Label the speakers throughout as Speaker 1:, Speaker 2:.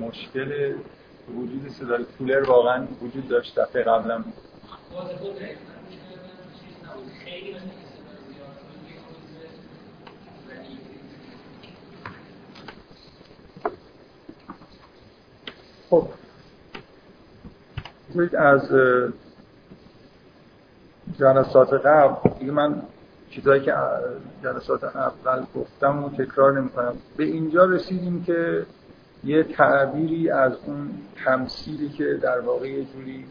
Speaker 1: مشکل وجود صدای کولر واقعا وجود داشت دفعه قبلا خب. از جلسات قبل دیگه من چیزایی که جلسات اول گفتم و تکرار نمی کنم به اینجا رسیدیم که یه تعبیری از اون تمثیلی که در واقع یه جوری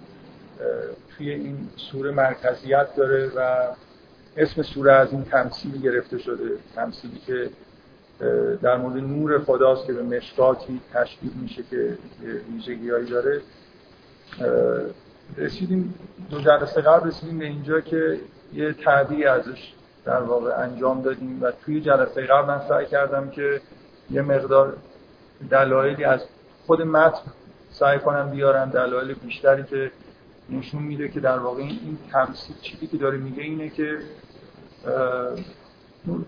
Speaker 1: توی این سوره مرکزیت داره و اسم سوره از این تمثیل گرفته شده تمثیلی که در مورد نور خداست که به مشکاتی تشبیه میشه که ویژگیهایی داره. رسیدیم دو جلسه قبل رسیدیم به اینجا که یه تعبیری ازش در واقع انجام دادیم و توی جلسه قبل من سعی کردم که یه مقدار دلایلی از خود متن سعی کنم بیارم دلایل بیشتری که نشون میده که در واقع این تمثیل چیزی که داره میگه اینه که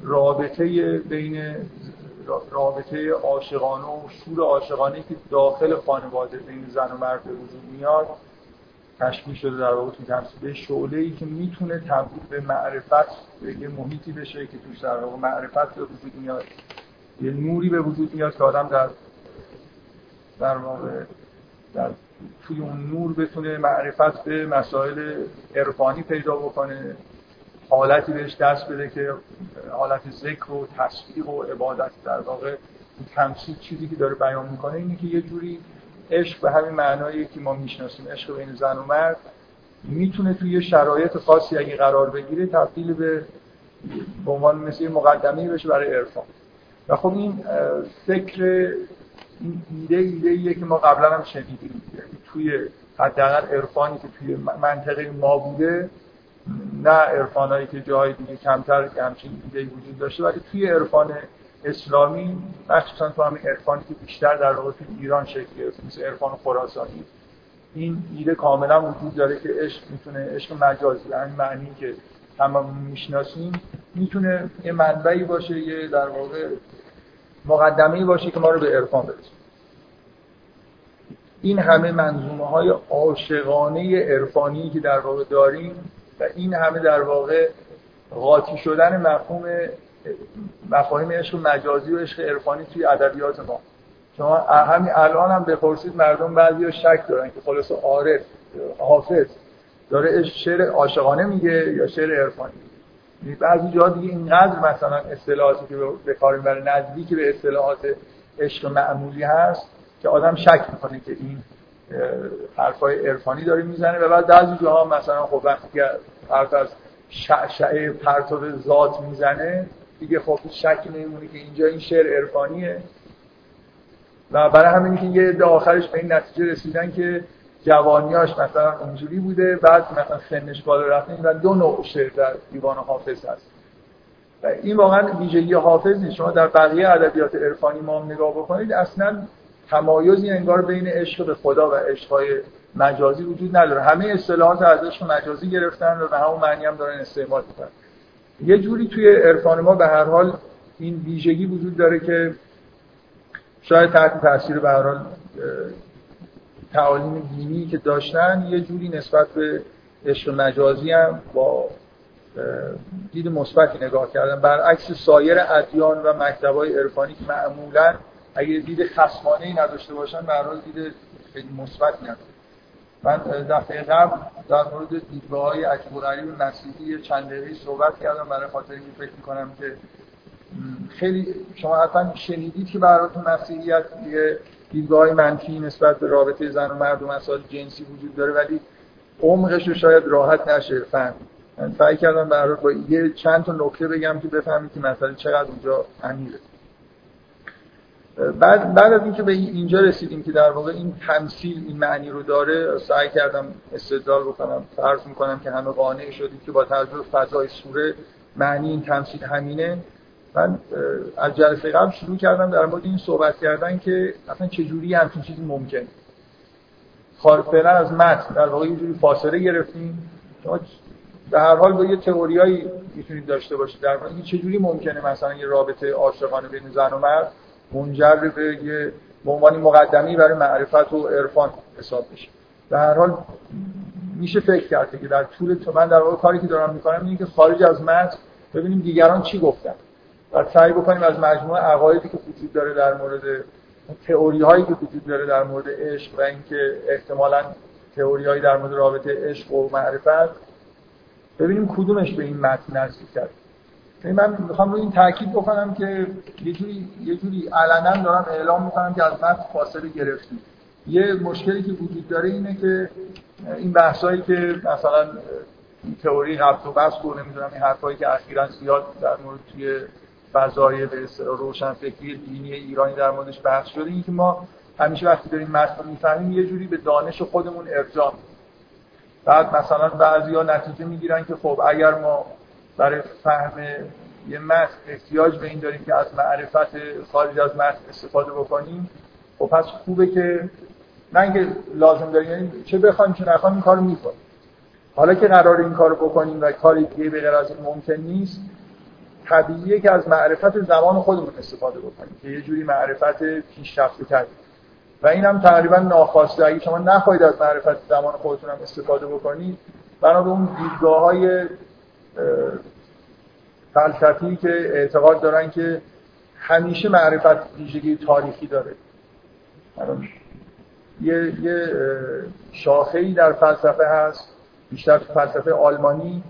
Speaker 1: رابطه بین رابطه عاشقانه و شور عاشقانه که داخل خانواده بین زن و مرد به وجود میاد تشکیل شده در واقع تو تمثیل. شعله ای که می‌تونه تبدیل به معرفت به یه محیطی بشه که توش در واقع معرفت به وجود میاد. یه نوری به وجود میاد که آدم در در واقع در توی اون نور بتونه معرفت به مسائل عرفانی پیدا بکنه حالتی بهش دست بده که حالت ذکر و تصدیق و عبادت در واقع تمثیل چیزی که داره بیان می‌کنه اینه که یه جوری عشق به همین معنایی که ما می‌شناسیم. عشق بین زن و مرد می‌تونه توی شرایط خاصی اگه قرار بگیره تبدیل به به عنوان مثل مقدمه بشه برای عرفان. و خب این فکر این ایده ایده ایه که ما قبلا هم شنیدیم توی حداقل عرفانی که توی منطقه ما بوده نه عرفانایی که جای دیگه کمتر همچین ایده وجود داشته ولی توی عرفان اسلامی مخصوصا تو همین عرفانی که بیشتر در واقع توی ایران شکل گرفت مثل عرفان خراسانی این ایده کاملا وجود داره که عشق می‌تونه عشق مجازی همین معنی که تمام می‌شناسیم. می‌تونه یه منبعی باشه یه در واقع مقدمه باشه که ما رو به عرفان برسونه. این همه منظومه های عاشقانه عرفانی که در واقع داریم و این همه در واقع قاطی شدن مفهوم مفاهیم عشق مجازی و عشق عرفانی توی ادبیات ما. شما همین الان هم بپرسید مردم بعضی شک دارن که خلاص عارف حافظ داره شعر عاشقانه میگه یا شعر عرفانی؟ بعضی جا دیگه اینقدر مثلا اصطلاحاتی که به کار می‌بره نزدیک به اصطلاحات عشق معمولی هست که آدم شک می‌کنه که این حرفای عرفانی داره می‌زنه. و بعد بعضی جاها مثلا خب وقتی که حرف از شعشعه پرتاب ذات می‌زنه دیگه خب شک نمیمونه که اینجا این شعر عرفانیه. و برای همین که یه آخرش به این نتیجه رسیدن که جوانیاش مثلا اونجوری بوده بعد مثلا سنش بالا رفته و دو نوع شعر در دیوان حافظ هست. و این واقعا ویژگی حافظ نیست. شما در بقیه ادبیات عرفانی ما نگاه بکنید اصلا تمایزی انگار بین عشق به خدا و عشقهای مجازی وجود نداره. همه اصطلاحات از عشق مجازی گرفتن و به همون معنی هم دارن استعمال می‌کنن. یه جوری توی عرفان ما به هر حال این ویژگی وجود داره که شاید تحت تاثیر به هر حال تعالیم دینی که داشتن یه جوری نسبت به عشق مجازی هم با دید مثبتی نگاه کردن. برعکس سایر ادیان و مکتبای عرفانی که معمولا اگه دید خصمانه ای نداشته باشن به دید خیلی مثبتی نداره من دفعه قبل در مورد دیدگاه های اکبر علی مسیحی چند دقیقه صحبت کردم برای خاطر اینکه فکر می‌کنم که خیلی شما حتما شنیدید که برای تو مسیحیت یه دیدگاه منفی نسبت به رابطه زن و مرد و مسائل جنسی وجود داره ولی عمقش رو شاید راحت نشه فهم. من سعی کردم برای با یه چند تا نکته بگم که بفهمید که مثلا چقدر اونجا عمیقه. بعد بعد از اینکه به اینجا رسیدیم که در واقع این تمثیل این معنی رو داره سعی کردم استدلال بکنم. فرض می‌کنم که همه قانع شدید که با توجه فضای سوره معنی این تمثیل همینه. من از جلسه قبل شروع کردم در مورد این صحبت کردن که اصلا چجوری همچین چیزی ممکن. فعلا از متن در واقع یه جوری فاصله گرفتیم. شما به هر حال با یه تئوریایی می‌تونید داشته باشید در مورد چجوری ممکنه مثلا یه رابطه عاشقانه بین زن و مرد منجر به یه به مقدمی برای معرفت و عرفان حساب بشه. به هر حال میشه فکر کرد که در طول تو من در واقع کاری که دارم می‌کنم اینه که خارج از متن ببینیم دیگران چی گفتن. و سعی بکنیم از مجموعه عقایدی که وجود داره در مورد تئوری هایی که وجود داره در مورد عشق و اینکه احتمالاً تئوری هایی در مورد رابطه عشق و معرفت ببینیم کدومش به این متن نزدیک کرد یعنی من می‌خوام روی این تاکید بکنم که یه جوری یه جوری علنا دارم اعلام می‌کنم که از متن فاصله گرفتیم. یه مشکلی که وجود داره اینه که این بحثایی که مثلا تئوری نفت و بس و نمی‌دونم این حرفایی که اخیرا زیاد در مورد توی فضای روشن فکری دینی ایرانی در موردش بحث شده این که ما همیشه وقتی داریم متن می‌فهمیم یه جوری به دانش خودمون ارجاع بعد مثلا بعضیا نتیجه می‌گیرن که خب اگر ما برای فهم یه متن احتیاج به این داریم که از معرفت خارج از متن استفاده بکنیم خب پس خوبه که نه اینکه لازم داریم یعنی چه بخوایم چه نخوایم این کارو می‌کنیم. حالا که قرار این کارو بکنیم و کاری دیگه به غیر از این ممکن نیست طبیعیه که از معرفت زمان خودمون استفاده بکنیم که یه جوری معرفت پیشرفته کردیم و این هم تقریبا ناخواسته. اگه شما نخواهید از معرفت زمان خودتون هم استفاده بکنید بنا به اون دیدگاه فلسفی که اعتقاد دارن که همیشه معرفت ویژگی تاریخی داره. یه, یه شاخه در فلسفه هست بیشتر فلسفه آلمانی.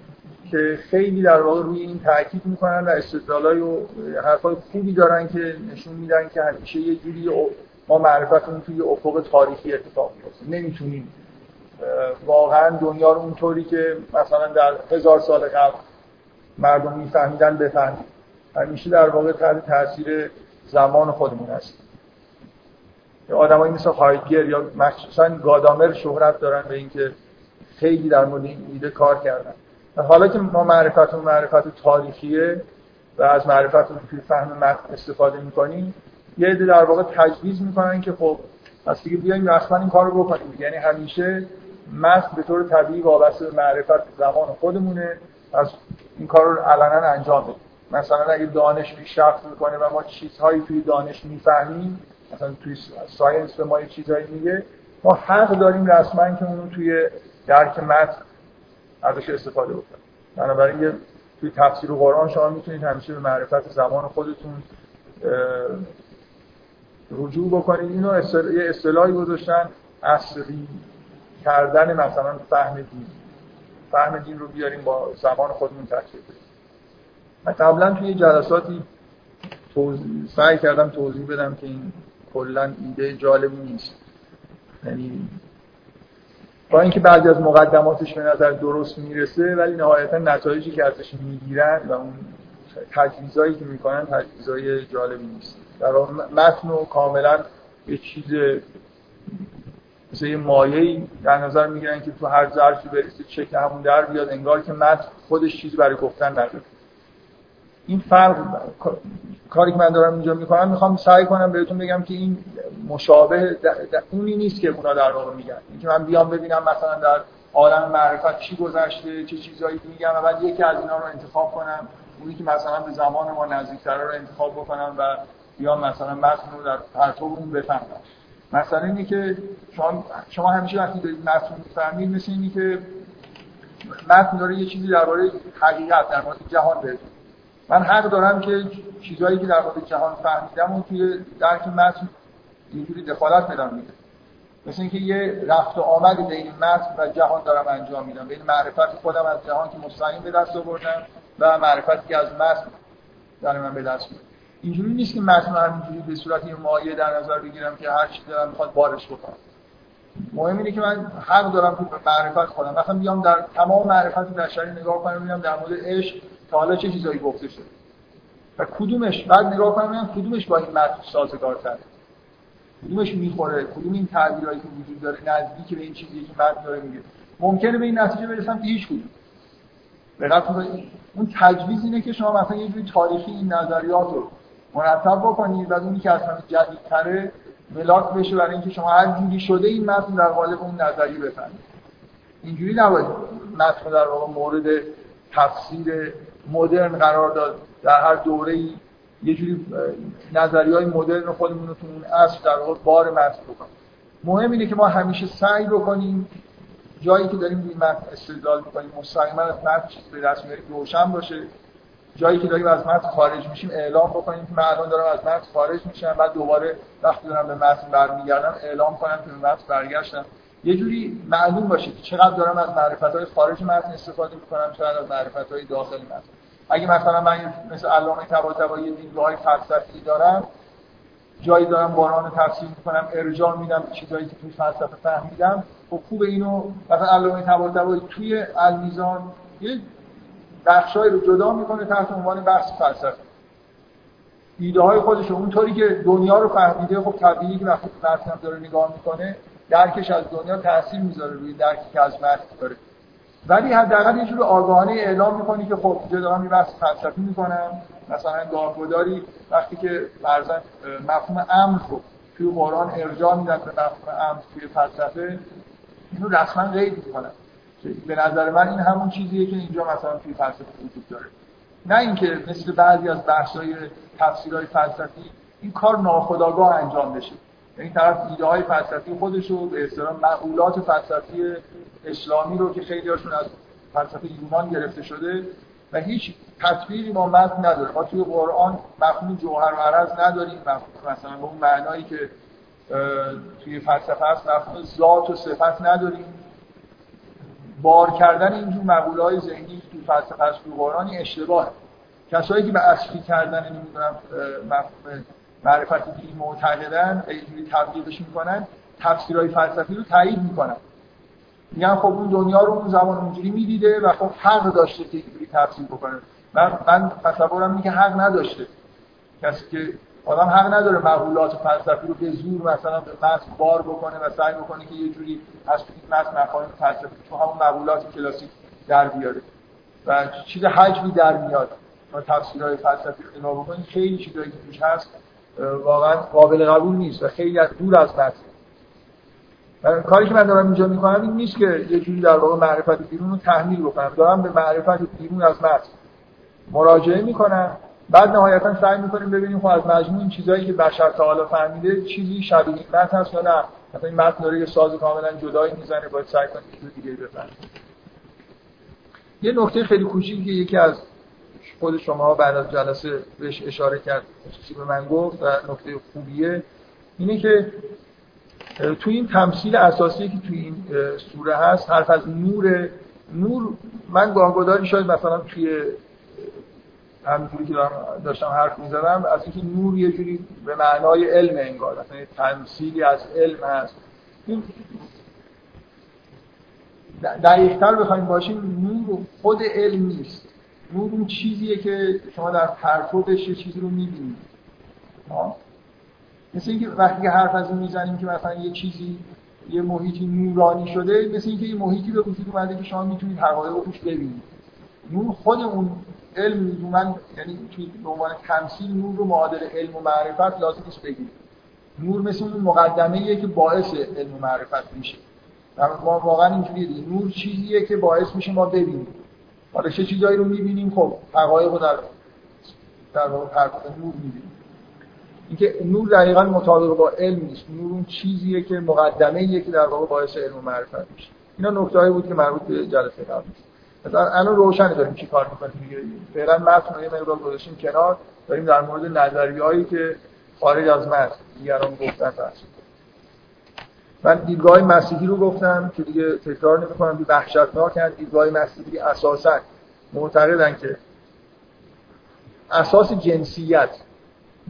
Speaker 1: که خیلی در واقع روی این تاکید می‌کنن و استدلالای و حرفای خوبی دارن که نشون میدن که همیشه یه جوری ما معرفتمون توی افق تاریخی اتفاق میفته نمی‌تونیم. واقعا دنیا رو اونطوری که مثلا در هزار سال قبل مردم میفهمیدن بفهمیم. همیشه در واقع تحت تاثیر زمان خودمون هست آدمایی مثل هایدگر یا مخصوصا گادامر شهرت دارن به اینکه خیلی در مورد این ایده کار کردن. حالا که ما معرفتمون معرفت تاریخیه و از معرفتمون توی فهم متن استفاده می‌کنیم یه عده در واقع تجویز می‌کنن که خب پس دیگه بیایم رسما این کار رو بکنیم. یعنی همیشه متن به طور طبیعی وابسته به معرفت زمان خودمونه. از این کار رو علنا انجام بدیم. مثلا اگه دانش پیشرفت می‌کنه و ما چیزهایی توی دانش می‌فهمیم مثلا توی ساینس به ما یه چیزهایی میگه ما حق داریم رسما که اونو توی درک متن ازش استفاده بکنیم بنابراین توی تفسیر قرآن شما می‌تونید همیشه به معرفت زمان خودتون رجوع بکنید. اینو یه اصطلاحی گذاشتن اصلی کردن مثلا فهم دین. فهم دین رو بیاریم با زمان خودمون ترکیب بدیم. من قبلا توی جلساتی سعی کردم توضیح بدم که این کلا ایده جالبی نیست. یعنی با اینکه بعضی از مقدماتش به نظر درست می‌رسه ولی نهایتا نتایجی که ازش می‌گیرن و اون تجویزایی که می‌کنن تجویزای جالبی نیست. در متن و کاملا یه چیز مثل یه مایه‌ای در نظر می‌گیرن که تو هر ظرفی برسه چک همون در بیاد انگار که متن خودش چیزی برای گفتن نداره. این فرق کاری که من دارم اینجا می‌کنم می‌خوام سعی کنم بهتون بگم که این مشابه اونی نیست که اونا در واقع میگن. اینکه من بیام ببینم مثلا در عالم معرفت چی گذشته چه چیزایی میگن و بعد یکی از اینا رو انتخاب کنم. اونی که مثلا به زمان ما نزدیکتر رو انتخاب بکنم و یا مثلا متن رو در پرتو اون بفهمم. مثلا اینه که شما, شما همیشه وقتی دارید متن می‌فهمید مثل اینی که متن داره یه چیزی درباره حقیقت در مورد جهان بهتون من حق دارم که چیزهایی که در مورد جهان فهمیدم و توی درک متن اینجوری دخالت بدم میده. مثل اینکه یه رفت و آمد بین متن و جهان دارم انجام میدم. بین معرفت خودم از جهان که مستقیم به دست آوردم و معرفتی که از متن در من به دست میاد. اینجوری نیست که متن همینجوری به صورت یه مایه در نظر بگیرم که هر چیزی دارم می‌خواد بارش بکنم. مهم اینه که من حق دارم که معرفت خودم. مثلا بیام در تمام معرفت بشری نگاه کنم ببینم در مورد عشق تا حالا چه چیزایی گفته شده و کدومش بعد نگاه کنم کدومش با این متن سازگارتره کدومش می‌خوره؟ کدوم این تعبیرایی که وجود داره؟ نزدیک به این چیزی که متن داره میگه. ممکنه به این نتیجه برسم که هیچ کدوم. اون تجویز اینه که شما مثلا یه جوری تاریخی این نظریات رو مرتب بکنید و اونی که اصلا جدیدتره ملاک بشه برای اینکه شما هر جوری شده این متن در قالب اون نظری بفهمید. اینجوری نباید متن در واقع مورد تفسیر مدرن قرار داد. در هر دوره ای یه جوری نظری های مدرن خودمون رو تو اون اصل در واقع بار متن بکنیم. مهم اینه که ما همیشه سعی بکنیم جایی که داریم این متن استدلال می‌کنیم. مستقیما از متن چیز به دست روشن باشه. جایی که داریم از متن خارج میشیم اعلام بکنیم که من دارم از متن خارج میشم. بعد دوباره وقتی دارم به متن برمیگردم اعلام کنم که به متن برگشتم. یه جوری معلوم باشه که چقدر دارم از معرفت های خارج متن استفاده می‌کنم چقدر از معرفت های داخل متن. اگه مثلا من مثل علامه طباطبایی دیدگاه فلسفی دارم جایی دارم باران تفسیر می‌کنم ارجاع میدم چیزایی که توی فلسفه فهمیدم خب خوب اینو. مثلا علامه طباطبایی توی المیزان یه بخشای رو جدا می‌کنه تحت عنوان بحث فلسفه. ایده های خودش اونطوری که دنیا رو فهمیده خب طبیعی که وقتی متن داره نگاه می‌کنه درکش از دنیا تاثیر می‌ذاره روی درکی که از متن داره ولی حداقل یه جور آگاهانه اعلام می‌کنی که خب اینجا دارم یه بحث فلسفی می‌کنم مثلا گاهگداری وقتی که فرضاً مفهوم امر رو توی قرآن ارجاع میدن به مفهوم امر توی فلسفه اینو رسما قید می‌کنن. به نظر من این همون چیزیه که اینجا مثلا توی فلسفه وجود داره. نه اینکه مثل بعضی از بحث‌های تفسیرهای فلسفی این کار ناخودآگاه انجام بشه. یعنی طرف ایده های فلسفی خودش رو به اصطلاح معقولات فلسفی اسلامی رو که خیلی هاشون از فلسفه یونان گرفته شده و هیچ تطبیقی ما متن نداره. ما توی قرآن مفهوم جوهر و عرض نداریم. مثلا به اون معنایی که توی فلسفه هست مفهوم ذات و صفت نداریم. بار کردن اینجور مقوله های ذهنی توی فلسفه هست قرآن اشتباهه. کسایی که به اصلی کردن نمی‌دونم مفهوم معرفت دینی معتقدن اینجوری تبلیغش می‌کنن تفسیرهای فلسفی رو تایید می‌کنن. میگن خب اون دنیا رو اون زمان اونجوری می‌دیده و خب حق داشته که اینجوری تفسیر بکنه. من من تصورم اینه که حق نداشته. کسی که آدم حق نداره مقولات فلسفی رو به زور مثلا به متن بار بکنه و سعی بکنه که یه جوری از این متن مفاهیم فلسفی تو همون مقولات کلاسیک در بیاره. و چیز حجمی در میاد. ما تفسیرهای فلسفی خیلی چیزایی که توش هست واقعا قابل قبول نیست و خیلی از دور از متن کاری که من دارم اینجا می‌کنم این نیست که یه جوری در واقع معرفت بیرون رو تحمیل بکنم. دارم به معرفت بیرون از متن مراجعه می‌کنم. بعد نهایتا سعی می‌کنیم ببینیم خب از مجموع این چیزایی که بشر تا فهمیده چیزی شبیه این متن هست یا نه. مثلا این متن داره یه ساز کاملا جدایی می‌زنه باید سعی کنیم چیز دیگه بفهمیم. یه نکته خیلی کوچیکی که یکی از خود شما بعد از جلسه بهش اشاره کرد چیزی به من گفت و نکته خوبیه اینه که تو این تمثیل اساسی که توی این سوره هست حرف از نور نور من گاهگداری شاید مثلا توی همینجوری که داشتم حرف می‌زدم از اینکه نور یه جوری به معنای علم انگار مثلا تمثیلی از علم هست. دقیقتر بخوایم باشیم نور خود علم نیست. نور اون چیزیه که شما در پرتوبش یه چیزی رو می‌بینید. مثل اینکه وقتی حرف از این می‌زنیم که مثلا یه چیزی یه محیطی نورانی شده مثل اینکه یه محیطی به وجود اومده که شما می‌تونید حقایق رو ببینید. نور خود اون علم من یعنی توی به عنوان تمثیل نور رو معادل علم و معرفت لازم نیست بگیرید نور مثل اون مقدمه که باعث علم و معرفت میشه. ما واقعا اینجوریه نور چیزیه که باعث میشه ما ببینیم. حالا چه چیزایی رو می‌بینیم؟ خب حقایق رو در در واقع نور می‌بینیم. اینکه نور دقیقا مطابق با علم نیست. نور اون چیزیه که مقدمه ایه که در واقع باعث علم و معرفت میشه. اینا نکته بود که مربوط به جلسه قبل. است مثلا الان روشن داریم چی کار می‌کنیم؟ فعلا متن رو یه مقدار گذاشتیم کنار. داریم در مورد نظریه‌ای که خارج از متن دیگران گفتن هست من دیدگاه مسیحی رو گفتم که دیگه تکرار نمی‌کنم که وحشتناک دیدگاه مسیحی اساسا معتقدن که اساس جنسیت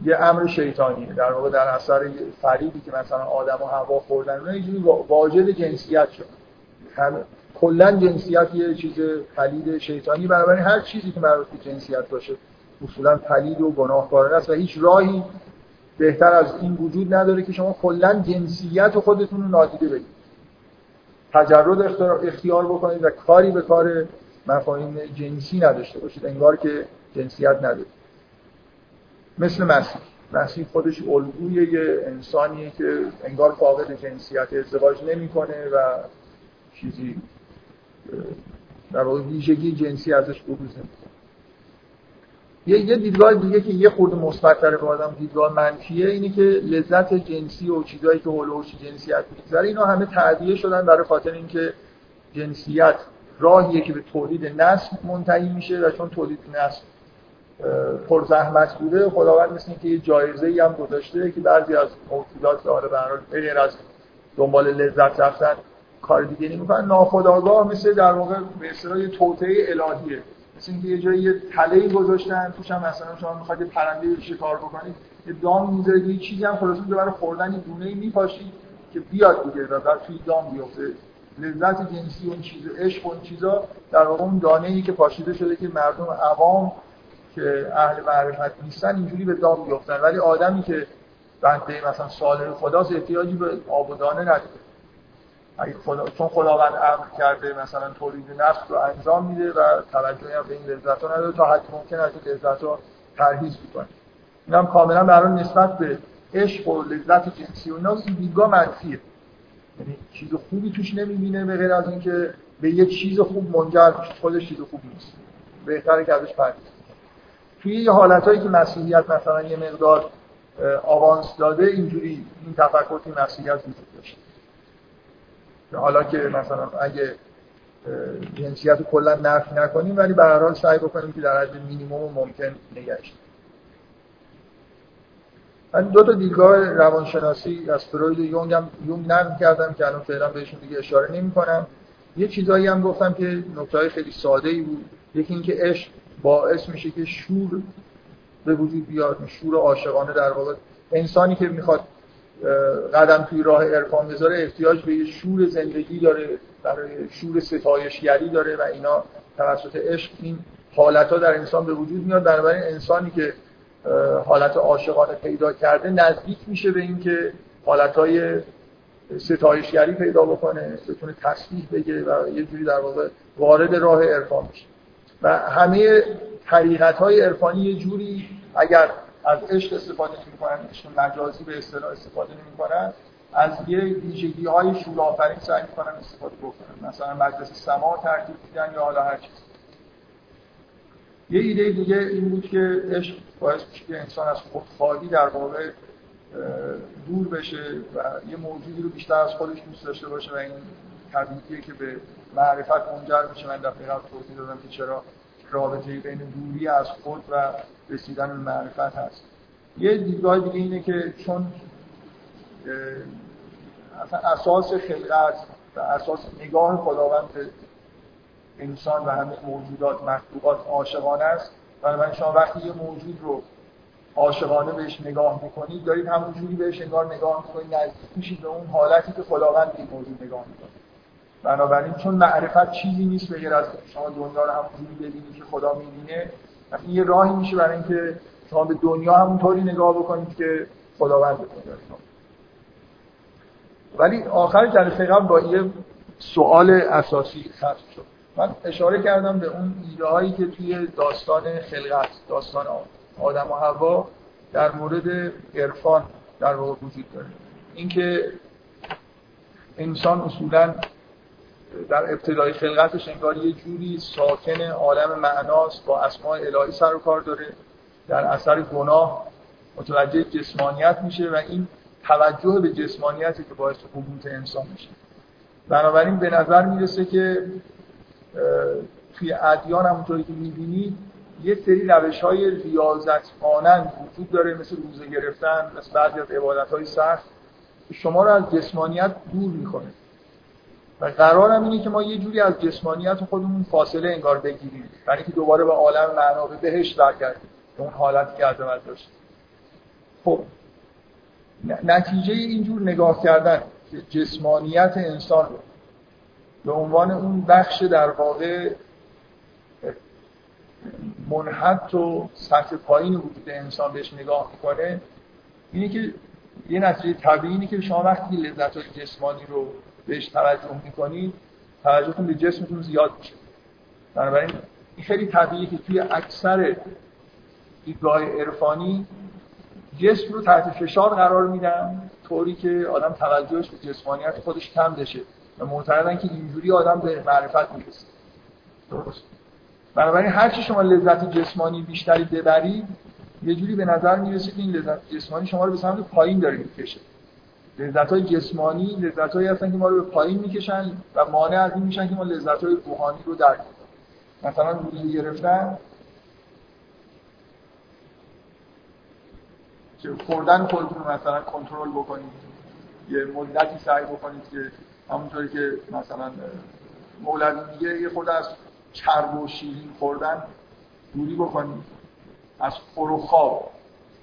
Speaker 1: یه امر شیطانیه. در واقع در اثر فریبی که مثلا آدم و هوا خوردن اونها یه جوری واجد جنسیت شد. کلا جنسیت یه چیز پلید شیطانی بنابراین هر چیزی که مربوط به جنسیت باشه اصولا پلید و گناهکارانه است و هیچ راهی بهتر از این وجود نداره که شما کلا جنسیت خودتون رو نادیده بگیرید. تجرد اختیار بکنید و کاری به کار مفاهیم جنسی نداشته باشید. انگار که جنسیت ندارید. مثل مسیح. مسیح خودش الگوی یه انسانیه که انگار فاقد جنسیت ازدواج نمی‌کنه و چیزی در واقع ویژگی جنسی ازش بروز نمی‌کنه یه یه دیدگاه دیگه که یه خورده مثبت‌تره به آدم دیدگاه منفیه اینه که لذت جنسی و چیزایی که هولوش جنسیت میگذره اینا همه تعبیه شدن برای خاطر اینکه جنسیت راهیه که به تولید نسل منتهی میشه و چون تولید نسل پر زحمت بوده خداوند مثل که یه جایزه ای هم گذاشته که بعضی از موجودات که حالا به غیر از دنبال لذت رفتن کار دیگه نمی‌کنن. ناخداگاه مثل در واقع به اصطلاح توطئه الهیه. اینکه یه جایی یه تله گذاشتن توش هم مثلا شما می‌خواید یه پرنده شکار بکنید یه دام می‌ذارید یه چیزی هم خلاص برای خوردن دونه ای میپاشید که بیاد دیگه و بعد توی دام بیفته. لذت جنسی اون چیز عشق اون چیزا در واقع اون دانه ای که پاشیده شده که مردم عوام که اهل معرفت نیستن اینجوری به دام بیفتن. ولی آدمی که بنده مثلا صالح خداست احتیاجی به آب و دانه نداره. اگه خدا... چون خداوند امر کرده مثلا تولید نفس رو انجام میده و توجهی هم به این لذت ها نداره تا حد ممکن از این لذت ها پرهیز می‌کنه این هم کاملا برای نسبت به عشق و لذت جنسی و اینا دیدگاه منفیه. یعنی چیز خوبی توش نمی‌بینه به غیر از اینکه به یه چیز خوب منجر خودش چیز خوبی نیست. بهتره که ازش پرهیز توی یه حالتهایی که مسیحیت مثلا یه مقدار آوانس داده اینجوری این تفکر توی مسیحیت وجود داشته. حالا که مثلا اگه جنسیت رو کلا نفی نکنیم ولی به هر حال سعی بکنیم که در حد مینیمم ممکن نگهش من دو تا دیدگاه روانشناسی از فروید و یونگ هم یونگ نقل کردم که الان فعلا بهشون دیگه اشاره نمی کنم یه چیزایی هم گفتم که نکته خیلی ساده ای بود. یکی اینکه عشق باعث میشه که شور به وجود بیاد شور عاشقانه در واقع. انسانی که می‌خواد قدم توی راه عرفان بذاره احتیاج به یه شور زندگی داره برای شور ستایشگری داره و اینا توسط عشق. این حالت ها در انسان به وجود میاد. بنابراین انسانی که حالت عاشقانه پیدا کرده نزدیک میشه به اینکه حالت های ستایشگری پیدا بکنه بتونه تسبیح بگه و یه جوری در واقع وارد راه عرفان بشه. و همه طریقت های عرفانی یه جوری اگر از عشق استفاده کنن عشق مجازی به اصطلاح استفاده کنن از یه ویژگی های شور آفرین سعی کنن استفاده بکنن. مثلا مجلس سما ترتیب دیدن یا حالا هر چیز یه ایده دیگه این بود که عشق باعث میشه که انسان از خودخواهی در واقع دور بشه و یه موجودی رو بیشتر از خودش دوست داشته باشه و این طبیعیه که به معرفت منجر میشه. من دفعه قبل توضیح دادم که چرا رابطه بین دوری از خود و رسیدن به معرفت هست. یه دیدگاه دیگه اینه که چون اصلا اساس خلقت و اساس نگاه خداوند به انسان و همه موجودات مخلوقات عاشقانه است. بنابراین شما وقتی یه موجود رو عاشقانه بهش نگاه می‌کنید دارید همون جوری بهش انگار نگاه می‌کنید نزدیک میشید به اون حالتی که خداوند این موجود نگاه می‌کنه. بنابراین چون معرفت چیزی نیست به از شما دنیا رو همونجوری ببینید که خدا می‌بینه این یه راهی میشه برای اینکه شما به دنیا همونطوری نگاه بکنید که خداوند بکنید ولی آخر جلسه قبل با یه سوال اساسی ختم شد. من اشاره کردم به اون ایده هایی که توی داستان خلقت داستان آدم و هوا در مورد عرفان در واقع وجود داره. اینکه انسان اصولا در ابتدای خلقتش انگار یه جوری ساکن عالم معناست با اسماء الهی سر و کار داره. در اثر گناه متوجه جسمانیت میشه و این توجه به جسمانیتی که باعث حبوط انسان میشه. بنابراین به نظر می‌رسه که توی ادیان همونطوری که می‌بینید یه سری روش های ریاضت مانند وجود داره مثل روزه گرفتن مثل بعضی از عبادت های سخت. شما رو از جسمانیت دور می‌کنه. و قرارم اینه که ما یه جوری از جسمانیت خودمون فاصله انگار بگیریم. برای که دوباره به عالم معنا به بهش برگردیم. اون حالتی که عظمت داشت خب. نتیجه اینجور نگاه کردن جسمانیت انسان رو به عنوان اون بخش در واقع منحط و سطح پایین وجود انسان بهش نگاه می‌کنه اینه که یه نتیجه طبیعی اینه که شما وقتی لذت جسمانی رو بهش توجه می‌کنید توجهتون به جسمتون زیاد میشه. بنابراین این خیلی طبیعیه که توی اکثر دیدگاه عرفانی جسم رو تحت فشار قرار میدن طوری که آدم توجهش به جسمانیت خودش کم بشه و معتقدن که اینجوری آدم به معرفت می‌رسه. درست. بنابراین هر چی شما لذت جسمانی بیشتری ببرید یه جوری به نظر می‌رسه که این لذت جسمانی شما رو به سمت پایین داره می‌کشه. لذت های جسمانی لذت هایی هستن که ما رو به پایین می‌کشن و مانع از این میشن که ما لذت های روحانی رو درک مثلا روزی گرفتن که خوردن خودتون رو مثلا کنترل بکنید. یه مدتی سعی بکنید که همونطوری که مثلا مولوی میگه یه خود از چرب و شیرین خوردن دوری بکنید. از خور و خواب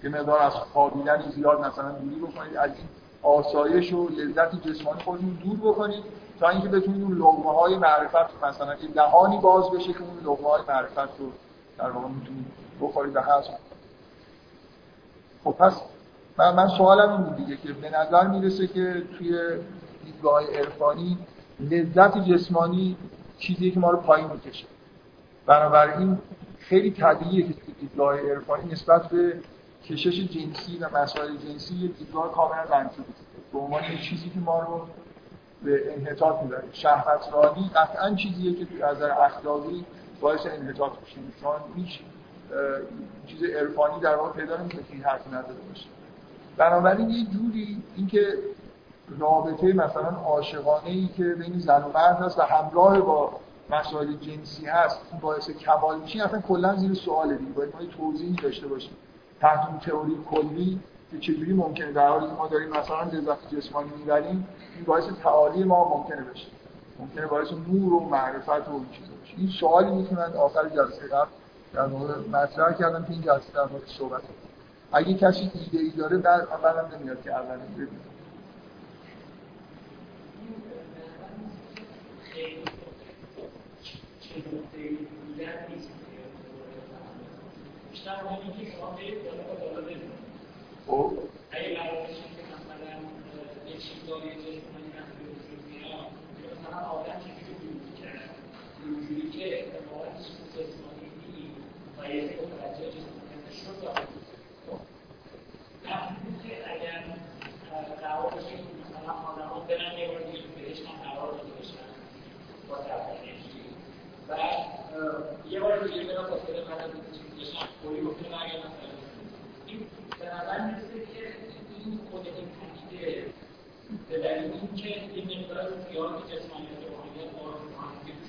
Speaker 1: یه مقدار از خوابیدن زیاد مثلا دوری بکنید. از این آسایش و لذت جسمانی خودتون دور بکنید تا اینکه بتونید اون لغمه های معرفت مثلا یه دهانی باز بشه که اون لغمه های معرفت رو در واقع می‌تونید بخورید و حذف خب پس من, من سوالم این بود دیگه که به نظر می‌رسه که توی دیدگاه عرفانی لذت جسمانی چیزی که ما رو پایین می‌کشه. بنابراین خیلی طبیعیه که دیدگاه عرفانی نسبت به کشش جنسی و مسائل جنسی یه دیدگاه کاملا منفی به عنوان یه چیزی که ما رو به انحطاط می‌بره. شهوت رانی قطعا چیزیه که از اخلاقی باعث انحطاط میشه. چون هیچ چیز عرفانی در واقع پیدا نمیشه که این حرف نداره باشه. بنابراین یه جوری اینکه رابطه مثلا عاشقانه ای که بین زن و مرد هست و همراه با مسائل جنسی هست باعث کمال میشه اصلا کلا زیر سواله دیگه. باید ما توضیحی داشته باشیم. تحت اون تئوری کلی که چجوری ممکنه در حالی ما داریم مثلا لذت جسمانی می‌بریم این باعث تعالی ما ممکنه بشه. ممکنه باعث نور و معرفت و این چیزا بشه. این سوالی می‌تونن آخر جلسه قبل در مورد مطرح کردم که این جلسه در مورد صحبت اگه کسی ایده ای داره بعد اولم نمیاد که اول ببینه. بیشتر که شما خب. اگه قرار بشه که مثلا یه چیزایی جسمانی میاد مثلا آدم چجوری کرد اینجوری که اتفاقا چیز جسمانی نیست و یه متوجه جسمانی شد که اگر قرار بشه مثلا آدم ها برن یه بار دیگه بهش هم قرار داده بشن با انرژی و یه بار دیگه برن با سر قرار چیز بشن کوری گفته مثلا به نظر می‌رسه که این خود این پدیده به دلیل اینکه یه مقدار زیاد جسمانیت روحانیت با روحانیت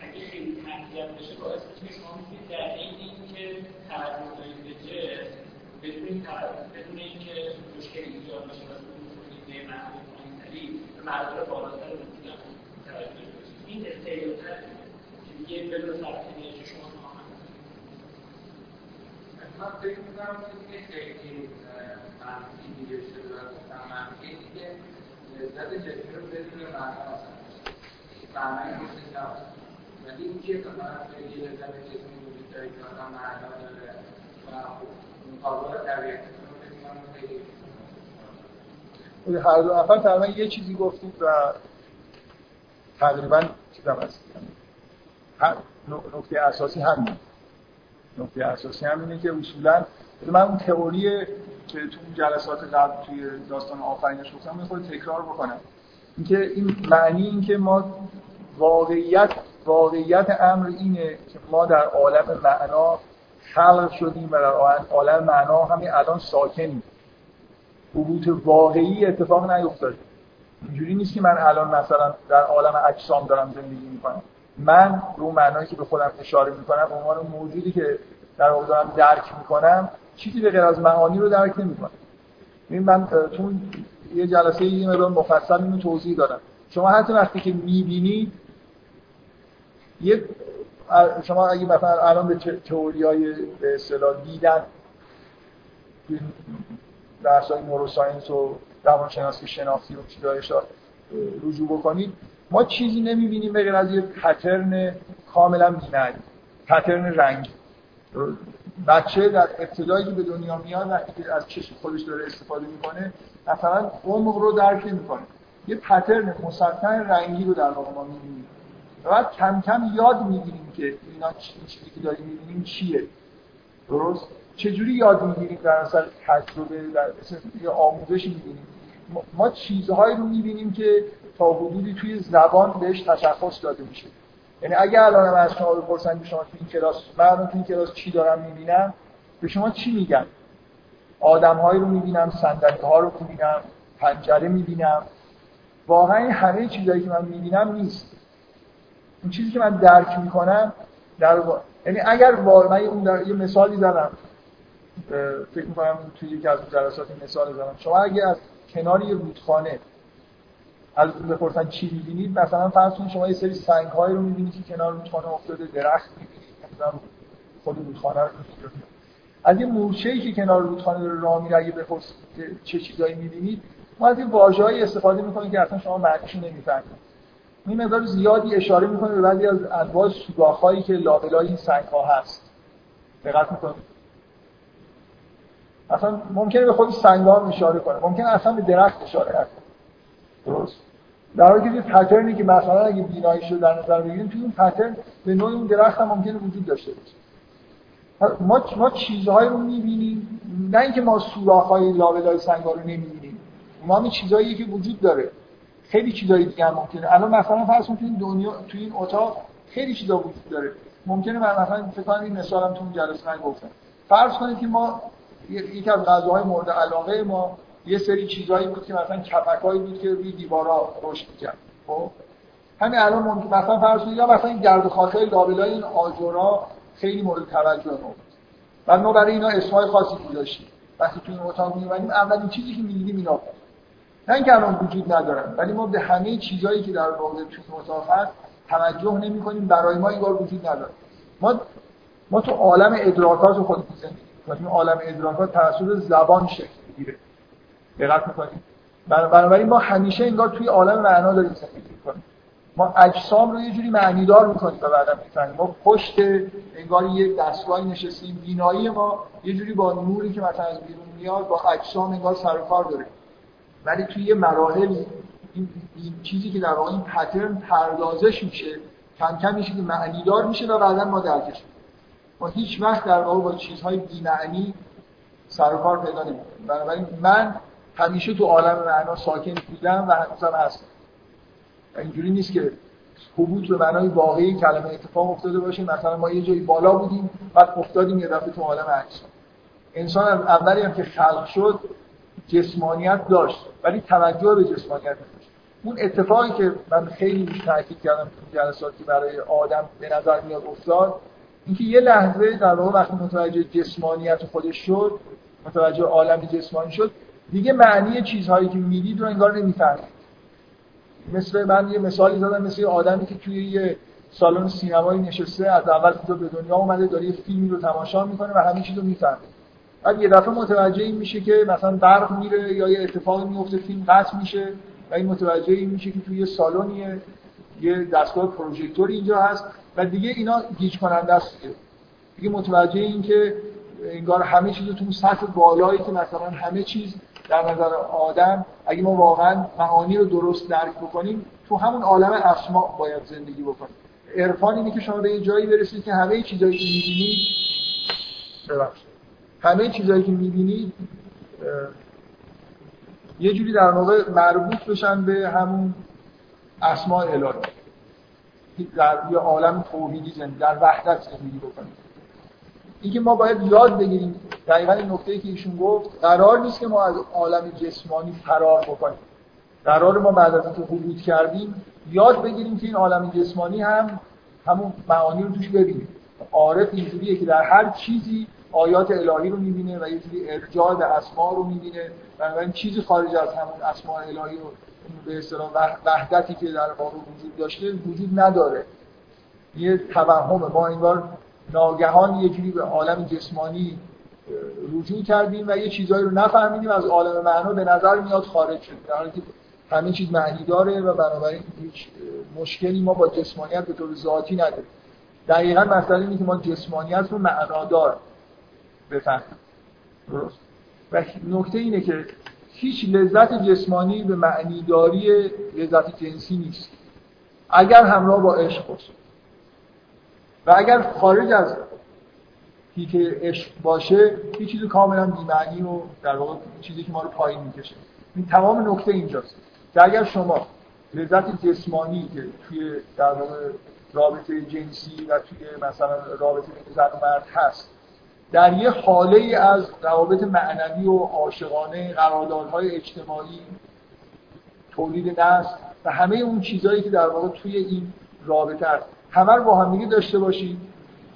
Speaker 1: اگه خیلی تقویت بشه باعث میشه شما می‌تونید در این اینکه تغییر دارید به جسم بدون بدون اینکه مشکلی ایجاد بشه و به معنا پایینتری به مراتب بالاتر رو می‌تونید این استریوتایپ که دیگه بدون سرطنی شما من فکر می‌کنم که خیلی منفی دیگه شده و گفتم منفی که لذت جدی رو بدون معنا معنای روشن نباشه ولی اینکه مثلا خیلی لذت جسمی وجود که مثلا معنا داره و رو فکر کنم خیلی هر دو نفر تقریبا یه چیزی گفتید و تقریبا چیزم هست. نکته اساسی همین. نکته اساسی هم اینه که اصولا من اون تئوری که تو جلسات قبل توی داستان آفرینش گفتم می‌خواد تکرار بکنم. اینکه این معنی اینکه ما واقعیت واقعیت امر اینه که ما در عالم معنا خلق شدیم و در عالم معنا همین الان ساکنیم. حبوط واقعی اتفاق نیفتاده. اینجوری نیست که من الان مثلا در عالم اجسام دارم زندگی می‌کنم. من رو معنایی که به خودم اشاره می‌کنم عنوان موجودی که در واقع دارم درک می‌کنم چیزی به غیر از معانی رو درک نمی‌کنم. این من تو یه جلسه یه مقدار مفصل اینو توضیح دادم. شما حتی وقتی که می‌بینید یه شما اگه مثلا الان به تئوری های به اصطلاح دیدن درس های نوروساینس و روانشناسی شناختی و چیزایش رجوع بکنید ما چیزی نمی‌بینیم به از یه پترن کاملا بی‌معنی پترن رنگی بچه در ابتدایی که به دنیا میاد وقتی از چشم خودش داره استفاده می‌کنه مثلا عمق رو درک نمی‌کنه. یه پترن مسطح رنگی رو در واقع ما می‌بینیم. و بعد کم کم یاد می‌گیریم که اینا چیزی که داریم می‌بینیم چیه. درست؟ چجوری یاد می‌گیریم در اصل تجربه در یه آموزش می‌بینیم؟ ما چیزهایی رو می‌بینیم که تا حدودی توی زبان بهش تشخص داده میشه. یعنی اگه الان از شما بپرسن شما تو این کلاس من تو این کلاس چی دارم می‌بینم به شما چی میگم آدمهایی رو می‌بینم صندلی ها رو می‌بینم پنجره می‌بینم. واقعا همه چیزایی که من می‌بینم نیست. این چیزی که من درک می‌کنم در یعنی اگر من اون در... یه مثالی زدم. فکر می‌کنم توی یکی از جلسات مثال زدم. شما اگه از کنار یه رودخانه از بپرسن چی می‌بینید؟ مثلا فرض کنید شما یه سری سنگ های رو می‌بینید که کنار رودخانه افتاده درخت می‌بینید خود رودخانه رو از یه مورچه‌ای که کنار رودخانه داره راه میره اگه بپرسید چه چیزایی می‌بینید ما از این واژه‌ای استفاده می‌کنیم که اصلا شما معنیشو نمی‌فهمید. این مقدار زیادی اشاره می‌کنه به بعضی از انواع سوراخ‌هایی که لابلای این سنگ‌ها هست. دقت می‌کنید. اصلا ممکنه به خود سنگ‌ها اشاره کنه. ممکنه اصلا به درخت اشاره نکنه. درست؟ در حالی که پترنی که مثلا اگه بینایی شده در نظر بگیریم توی اون پترن به نوع اون درخت هم ممکنه وجود داشته باشه. ما ما چیزهایی رو می‌بینیم نه اینکه ما سوراخ‌های لابلای سنگ‌ها رو نمی‌بینیم. ما این چیزهایی که وجود داره. خیلی چیزای دیگه هم ممکنه. الان مثلا فرض کنید دنیا تو این اتاق خیلی چیزا وجود داره. ممکنه من مثلا فکر کنم این مثالم تو اون جلسه من گفتم. فرض کنید که ما یکی از غذاهای مورد علاقه ما یه سری چیزایی بود که مثلا کپکایی بود که روی دیوارا رشد می‌کرد. خب؟ همین الان ممکن مثلا فرض کنید یا مثلا این گرد و خاکای لابلای این آجرها خیلی مورد توجه ما بود. و ما برای اینا اسمای خاصی گذاشتیم وقتی تو این اتاق می‌اومدیم اولین چیزی که می‌دیدیم اینا بود. نه اینکه الان وجود ندارن ولی ما به همه چیزهایی که در واقع تو اتاق هست توجه نمی کنیم برای ما اینگار وجود نداره. ما ما تو عالم ادراکات خودمون زندگی این عالم ادراکات توسط زبان شکل دقت می‌کنیم بنابراین ما همیشه انگار توی عالم معنا داریم زندگی می‌کنیم. ما اجسام رو یه جوری معنیدار می‌کنیم و بعدا می‌فهمیم. ما پشت انگار یک دستگاهی نشستیم. بینایی ما یه جوری با نوری که مثلا از بیرون میاد با اجسام انگار سر کار داره. ولی توی یه مراحل این, این چیزی که در واقع این پترن پردازش میشه کم کم میشه که معنیدار میشه و بعدا ما درکش ما هیچ وقت در واقع با چیزهای بی‌معنی سر و کار پیدا نمی‌کنیم. بنابراین من همیشه تو عالم معنا ساکن بودم و هنوزم هستم. اینجوری نیست که حبوط به معنای واقعی کلمه اتفاق افتاده باشه. مثلا ما یه جایی بالا بودیم بعد افتادیم یه دفعه تو عالم عکس. انسان از اولی هم که خلق شد جسمانیت داشت ولی توجه به جسمانیت نداشت. اون اتفاقی که من خیلی تاکید کردم تو جلساتی برای آدم به نظر میاد افتاد اینکه یه لحظه در واقع وقتی متوجه جسمانیت خودش شد متوجه عالم جسمانی شد دیگه معنی چیزهایی که می‌دید رو انگار نمی‌فهمید. مثل من یه مثالی زدم مثل یه آدمی که توی یه سالن سینمایی نشسته از اول تا به دنیا اومده داره یه فیلمی رو تماشا می‌کنه و همه چیز رو می‌فهمه. بعد یه دفعه متوجه این میشه که مثلا برق میره یا یه اتفاقی میفته فیلم قطع میشه و این متوجه این میشه که توی یه سالنیه یه دستگاه پروژکتور اینجا هست و دیگه اینا گیج کننده است. دیگه متوجه این که انگار همه چیز تو سطح بالایی که مثلا همه چیز در نظر آدم اگه ما واقعا معانی رو درست درک بکنیم تو همون عالم اسما باید زندگی بکنیم. عرفان اینه که شما به یه جایی برسید که همه چیزایی که ببخشید. همه چیزایی که می‌بینید یه جوری در واقع مربوط بشن به همون اسماء الهی. در یه عالم توحیدی زندگی در وحدت زندگی بکنیم. اینکه ما باید یاد بگیریم دقیقا این نکته که ایشون گفت قرار نیست که ما از عالم جسمانی فرار بکنیم. قرار ما بعد از اینکه حدود کردیم یاد بگیریم که این عالم جسمانی هم همون معانی رو توش ببینیم عارف اینجوریه که در هر چیزی آیات الهی رو می‌بینه و یه جوری ارجاع به اسما رو می‌بینه. بنابراین چیزی خارج از همون اسماء الهی رو به اصطلاح وحدتی که در واقع وجود داشته وجود نداره. یه توهم ما انگار ناگهان یه جوری به عالم جسمانی رجوع کردیم و یه چیزایی رو نفهمیدیم از عالم معنا به نظر میاد خارج شد. در حالی که همه چیز معنی داره و بنابراین هیچ مشکلی ما با جسمانیت به طور ذاتی نداریم. دقیقا مسئله اینه که ما جسمانیت رو معنادار بفهمیم. درست؟ و نکته اینه که هیچ لذت جسمانی به معنیداری لذت جنسی نیست. اگر همراه با عشق باشه و اگر خارج از هیت عشق باشه هیچ چیز کاملا بی‌معنی و در واقع چیزی که ما رو پایین می‌کشه. این تمام نکته اینجاست. که اگر شما لذت جسمانی که توی در واقع رابطه جنسی و توی مثلا رابطه زن و مرد هست در یه حاله از روابط معنوی و عاشقانه قراردادهای اجتماعی تولید نسل و همه اون چیزهایی که در واقع توی این رابطه هست همه رو با هم داشته باشید.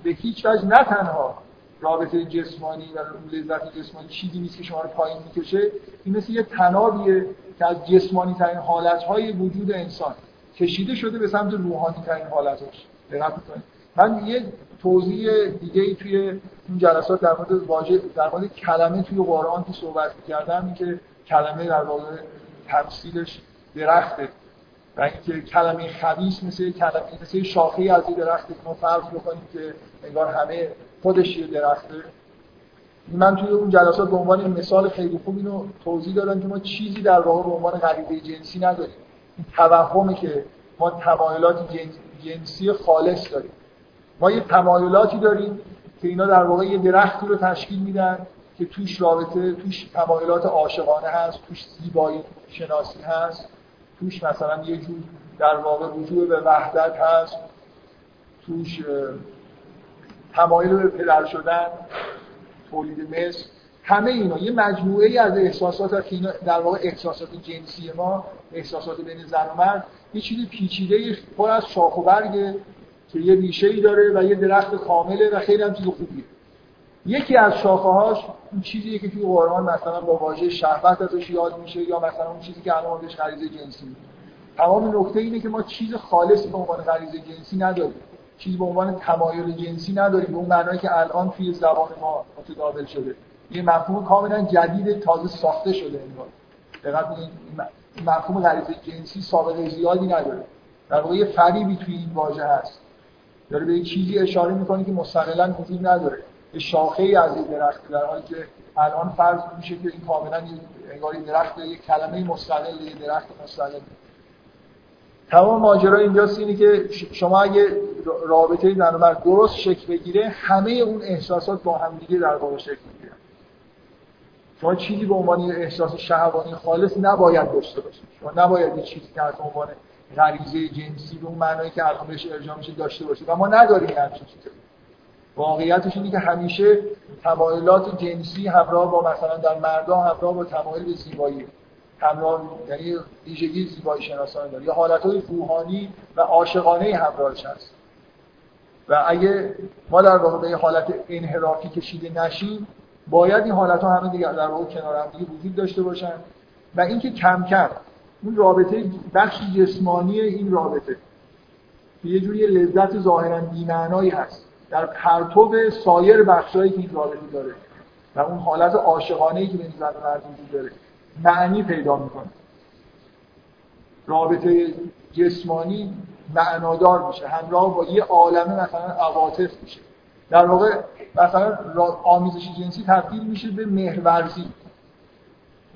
Speaker 1: به هیچ وجه نه تنها رابطه جسمانی و لذت جسمانی چیزی نیست که شما رو پایین می‌کشه. این مثل یه تنابیه که از جسمانی ترین حالت های وجود انسان کشیده شده به سمت روحانی ترین حالتش دقت من یه توضیح دیگه ای توی این جلسات در مورد واژه در مورد کلمه توی قرآن که صحبت کردم که کلمه در واقع تفصیلش درخته. اینکه کلمه خبیث مثل کلمه مثل شاخه از این درخته که ما فرض بکنیم که انگار همه خودش یه درخته. من توی اون جلسات به عنوان مثال خیلی خوب اینو توضیح دادم که ما چیزی در واقع به عنوان غریبه جنسی نداریم. این توهمه که ما تمایلات جنسی خالص داریم. ما یه تمایلاتی داریم که اینا در واقع یه درختی رو تشکیل میدن که توش رابطه توش تمایلات عاشقانه هست توش زیبایی شناسی هست. توش مثلا یه جور در واقع رجوع به وحدت هست توش تمایل به پدر شدن تولید مثل همه اینا. یه مجموعه ای از احساسات هست که در واقع احساسات جنسی ما احساسات بین زن و مرد یه چیزی پیچیده پر از شاخ و برگه که یه ریشه ای داره و یه درخت کامله و خیلی هم چیز خوبیه. یکی از شاخه هاش اون چیزیه که توی قرآن مثلا با واژه شهوت ازش یاد میشه یا مثلا اون چیزی که الان بهش غریزه جنسی تمام نکته اینه که ما چیز خالصی به عنوان غریزه جنسی نداریم. چیزی به عنوان تمایل جنسی نداریم. به اون معنایی که الان توی زبان ما متداول شده. یه مفهوم کاملا جدید تازه ساخته شده انگار. دقت مفهوم غریزه جنسی سابقه زیادی نداره. در واقع یه فریبی توی این واژه هست. داره به چیزی اشاره می‌کنه که مستقلا وجود نداره. شاخه ای از این درخت در حالی که الان فرض میشه که این کاملا انگار درخت یه کلمه مستقل یه درخت مستقل. تمام ماجرا اینجاست اینه که شما اگه رابطه زن و مرد درست شکل بگیره همه اون احساسات با هم دیگه در واقع شکل می‌گیرن. شما چیزی به عنوان احساس شهوانی خالص نباید داشته باشید. شما نباید یه چیزی که به عنوان غریزه جنسی به اون معنایی که الان بهش ارجاع میشه داشته باشید. و ما نداریم همچین چیزی. واقعیتش اینه که همیشه تمایلات جنسی همراه با مثلا در مردان همراه با تمایل به زیبایی همراه یعنی ویژگی زیبایی شناسانه داره. یا حالتهای روحانی و عاشقانه همراهش هست. و اگه ما در واقع به حالت انحرافی کشیده نشیم باید این حالت ها همه دیگه در واقع کنار هم دیگه وجود داشته باشن. و اینکه کم کم اون رابطه بخش جسمانی این رابطه یه جوری لذت ظاهرا بی‌معنایی هست. در پرتو سایر بخشایی که این رابطه داره و اون حالت عاشقانه که بین زن و مرد وجود داره معنی پیدا می‌کنه. رابطه جسمانی معنادار میشه همراه با یه عالمه مثلا عواطف میشه. در واقع مثلا آمیزش جنسی تبدیل میشه به مهرورزی.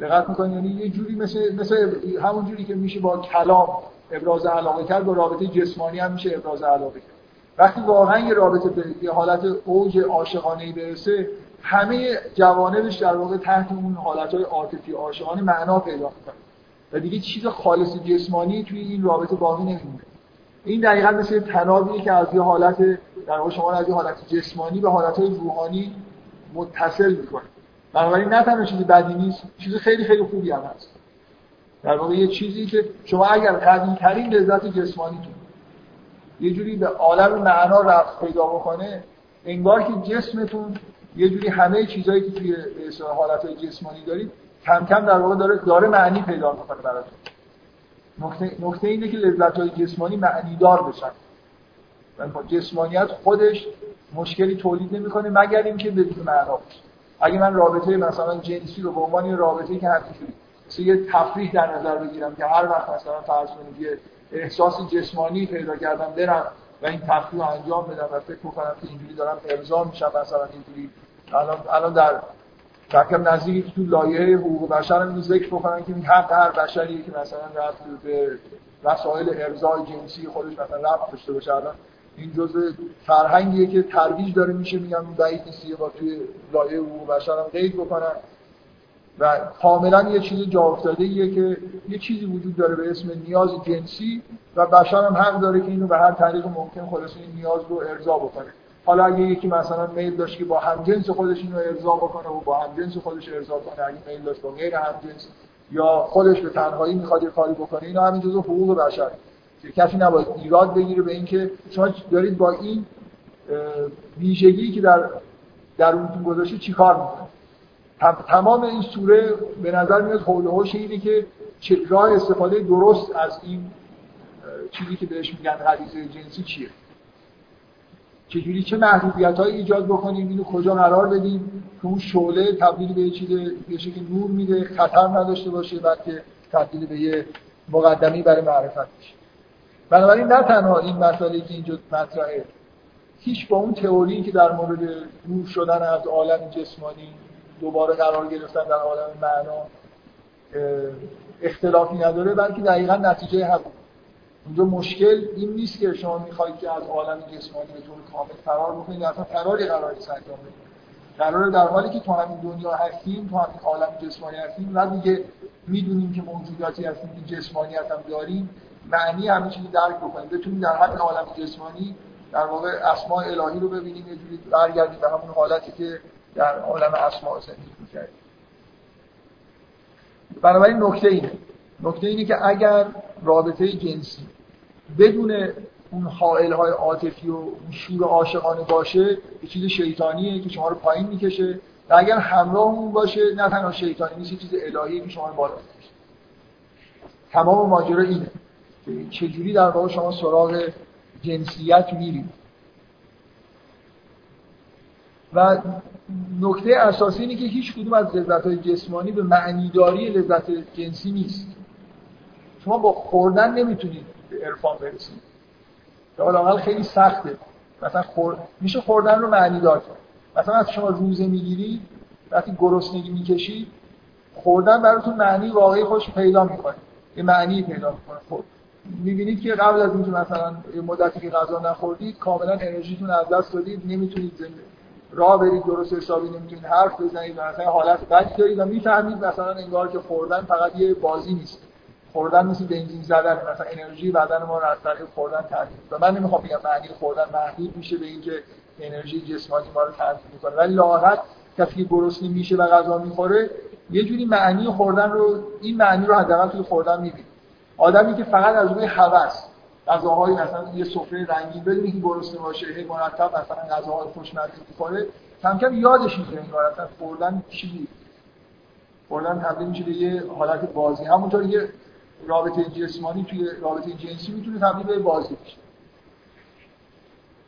Speaker 1: دقت می‌کنید یعنی یه جوری مثل مثل همون جوری که میشه با کلام ابراز علاقه کرد با رابطه جسمانی هم میشه ابراز علاقه کرد وقتی واقعا یه رابطه به یه حالت اوج عاشقانه برسه همه جوانبش در واقع تحت اون حالتهای عاطفی عاشقانه معنا پیدا می‌کنه. و دیگه چیز خالص جسمانی توی این رابطه باقی نمیمونه. این دقیقا مثل تنابی که از یه حالت در واقع شما از یه حالت جسمانی به حالتهای روحانی متصل می‌کنه. بنابراین نه تنها چیز بدی نیست چیز خیلی خیلی خوبی هم هست. در واقع یه چیزی که شما اگر قدیم ترین لذت جسمانیتون یه جوری به عالم معنا رفت پیدا بکنه انگار که جسمتون یه جوری همه چیزهایی که توی حالت جسمانی دارید کم کم در واقع داره داره معنی پیدا می‌کنه براتون. نکته, نکته اینه که لذت های جسمانی معنی دار بشن جسمانیت خودش مشکلی تولید نمی‌کنه مگر اینکه بدون معنا اگه من رابطه مثلا جنسی رو به عنوان رابطه‌ای که همینجوری مثل یه تفریح در نظر بگیرم که هر وقت مثلا فرض کنید یه احساس جسمانی پیدا کردم برم و این تفریح انجام بدم و فکر کنم که اینجوری دارم ارضا میشم مثلا اینجوری. الان الان در تکم نزدیکی تو لایه حقوق بشر هم ذکر بکنن که این حق هر بشری که مثلا رفت به وسایل ارضای جنسی خودش مثلا رفت داشته باشه. الان این جزء فرهنگیه که ترویج داره میشه میگم بعید نیست با توی لایه حقوق بشر هم قید بکنن. و کاملا یه چیز جا افتاده ایه که یه چیزی وجود داره به اسم نیاز جنسی و بشر هم حق داره که اینو به هر طریق ممکن خلاص این نیاز رو ارضا بکنه. حالا اگه یکی مثلا میل داشت که با همجنس خودش اینو ارضا بکنه و با همجنس خودش ارضا کنه اگه میل داشت با غیر همجنس یا خودش به تنهایی می‌خواد یه کاری بکنه اینا همین جزء حقوق بشر. کسی نباید ایراد بگیره به اینکه شما دارید با این ویژگی که در درونتون گذاشته چیکار می‌کنه؟ تمام این سوره به نظر میاد حول هوش اینه که راه استفاده درست از این چیزی که بهش میگن حدیث جنسی چیه؟ چجوری چه محدودیت هایی ایجاد بکنیم؟ اینو کجا قرار بدیم؟ که اون شعله تبدیل به یه چیز بشه که نور میده خطر نداشته باشه بلکه تبدیل به یه مقدمی برای معرفت بشه بنابراین نه تنها این مسئله که اینجا مطرحه هیچ با اون تئوری که در مورد نور شدن از عالم جسمانی دوباره قرار گرفتن در عالم معنا اختلافی نداره بلکه دقیقا نتیجه هم اونجا مشکل این نیست که شما می‌خواید که از عالم جسمانی به طور کامل فرار بکنید اصلا فراری قراری انجام بدید. قرار در حالی که تو همین دنیا هستیم تو همین عالم جسمانی هستیم و دیگه می‌دونیم که موجوداتی هستیم که جسمانیت هم داریم معنی همه چیزی درک بکنیم. بتونیم در همین عالم جسمانی در واقع اسماء الهی رو ببینیم یه جوری برگردیم به همون حالتی که در عالم اسماء زندگی می‌کردیم. بنابراین نکته اینه. نکته اینه که اگر رابطه جنسی بدون اون حائل های عاطفی و شور عاشقانه باشه یه چیز شیطانیه که شما رو پایین می‌کشه. و اگر همراه اون باشه نه تنها شیطانی نیست یه چیز الهی که شما رو بالا می‌کشه. تمام ماجرا اینه چجوری در واقع شما سراغ جنسیت میرید. و نکته اساسی اینه که هیچ کدوم از لذت های جسمانی به معنیداری لذت جنسی نیست. شما با خوردن نمی‌تونید به عرفان برسید. حالا خیلی سخته. مثلا خور... میشه خوردن رو معنی دار مثلا از شما روزه می‌گیرید وقتی گرسنگی می‌کشید خوردن براتون معنی واقعی خوش پیدا می‌کنه. یه معنی پیدا می‌کنه. خود می‌بینید که قبل از اینکه مثلا مدتی که غذا نخوردید کاملا انرژیتون از دست دادید نمی‌تونید زنده راه برید درست حسابی نمی‌تونید حرف بزنید مثلا حالت بدی دارید و می‌فهمید مثلا انگار که خوردن فقط یه بازی نیست. خوردن مثل بنزین زدن مثلا انرژی بدن ما رو از طریق خوردن تامین و من نمی‌خوام بگم معنی خوردن محدود میشه به اینکه انرژی جسمانی ما رو تامین می‌کنه. ولی لاغت کسی گرسنه میشه و غذا می‌خوره یه جوری معنی خوردن رو این معنی رو حداقل توی خوردن می‌بینه آدمی که فقط از روی هوس غذاهای مثلا یه سفره رنگین بدونی که گرسنه باشه هی مرتب مثلا غذاهای خوشمزه می‌خوره. کم کم یادش میره این اصلا خوردن چیزی خوردن تبدیل میشه به یه حالت بازی. همونطور یه رابطه جسمانی توی رابطه جنسی می‌تونه تبدیل به بازی بشه.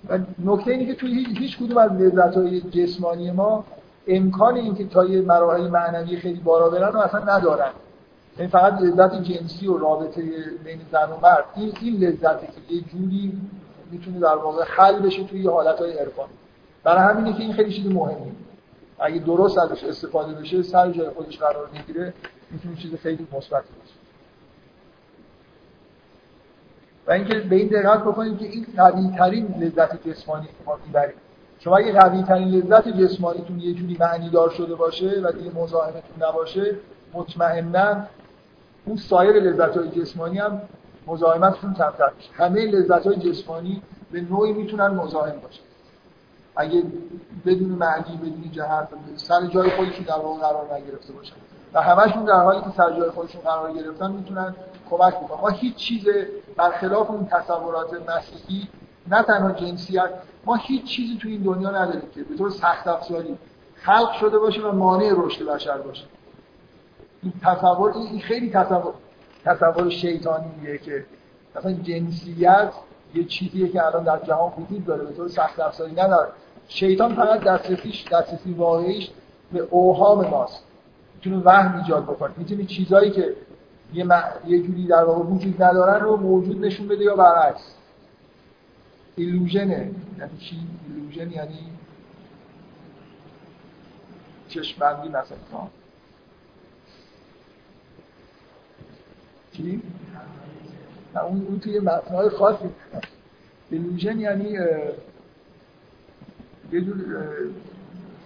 Speaker 1: و نکته اینه که توی هیچ کدوم از لذت‌های جسمانی ما امکان اینکه تا یه مراحل معنوی خیلی بالا برن اصلا ندارن. این فقط لذت جنسی و رابطه بین زن و مرد این این لذتی که یه جوری می‌تونه در واقع حل بشه توی حالتهای عرفانی. برای همینه که این خیلی چیز مهمیه. اگه درست ازش استفاده بشه سر جای خودش قرار می‌گیره می‌تونه چیز خیلی مثبت باشه. و اینکه به این دقت بکنید که این قوی ترین لذت جسمانی که ما می‌بریم. شما اگه قوی ترین لذت جسمانیتون یه جوری معنی دار شده باشه و دیگه مزاحمتون نباشه مطمئنا اون سایر لذت های جسمانی هم مزاحمتشون کمتر میشه. همه لذت های جسمانی به نوعی می‌تونن مزاحم باشه اگه بدون معنی بدون جهت سر جای خودشون در واقع قرار نگرفته باشن. و همشون در حالی که سر جای خودشون قرار گرفتن می‌تونن کمک بکنن. ما هیچ چیز برخلاف اون تصورات مسیحی نه تنها جنسیت ما هیچ چیزی تو این دنیا نداریم که به طور سخت افزاری خلق شده باشه و مانع رشد بشر باشه. این تصور این خیلی تصور تصور شیطانیه که مثلا جنسیت یه چیزیه که الان در جهان وجود داره به طور سخت افزاری نداره. شیطان فقط دسترسیش دسترسی واقعیش به اوهام ماست. می‌تونه وهم ایجاد بکنه. می‌تونه چیزایی که یه, م... یه جوری در واقع وجود ندارن رو موجود نشون بده یا برعکس. ایلوژنه یعنی چی؟ ایلوژن یعنی چشمندی مثلا. چی؟ اون, اون توی متنهای خاصی. ایلوژن یعنی یه جور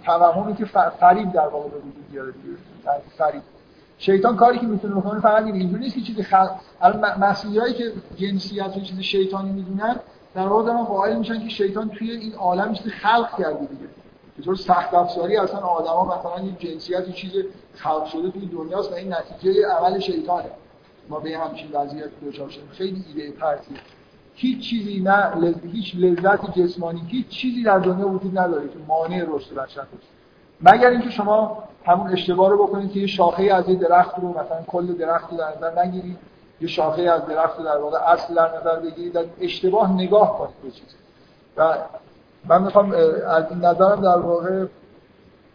Speaker 1: توهمی که فریب در واقع به وجود بیاره فریب. شیطان کاری که می‌تونه بکنه فقط این اینجوری نیست که چیزی خلق مسیحایی که جنسیت و چیز شیطانی می‌دونن در واقع دارن قائل میشن که شیطان توی این عالم چیزی خلق کرده دیگه. به طور سخت افزاری اصلا آدما مثلا این جنسیت چیز خلق شده توی دنیاست و این نتیجه عمل شیطانه. ما به همچین وضعیت دچار شدیم. خیلی ایده پرتی هیچ چیزی نه لز... هیچ لذت جسمانی هیچ چیزی در دنیا وجود نداره که مانع رشد بشر باشه. مگر اینکه شما همون اشتباه رو بکنید که یه شاخه از یه درخت رو مثلا کل درخت رو در نظر نگیرید یه شاخه از درخت رو در واقع اصل در نظر بگیرید در اشتباه نگاه کنید به چیز و من می‌خوام از این نظرم در واقع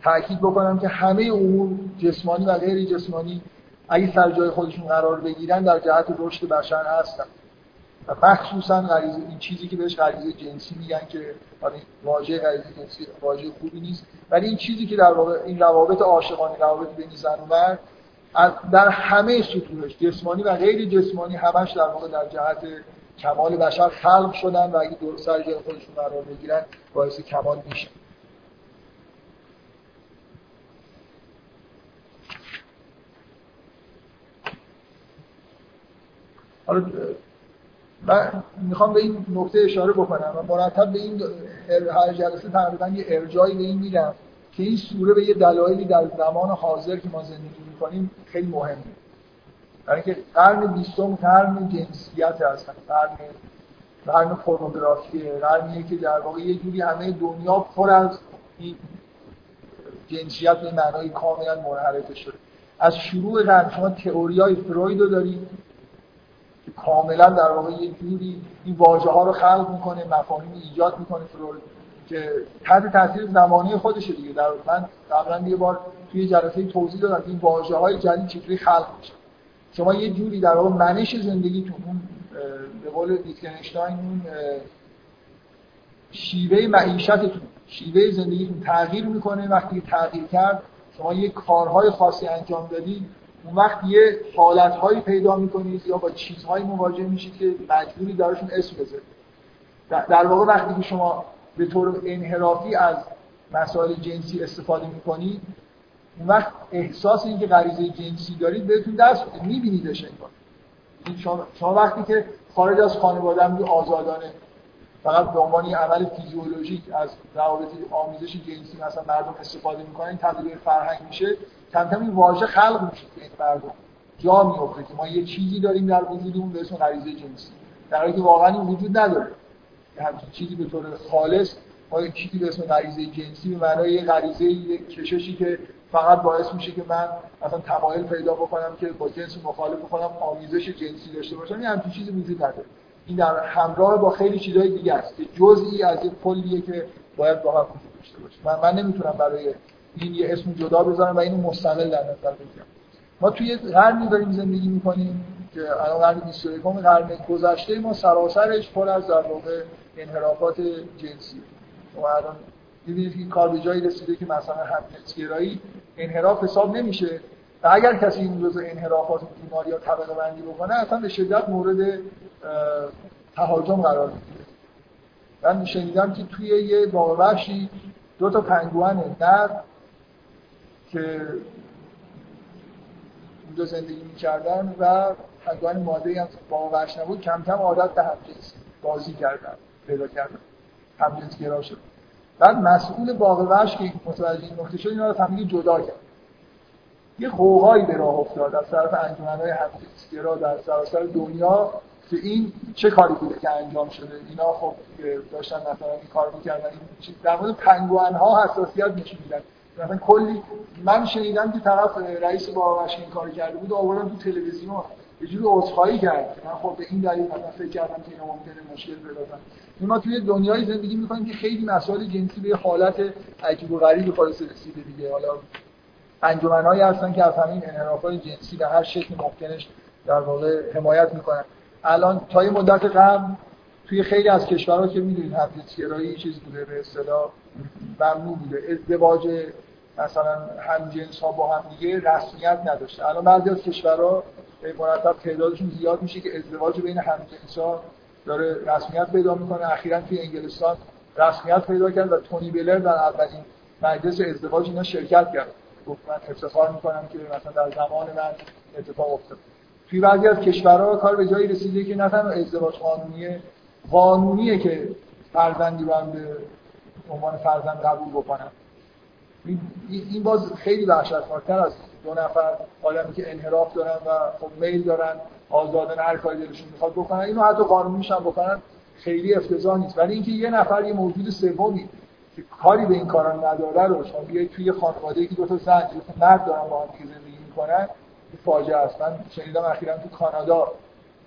Speaker 1: تاکید بکنم که همه امور جسمانی و غیر جسمانی اگه سر جای خودشون قرار بگیرن در جهت رشد بشر هستن. و مخصوصا غریزه این چیزی که بهش غریزه جنسی میگن که واژه غریزه جنسی واژه خوبی نیست. ولی این چیزی که در واقع این روابط عاشقانه روابط بین زن و مرد در همه سطوحش جسمانی و غیر جسمانی همش در واقع در جهت کمال بشر خلق شدن و اگه دور سر جای خودشون قرار بگیرن باعث کمال میشن حالا من می‌خوام به این نکته اشاره بکنم و مرتب به این هر جلسه تقریبا یه ارجایی به این میدم که این سوره به یه دلایلی در زمان حاضر که ما زندگی می‌کنیم خیلی مهمه. برای اینکه قرن بیستم قرن جنسیت هستن قرن قرن پورنوگرافی قرنیه که در واقع یه جوری همه دنیا پر از این جنسیت به معنای کاملا منحرف شده. از شروع قرن شما تئوری های فروید رو دارید کاملا در واقع یه جوری این واژه ها رو خلق می‌کنه مفاهیم ایجاد می‌کنه فروید که تحت تاثیر زمانه خودشه دیگه. در من قبلا یه بار توی جلسه توضیح دادم این واژه های جدید چطوری خلق میشه. شما یه جوری در واقع منش زندگیتون اون به قول ویتگنشتاین اون شیوه معیشتتون شیوه زندگیتون تغییر می‌کنه. وقتی تغییر کرد شما یه کارهای خاصی انجام دادید اون وقت یه حالتهایی پیدا می‌کنید یا با چیزهایی مواجه میشید که مجبوری دارشون اسم بذارید در واقع وقتی که شما به طور انحرافی از مسائل جنسی استفاده می‌کنید اون وقت احساس این که غریزه جنسی دارید بهتون دست میبینیدش این شما, شما وقتی که خارج از خانواده هم آزادانه فقط به عنوان عمل فیزیولوژیک از روابط آمیزش جنسی مثلا مردم استفاده می‌کنن تبدیل فرهنگ میشه. کم کم این واژه خلق میشه این مردم. جا میفته که ما یه چیزی داریم در وجودمون به اسم غریزه جنسی. در حالی که واقعا این وجود نداره. همچین چیزی به طور خالص ما یه چیزی به اسم غریزه جنسی به معنای غریزه کششی که فقط باعث میشه که من مثلا تمایل پیدا بکنم که با جنس مخالف بکنم آمیزش جنسی داشته باشم این همچین چیزی وجود نداره. این در همراه با خیلی چیزهای دیگه است که جزئی از یک کلیه که باید با هم داشته باشه من, من نمی‌تونم برای این یه اسم جدا بذارم و اینو مستقل در نظر بگیرم. ما توی قرنی داریم زندگی می‌کنیم که الان قرن 21 قرن گذشته ما سراسرش پر از در واقع انحرافات جنسی. و الان دیدید این کار به جایی رسیده که مثلا همجنسگرایی انحراف حساب نمیشه. و اگر کسی این جزء انحرافات بیماری یا طبقه بندی بکنه اصلا به شدت مورد تهاجم قرار می‌گیره. من شنیدم که توی یه باغ وحشی دو تا پنگوان نر که اونجا زندگی می‌کردن و پنگوان ماده هم باغ وحش نبود کم کم عادت به همجنس بازی کردن پیدا کردن همجنس گرا شد. بعد مسئول باغ وحش که متوجه این نکته شد اینا رو همگی جدا کرد. یه قوقایی به راه افتاد از طرف انجمنهای همجنسگرا در سراسر دنیا که این چه کاری بوده که انجام شده. اینا خب داشتن مثلا این کار می‌کردن. این در مورد پنگوان ها حساسیت نشون مثلا کلی من شنیدم که طرف رئیس باغوش این کار کرده بود آوردن تو تلویزیون یه جوری عذرخواهی کرد. من خب به این دلیل مثلا فکر کردم که اینا ممکنه مشکل پیدا کنن ما توی دنیای زندگی می‌کنیم که خیلی مسائل جنسی به حالت عجیب و غریبی خالص رسیده دیگه. حالا انجمنهایی هستن که از همین انحرافات جنسی به هر شکل ممکنش در واقع حمایت می‌کنن. الان تا یه مدت قبل توی خیلی از کشورها که می‌دونید همجنسگرایی چیز بوده به اصطلاح ممنوع بوده. ازدواج مثلا هم جنس ها با هم دیگه رسمیت نداشته. الان بعضی از کشورها مرتب تعدادشون زیاد میشه که ازدواج بین هم جنس ها داره رسمیت پیدا می‌کنه. اخیرا توی انگلستان رسمیت پیدا کرد و تونی بلر در اولین مجلس ازدواج اینا شرکت کرد. گفت من افتخار می‌کنم که مثلا در زمان من اتفاق افتاد. توی بعضی از کشورها کار به جایی رسیده که نه تنها ازدواج قانونیه قانونیه که فرزندی رو هم به عنوان فرزند قبول بکنن. این باز خیلی وحشتناکتر از دو نفر آدمی که انحراف دارن و خب میل دارن آزادانه هر کاری دلشون می‌خواد بکنن. اینو حتی قانونیش هم بکنن خیلی افتضاح نیست. ولی اینکه یه نفر یه موجود سومی که کاری به این کارا نداره رو شما بیاید توی خانواده که دو تا زن مرد دارن با هم زندگی می‌کنن فاجعه است. من شنیدم اخیرا تو کانادا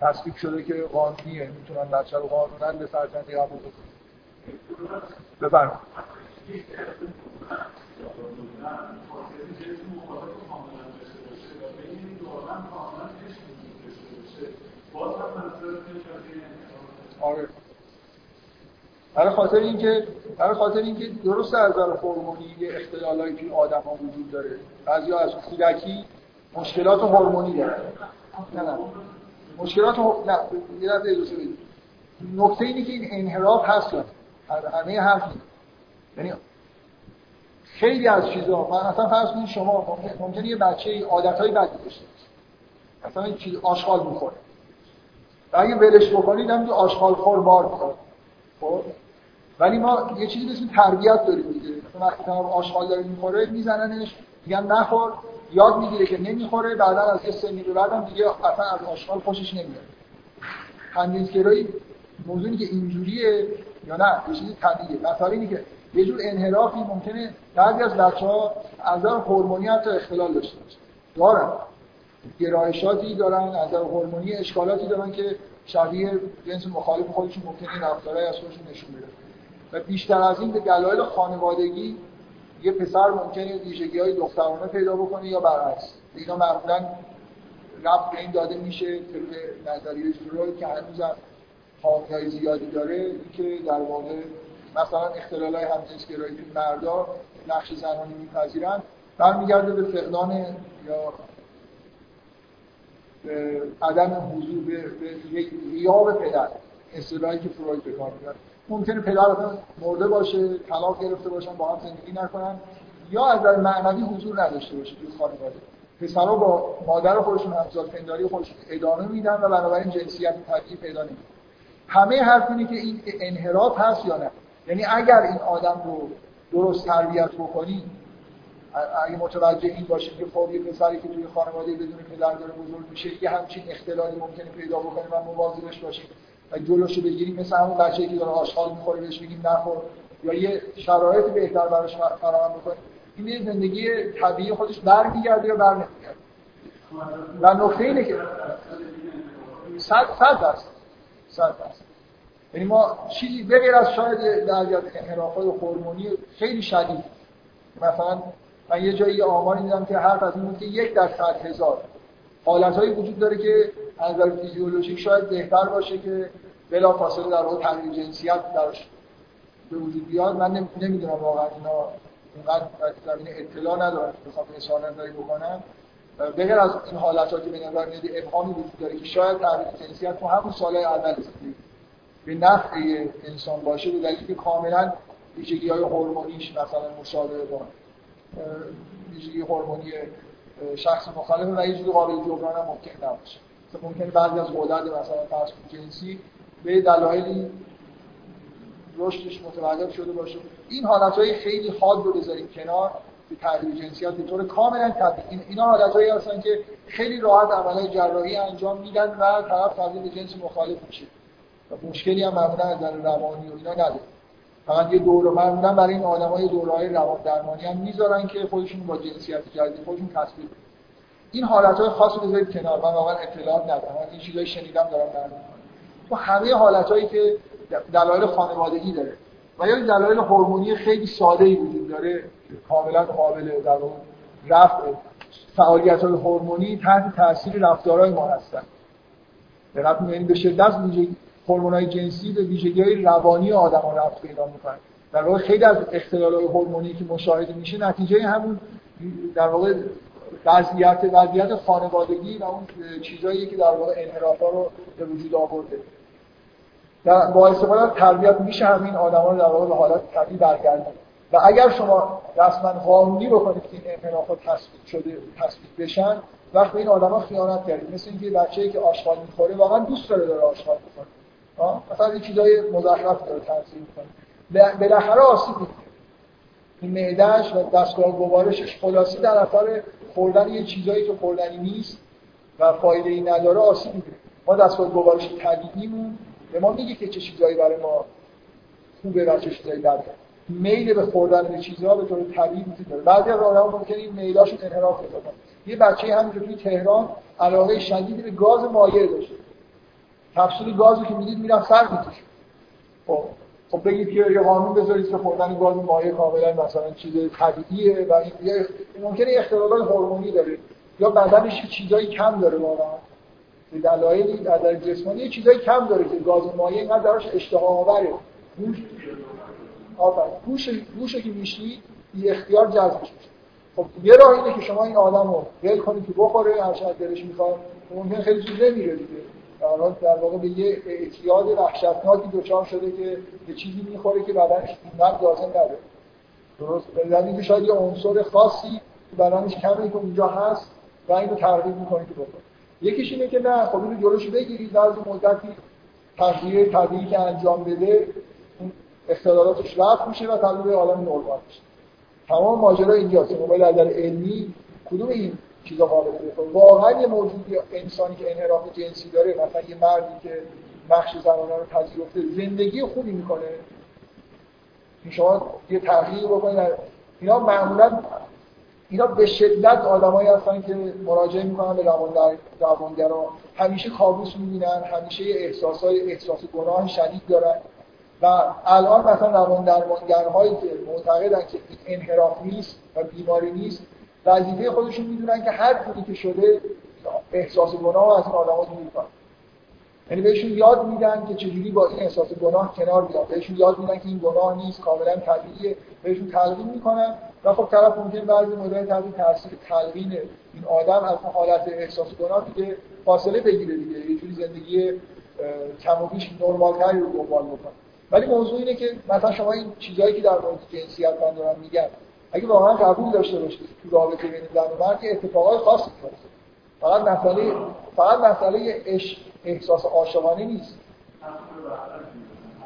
Speaker 1: تصویب شده که قانونیه. می‌تونن بچه رو قانونا به فرزندی قبول بکنن. بفرمایید. آره. برای خاطر اینکه برای خاطر اینکه درست از نظر هورمونی یه اختلالایی توی آدم‌ها وجود داره. بعضیا از کودکی مشکلات هورمونی دارن. نه نه. مشکلات نه یه لحظه نکته اینه که این انحراف هست همه حرف یعنی خیلی از چیزا من مثلا فرض کنید شما ممکنه یه بچه عادتهای بدی داشته باشه مثلا چیز آشغال می‌خوره. اگه ولش بکنید هم آشغال خور بار خب؟ ولی ما یه چیزی مثل تربیت داریم دیگه. مثلا وقتی طرف آشغال داره می‌خوره میزننش میگن نخور یاد می‌گیره که نمی‌خوره بعدا از یه سنی به بعدم دیگه اصلا از آشغال خوشش نمیاد. تمیزگرایی موضوعی که اینجوریه یا نه؟ یه چیزی طبیعیه. مثلا اینه که یه جور انحرافی ممکنه بعضی از بچه ها از نظر هورمونی حتی اختلال داشته باشه. دارن. گرایشاتی دارن از هورمونی اشکالاتی دارن که شبیه جنس مخالف خودشون ممکنه رفتارهای از خودشون نشون بده و بیشتر از این به دلایل خانوادگی یه پسر ممکنه ویژگی های دخترانه پیدا بکنه یا برعکس. اینا معمولا رفت به این داده میشه طبق نظریه فروید که هنوز هم زیادی داره که در واقع مثلا اختلال های همجنسگرایی مردا نقش زنانی میپذیرن. برمیگرده به فقدان یا عدم حضور به, به غیاب پدر اصطلاحی که فروید به کار می‌بره. ممکنه پدر مرده باشه طلاق گرفته باشن با هم زندگی نکنن یا از نظر معنوی حضور نداشته باشه تو خانواده. پسرها با مادر خودشون همزاد پنداری خودشون ادامه میدن و بنابراین جنسیت طبیعی پیدا نمی‌کنن همه حرف اینه که این انحراف هست یا نه؟ یعنی اگر این آدم رو درست تربیت بکنی اگه متوجه این باشید که خب یه پسری که توی خانواده بدون پدر داره بزرگ میشه یه همچین اختلالی ممکنه پیدا بکنه و مواظبش باشید و جلوشو بگیریم مثل همون بچه‌ای که داره آشغال می‌خوره بهش بگیم نخور. یا یه شرایط بهتر براش فراهم بکنیم. این زندگی طبیعی خودش برمیگرده یا برنمیگرده؟ و نکته اینه که صد صد درصد. صد درصد. یعنی ما چیزی بغیر از شاید در انحرافات هورمونی خیلی شدید. مثلا من یه جایی آماری دیدم که حرف از این که یک در صد هزار حالتهایی وجود داره که از نظر فیزیولوژیک شاید بهتر باشه که بلا فاصله در واقع تغییر جنسیت درش به وجود بیاد. من نمی‌دونم واقعا اینا اینقدر زمین اطلاع ندارم که بخوام اظهار نظری بکنم. بغیر از این حالت که به نظر میاد ابهامی وجود داره که شاید تغییر جنسیت تو همون سالهای اول به نفع انسان باشه به دلیلی که کاملا ویژگی های هورمونیش مثلا مشابه با ویژگی هورمونی شخص مخالف و یه جوری قابل جبران هم ممکن نباشه. مثلا ممکنه بعضی از غدد مثلا فرض جنسی به دلایلی رشدش متوقف شده باشه. این حالتهای خیلی حاد رو بذاریم کنار به تغییر جنسیت به طور کاملا طبیعی. اینا حالتهایی هستن که خیلی راحت عملهای جراحی انجام میدن و طرف تبدیل به جنس مخالف میشه. و مشکلی هم معمولا از روانی و اینا نداره. فقط یه دوره معمولا برای این آدمای دورهای روان درمانی هم می‌ذارن که خودشون با جنسیت جدید خودشون تصویر این حالتهای خاص رو بذارید کنار. من واقعا اطلاعات ندارم. من این چیزایی شنیدم دارم برمی تو همه حالتهایی که دلایل خانوادگی داره و یا دلایل هورمونی خیلی ساده ای وجود داره کاملا قابل در رفع فعالیت های هورمونی تحت تاثیر رفتارهای ما هستن. به یعنی به شدت های جنسی به های روانی آدم رفت پیدا می‌کنن. در واقع خیلی از های هورمونی که مشاهده میشه نتیجه همون در واقع وضعیت وضعیت خانوادگی و اون چیزایی که در واقع انحرافا رو به وجود آورده. با استفاده از تربیت میشه همین آدما رو در واقع به حالت طبیعی برگردون و اگر شما رسما قانونی بکنید که این انحرافات تثبیت شده تثبیت بشن وقت به این آدما خیانت کردید. مثل اینکه بچه‌ای که آشغال می‌خوره واقعا دوست داره داره آشغال می‌خوره مثلا این چیزای مزخرف داره تاثیر می‌کنه. بالاخره آسیب این معدهش و دستگاه گوارشش خلاصی در اثر خوردن یه چیزایی که خوردنی نیست و فایده ای نداره آسیب می‌گیره. ما دستگاه گوارش طبیعیمون به ما میگه که چه چیزایی برای ما خوبه و چه چیزایی بده. میل به خوردن به چیزها به طور طبیعی وجود داره. بعضی از آدم‌ها ممکنه این میلاشون انحراف پیدا یه بچه همینجوری توی تهران علاقه شدیدی به گاز مایع داشته. کپسول گازی که می‌دید می‌رفت سر می‌کشه. خب خب بگید که یه قانون بذارید که خوردن گاز مایع کاملا مثلا چیز طبیعیه و این ممکنه اختلالات هورمونی داره. یا بدنش چیزایی کم داره واقعا. دلایلی در جسمانی یه چیزایی کم داره که گاز مایع اینقدر دراش اشتها آوره. آفرین. گوش گوشه که میشی بی اختیار جذبش میشه. خب یه راه اینه که شما این آدم رو ول کنید که بخوره هر چقدر دلش می‌خواد. ممکن خیلی چیز نمیره دیگه. در در واقع به یه اعتیاد وحشتناکی دچار شده که یه چیزی می‌خوره که بدنش نقد لازم نداره درست. یعنی که شاید یه عنصر خاصی بدنش کمی که اونجا هست و اینو ترغیب می‌کنه که بخوره یکیش اینه که نه خب اینو جلوش بگیرید در مدتی تغییر طبیعی که انجام بده اختلالاتش رفت میشه و تبدیل به عالم نرمال میشه. تمام ماجرا اینجاست. موبایل از نظر علمی کدوم این چیزا قابل واقعا یه موجودی انسانی که انحراف جنسی داره مثلا یه مردی که نقش زنانه رو پذیرفته زندگی خوبی می‌کنه. شما یه تغییر بکنید. اینا معمولا اینا به شدت آدمایی هستن که مراجعه می‌کنن به روانگرا. همیشه کابوس می‌بینن همیشه احساسای احساس گناه شدید دارن. و الان مثلا روان درمانگرهایی که معتقدن که این انحراف نیست و بیماری نیست وظیفه خودشون می‌دونن که هر طوری که شده احساس گناه از این آدم‌ها دور کنن یعنی بهشون یاد میدن که چجوری با این احساس گناه کنار بیان. بهشون یاد میدن که این گناه نیست کاملا طبیعیه بهشون تلقین می‌کنن و خب طرف ممکن بعضی مدل تلقین تاثیر تلقین این آدم از حالت احساس گناه دیگه فاصله بگیره دیگه. یه جوری زندگی کم و بیش نرمال‌تری رو دنبال بکنه. ولی موضوع اینه که مثلا شما این چیزهایی که در مورد جنسیت من دارم میگم اگه واقعا قبول داشته باشید تو رابطه بین زن و مرد اتفاقات خاصی میفته فقط مسئله فقط مسئله احساس عاشقانه نیست.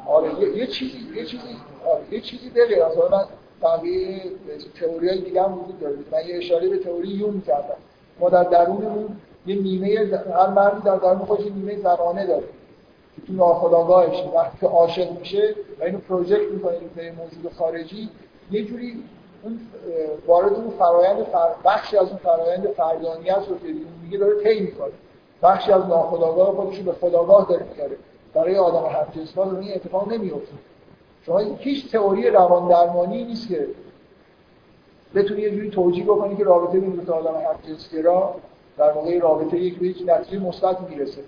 Speaker 1: آره یه, یه چیزی یه چیزی آره یه چیزی بغیر از من بقیه تئوریای دیگه هم وجود داره. من یه اشاره به تئوری یون کردم ما در درونمون یه نیمه هر مردی در درون خودش نیمه زنانه داره. تو ناخودآگاهش وقتی که عاشق میشه و اینو پروژکت می‌کنه به موجود خارجی یه جوری اون وارد اون فرایند فر... بخشی از اون فرایند فردانیت رو که میگه داره طی می‌کنه. بخشی از ناخودآگاه خودش رو به خداگاه داره میاره برای آدم هر جنس این اتفاق نمیفته شما هیچ تئوری روان درمانی نیست که بتونی یه جوری توجیه بکنی که رابطه بین دو آدم هر جنسگرا در واقع رابطه یک به یک نتیجه مثبت می‌رسه.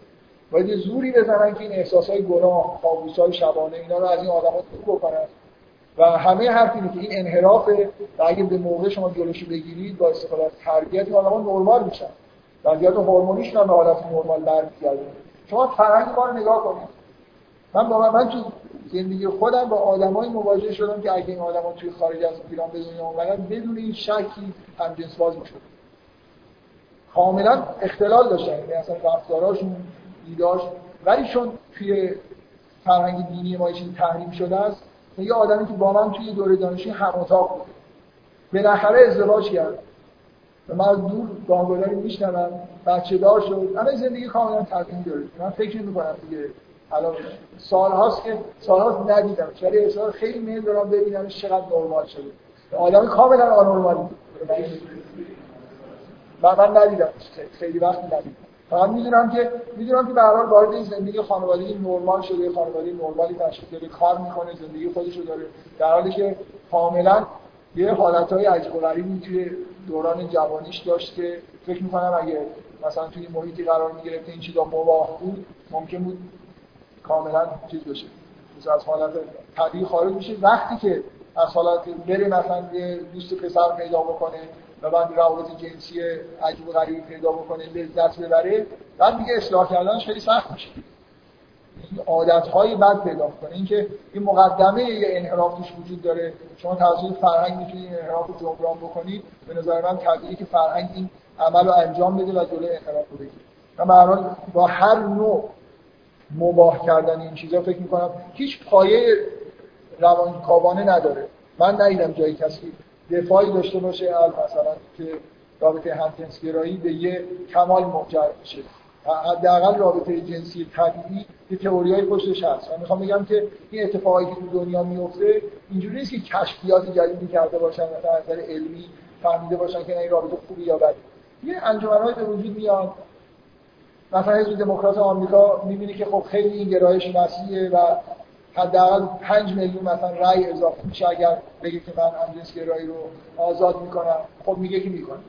Speaker 1: باید یه زوری بزنن که این احساس های گناه کابوس های شبانه اینا رو از این آدم دور بکنن. و همه حرف اینه که این انحراف و اگه به موقع شما جلوشو بگیرید با استفاده از تربیت آدم‌ها نرمال میشن. وضعیت هورمونیش هم به حالت نرمال برمیگرده شما فرهنگ ما نگاه کنید. من با من تو زندگی خودم با آدمایی مواجه شدم که اگه این آدما توی خارج از ایران به دنیا اومدن بدون این شکی هم جنس باز می‌شد کاملا اختلال داشتن. یعنی اصلا رفتاراشون دیداش ولی چون توی فرهنگ دینی ما چیزی تحریم شده است یه آدمی که با من توی دوره دانشی هم اتاق بود بالاخره ازدواج کرد. و من از دور گاهگداری میشنوم بچه دار شد. همه زندگی کاملا تغییر داره. من فکر نمی کنم دیگه الان سال هاست که سال هاست ندیدم ولی احساس خیلی میل دارم ببینم چقدر نرمال شده. آدم کاملا آنورمالی من من ندیدم. خیلی وقت ندیدم. فقط می‌دونم که می‌دونم که به هر وارد این زندگی خانوادگی نرمال شده خانواده نرمالی تشکیل داده کار می‌کنه زندگی خودش رو داره. در حالی که کاملا یه حالتهای عجیب و توی دوران جوانیش داشت که فکر می‌کنم اگه مثلا توی محیطی قرار می‌گرفت این چیزا مباه بود ممکن بود کاملا چیز بشه. مثل از حالت طبیعی خارج میشه وقتی که از حالت بره مثلا یه دوست پسر پیدا بکنه و بعد روابط جنسی عجیب و غریبی پیدا بکنه لذت ببره بعد دیگه اصلاح کردنش خیلی سخت میشه. عادت‌های بد پیدا کنه اینکه این مقدمه یه انحراف توش وجود داره. شما توسط فرهنگ می‌تونید این انحراف رو جبران بکنید. به نظر من طبیعیه که فرهنگ این عمل رو انجام بده و جلوی انحراف رو بگیره. من با هر نوع مباه کردن این چیزا فکر می‌کنم هیچ پایه روانکاوانه نداره. من ندیدم جایی کسی دفاعی داشته باشه مثلا که رابطه همجنسگرایی به یه کمال منجر بشه حداقل رابطه جنسی طبیعی یه تئوریای پشتش هست. من می‌خوام بگم که این اتفاقایی که تو دنیا میفته اینجوری نیست که کشفیات جدیدی کرده باشن مثلا از نظر علمی فهمیده باشن که این رابطه خوبی یا بد یه انجمنهای به وجود میاد. مثلا حزب دموکرات آمریکا می‌بینی که خب خیلی این گرایش مسیحه و حداقل 5 میلیون مثلا رأی اضافه میشه اگر بگه که من همجنس گرایی رو آزاد می‌کنم. خب میگه که می‌کنه.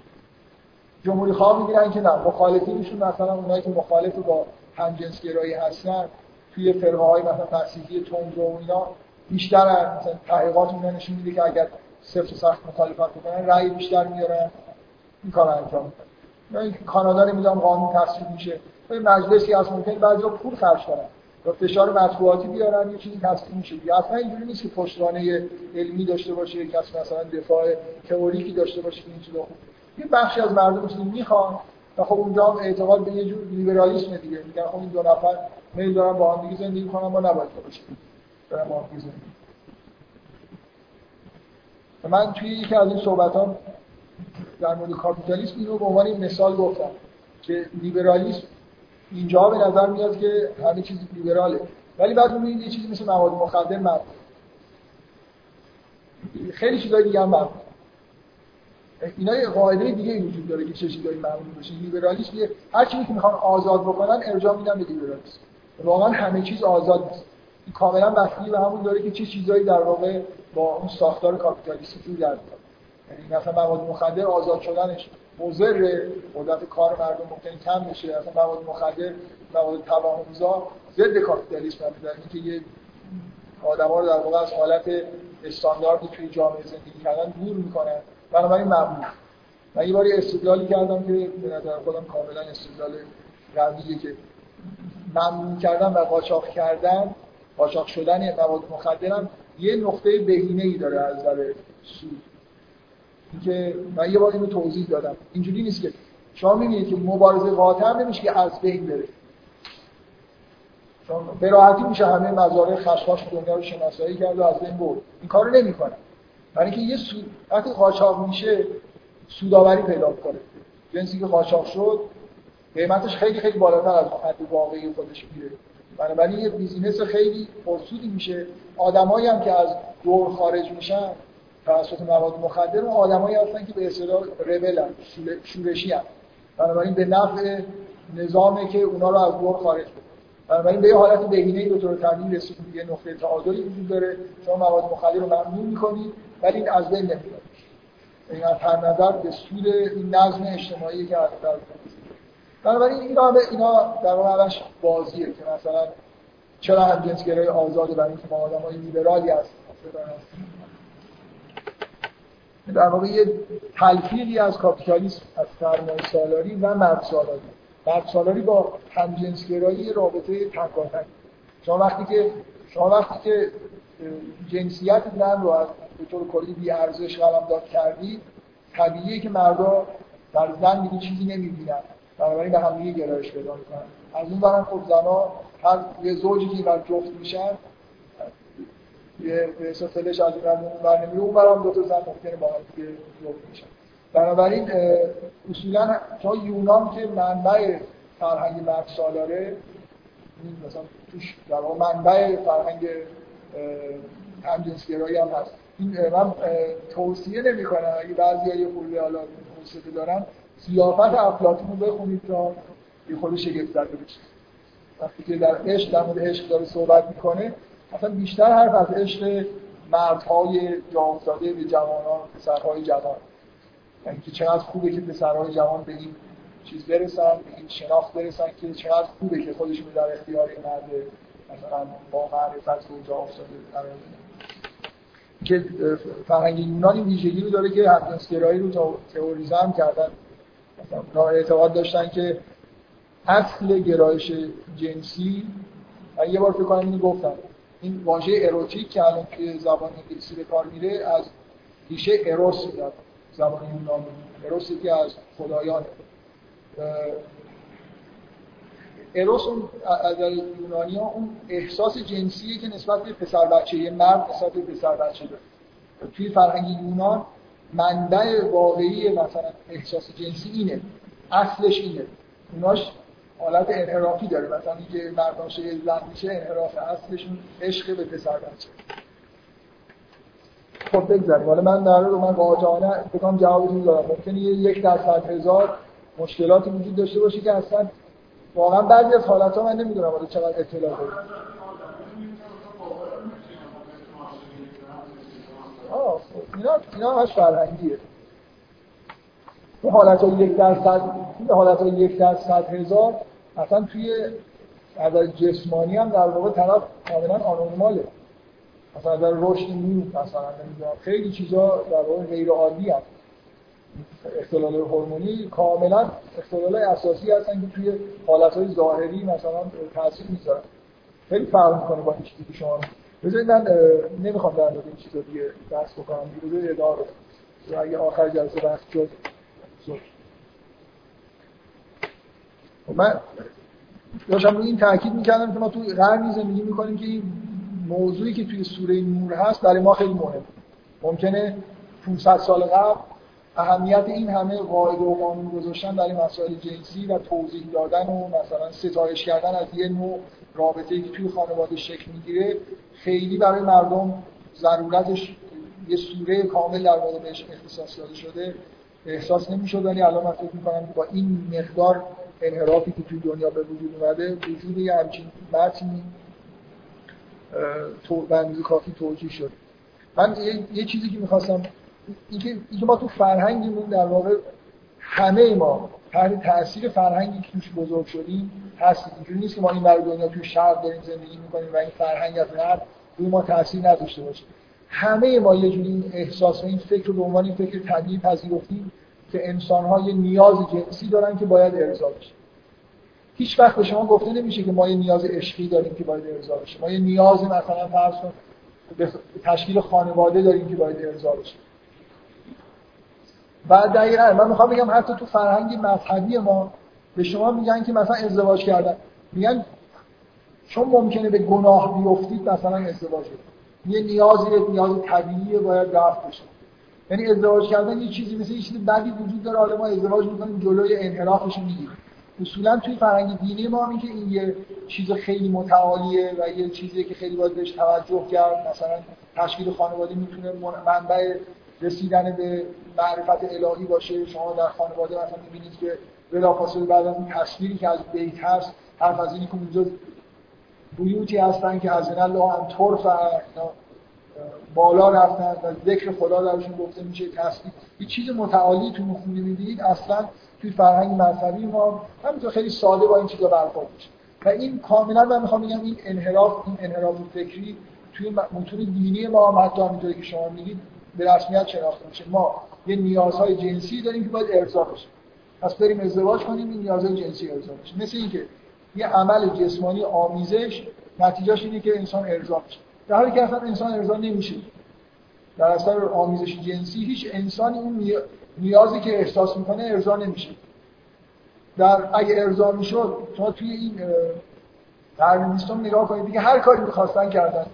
Speaker 1: جمهوری خواه می‌گیرن که نه. مخالفینشون مثلا اونایی که مخالف با همجنس گرایی هستن توی فرقه های مثلا مسیحی تند و اینا بیشتر مثلا تحقیقات اون نشون میده که اگر صفر سخت مخالفت بکنن رأی بیشتر میارن. این کار انجام میدن. کانادا نمی‌دونم قانون تصویب میشه. مجلسی از ممکن بعضی پول خرج کنن. یا فشار مطبوعاتی بیارن یه چیزی تصمیم میشه یا اصلا اینجوری نیست که پشتوانه علمی داشته باشه یک کس مثلا دفاع تئوریکی داشته باشه که این چیزا خوب. یه بخشی از مردم چیزی می‌خوان و خب اونجا هم اعتقاد به یه جور لیبرالیسم دیگه. میگن خب این دو نفر میل دارن با هم دیگه زندگی کنن ما نباید باشه دارن با هم من توی یکی از این صحبتام در مورد کاپیتالیسم اینو به عنوان مثال گفتم که لیبرالیسم اینجا به نظر میاد که همه چیز لیبراله. ولی بعد می‌بینید یه چیزی مثل مواد مخدر ممنوع خیلی چیزای دیگه هم ممنوع اینا یه قاعده دیگه وجود داره که چه چیزایی ممنوع بشه لیبرالیسم یه هر چیزی که می‌خوان آزاد بکنن ارجاع میدن به لیبرالیسم. واقعا همه چیز آزاد نیست. کاملا بستگی به همون داره که چه چیزایی در واقع با اون ساختار کاپیتالیستی در یعنی مثلا مواد مخدر آزاد شدنش. مضر قدرت کار مردم ممکن کم بشه. اصلا مواد مخدر مواد توهمزا ضد کاپیتالیسم در اینکه یه آدما رو در واقع از حالت استانداردی توی جامعه زندگی کردن دور می‌کنن. بنابراین ممنوع من یه باری استدلالی کردم که به نظر خودم کاملا استدلال قویه که ممنوع کردن و قاچاق کردن قاچاق شدن مواد مخدر یه نقطه بهینه ای داره از نظر سود. که من یه بار اینو توضیح دادم. اینجوری نیست که شما می‌بینید که مبارزه قاطع نمیشه که از بین بره. چون به راحتی میشه همه مزارع خشخاش دنیا رو شناسایی کرد و از بین برد. این کارو نمی‌کنه. برای اینکه یه سود وقتی قاچاق میشه سوداوری پیدا کنه جنسی که قاچاق شد قیمتش خیلی خیلی بالاتر از حد واقعی خودش میره بنابراین یه بیزینس خیلی پرسودی میشه. آدمایی هم که از دور خارج میشن توسط مواد مخدر اون آدمایی هستن که به اصطلاح ربلن شورشی هم بنابراین به نفع نظامه که اونا رو از دور خارج کنه بنابراین به یه حالت بهینه به طور طبیعی رسید یه نقطه تعادلی وجود داره. شما مواد مخدر رو ممنوع می‌کنید ولی این از بین نمیاد این از هر نظر به سود این نظم اجتماعی که از در بنابراین اینا اینا در واقع بازیه که مثلا چرا هم جنسگرای آزاده برای اینکه ما آدمای لیبرالی هستیم؟ در واقع یه تلفیقی از کاپیتالیسم از سرمایه سالاری و مرد سالاری. مرد سالاری با همجنسگرایی رابطه تکاتک. شما وقتی که شما وقتی که جنسیت زن رو از به طور کلی بی ارزش داد کردی طبیعیه که مردا در زن دیگه چیزی نمی‌بینن. بنابراین به هم گرایش پیدا می‌کنن. از اون برم خب زنا هر یه زوجی که بر جفت میشن یه به فلش از این بر نمیره اون برام دو تا زن ممکنه با هم دیگه میشن بنابراین اصولا تا یونان که منبع فرهنگ مرد سالاره مثلا توش در منبع فرهنگ همجنسگرایی هم هست. این من توصیه نمی کنم اگه بعضی های خورده حالا موسیقی دارن سیافت افلاطون رو بخونید تا یه خود شگفت زده وقتی که در عشق در مورد عشق داره صحبت می‌کنه اصلا بیشتر حرف از عشق مردهای جا به جوانان پسرهای جوان. یعنی که چقدر خوبه که پسرهای جوان به این چیز برسن به این شناخت برسن که چقدر خوبه که خودشون در اختیار مرد مثلا با معرفت و جا افتاده که فرهنگ یونان این ویژگی رو داره که همجنسگرایی رو تئوریزه هم کردن. مثلا اعتقاد داشتن که اصل گرایش جنسی من یه بار فکر کنم اینو گفتم این واژه اروتیک که الان توی زبان انگلیسی به کار میره از ریشه اروس میاد زبان یونانی اروس که از خدایان اروس اون از یونانی ها اون احساس جنسیه که نسبت به پسر بچه یه مرد نسبت به پسر بچه داره. توی فرهنگ یونان منبع واقعی مثلا احساس جنسی اینه اصلش اینه. اوناش حالت انحرافی داره. مثلا اینکه مردم شه زن میشه انحراف اصلشون عشق به پسر بچه. خب بگذاریم. حالا من در رو من واجهانه بکنم جوابتون دارم. ممکنه یک درصد هزار مشکلاتی وجود داشته باشه که اصلا واقعا بعضی از حالت ها من نمی‌دونم حالا چقدر اطلاع داریم آه اینا اینا همش فرهنگیه. این حالت های یک درصد حالت های یک درصد هزار اصلا توی از جسمانی هم در واقع طرف کاملا آنورماله. مثلا در رشد نیو مثلا خیلی چیزا در واقع غیر عادی هست. اختلال هورمونی کاملا اختلال اساسی هستن که توی حالتهای ظاهری مثلا تاثیر می‌ذارن. خیلی فرق می‌کنه با این چیزی که شما بذارید من نمی‌خوام در مورد این چیزا دیگه بحث بکنم. دیگه اداره اگه آخر جلسه بحث شد خب من داشتم روی این تاکید می‌کردم که ما توی قرنی زندگی می‌کنیم که این موضوعی که توی سوره نور هست برای ما خیلی مهم ممکنه 500 سال قبل اهمیت این همه قاعده و قانون گذاشتن برای مسائل جنسی و توضیح دادن و مثلا ستایش کردن از یه نوع رابطه که توی خانواده شکل می‌گیره خیلی برای مردم ضرورتش یه سوره کامل در مورد بهش اختصاص داده شده احساس نمی‌شد. ولی الان من فکر می‌کنم با این مقدار انحرافی که توی دنیا به وجود اومده وجود یه همچین متنی به کافی توجیه شد من یه, چیزی که می‌خواستم اینکه اینکه ما تو فرهنگمون در واقع همه ما تحت تاثیر فرهنگی که توش بزرگ شدیم هست اینجوری نیست که ما این ور دنیا توی شرق داریم زندگی می‌کنیم و این فرهنگ از غرب روی ما تاثیر نداشته باشه. همه ما یه جوری این احساس و این فکر رو به عنوان این فکر طبیعی پذیرفتیم. که انسان ها یه نیاز جنسی دارن که باید ارضا بشه. هیچ وقت به شما گفته نمیشه که ما یه نیاز عشقی داریم که باید ارضا بشه. ما یه نیاز مثلا فرض کن به تشکیل خانواده داریم که باید ارضا بشه. و دقیقا من می‌خوام بگم حتی تو فرهنگ مذهبی ما به شما میگن که مثلا ازدواج کردن. میگن چون ممکنه به گناه بیفتید مثلا ازدواج یه نیازی نیاز طبیعیه باید رفت بشه. یعنی ازدواج کردن یه چیزی مثل یه چیزی بدی وجود داره. حالا ما ازدواج می‌کنیم جلوی انحرافش می‌گیریم. اصولا توی فرهنگ دینی ما هم که این یه چیز خیلی متعالیه و یه چیزی که خیلی باید بهش توجه کرد. مثلا تشکیل خانواده می‌تونه منبع رسیدن به معرفت الهی باشه. شما در خانواده مثلا می‌بینید که بلافاصله بعد اون تصویری که از بیت هست حرف از اینی که اونجا بیوتی هستن که از الله هم طرف بالا رفتن و ذکر خدا درشون گفته میشه تصویر یه چیز متعالی تو خونه می‌بینید اصلا توی فرهنگ مذهبی ما همینطور خیلی ساده با این چیزا برخورد میشه. و این کاملا من می‌خوام بگم این انحراف این انحراف فکری توی متون دینی ما هم حتی همینطوری که شما میگید به رسمیت شناخته میشه. ما یه نیازهای جنسی داریم که باید ارضا بشه. پس بریم ازدواج کنیم این نیازهای جنسی ارضا بشه. مثل اینکه یه عمل جسمانی آمیزش نتیجهش اینه که انسان ارضا بشه در حالی که اصلا انسان ارضا نمیشه. در اثر آمیزش جنسی هیچ انسانی اون نیازی که احساس می‌کنه ارضا نمیشه. در اگه ارضا می‌شد شما توی این قرن بیستم نگاه کنید دیگه هر کاری می‌خواستن کردن.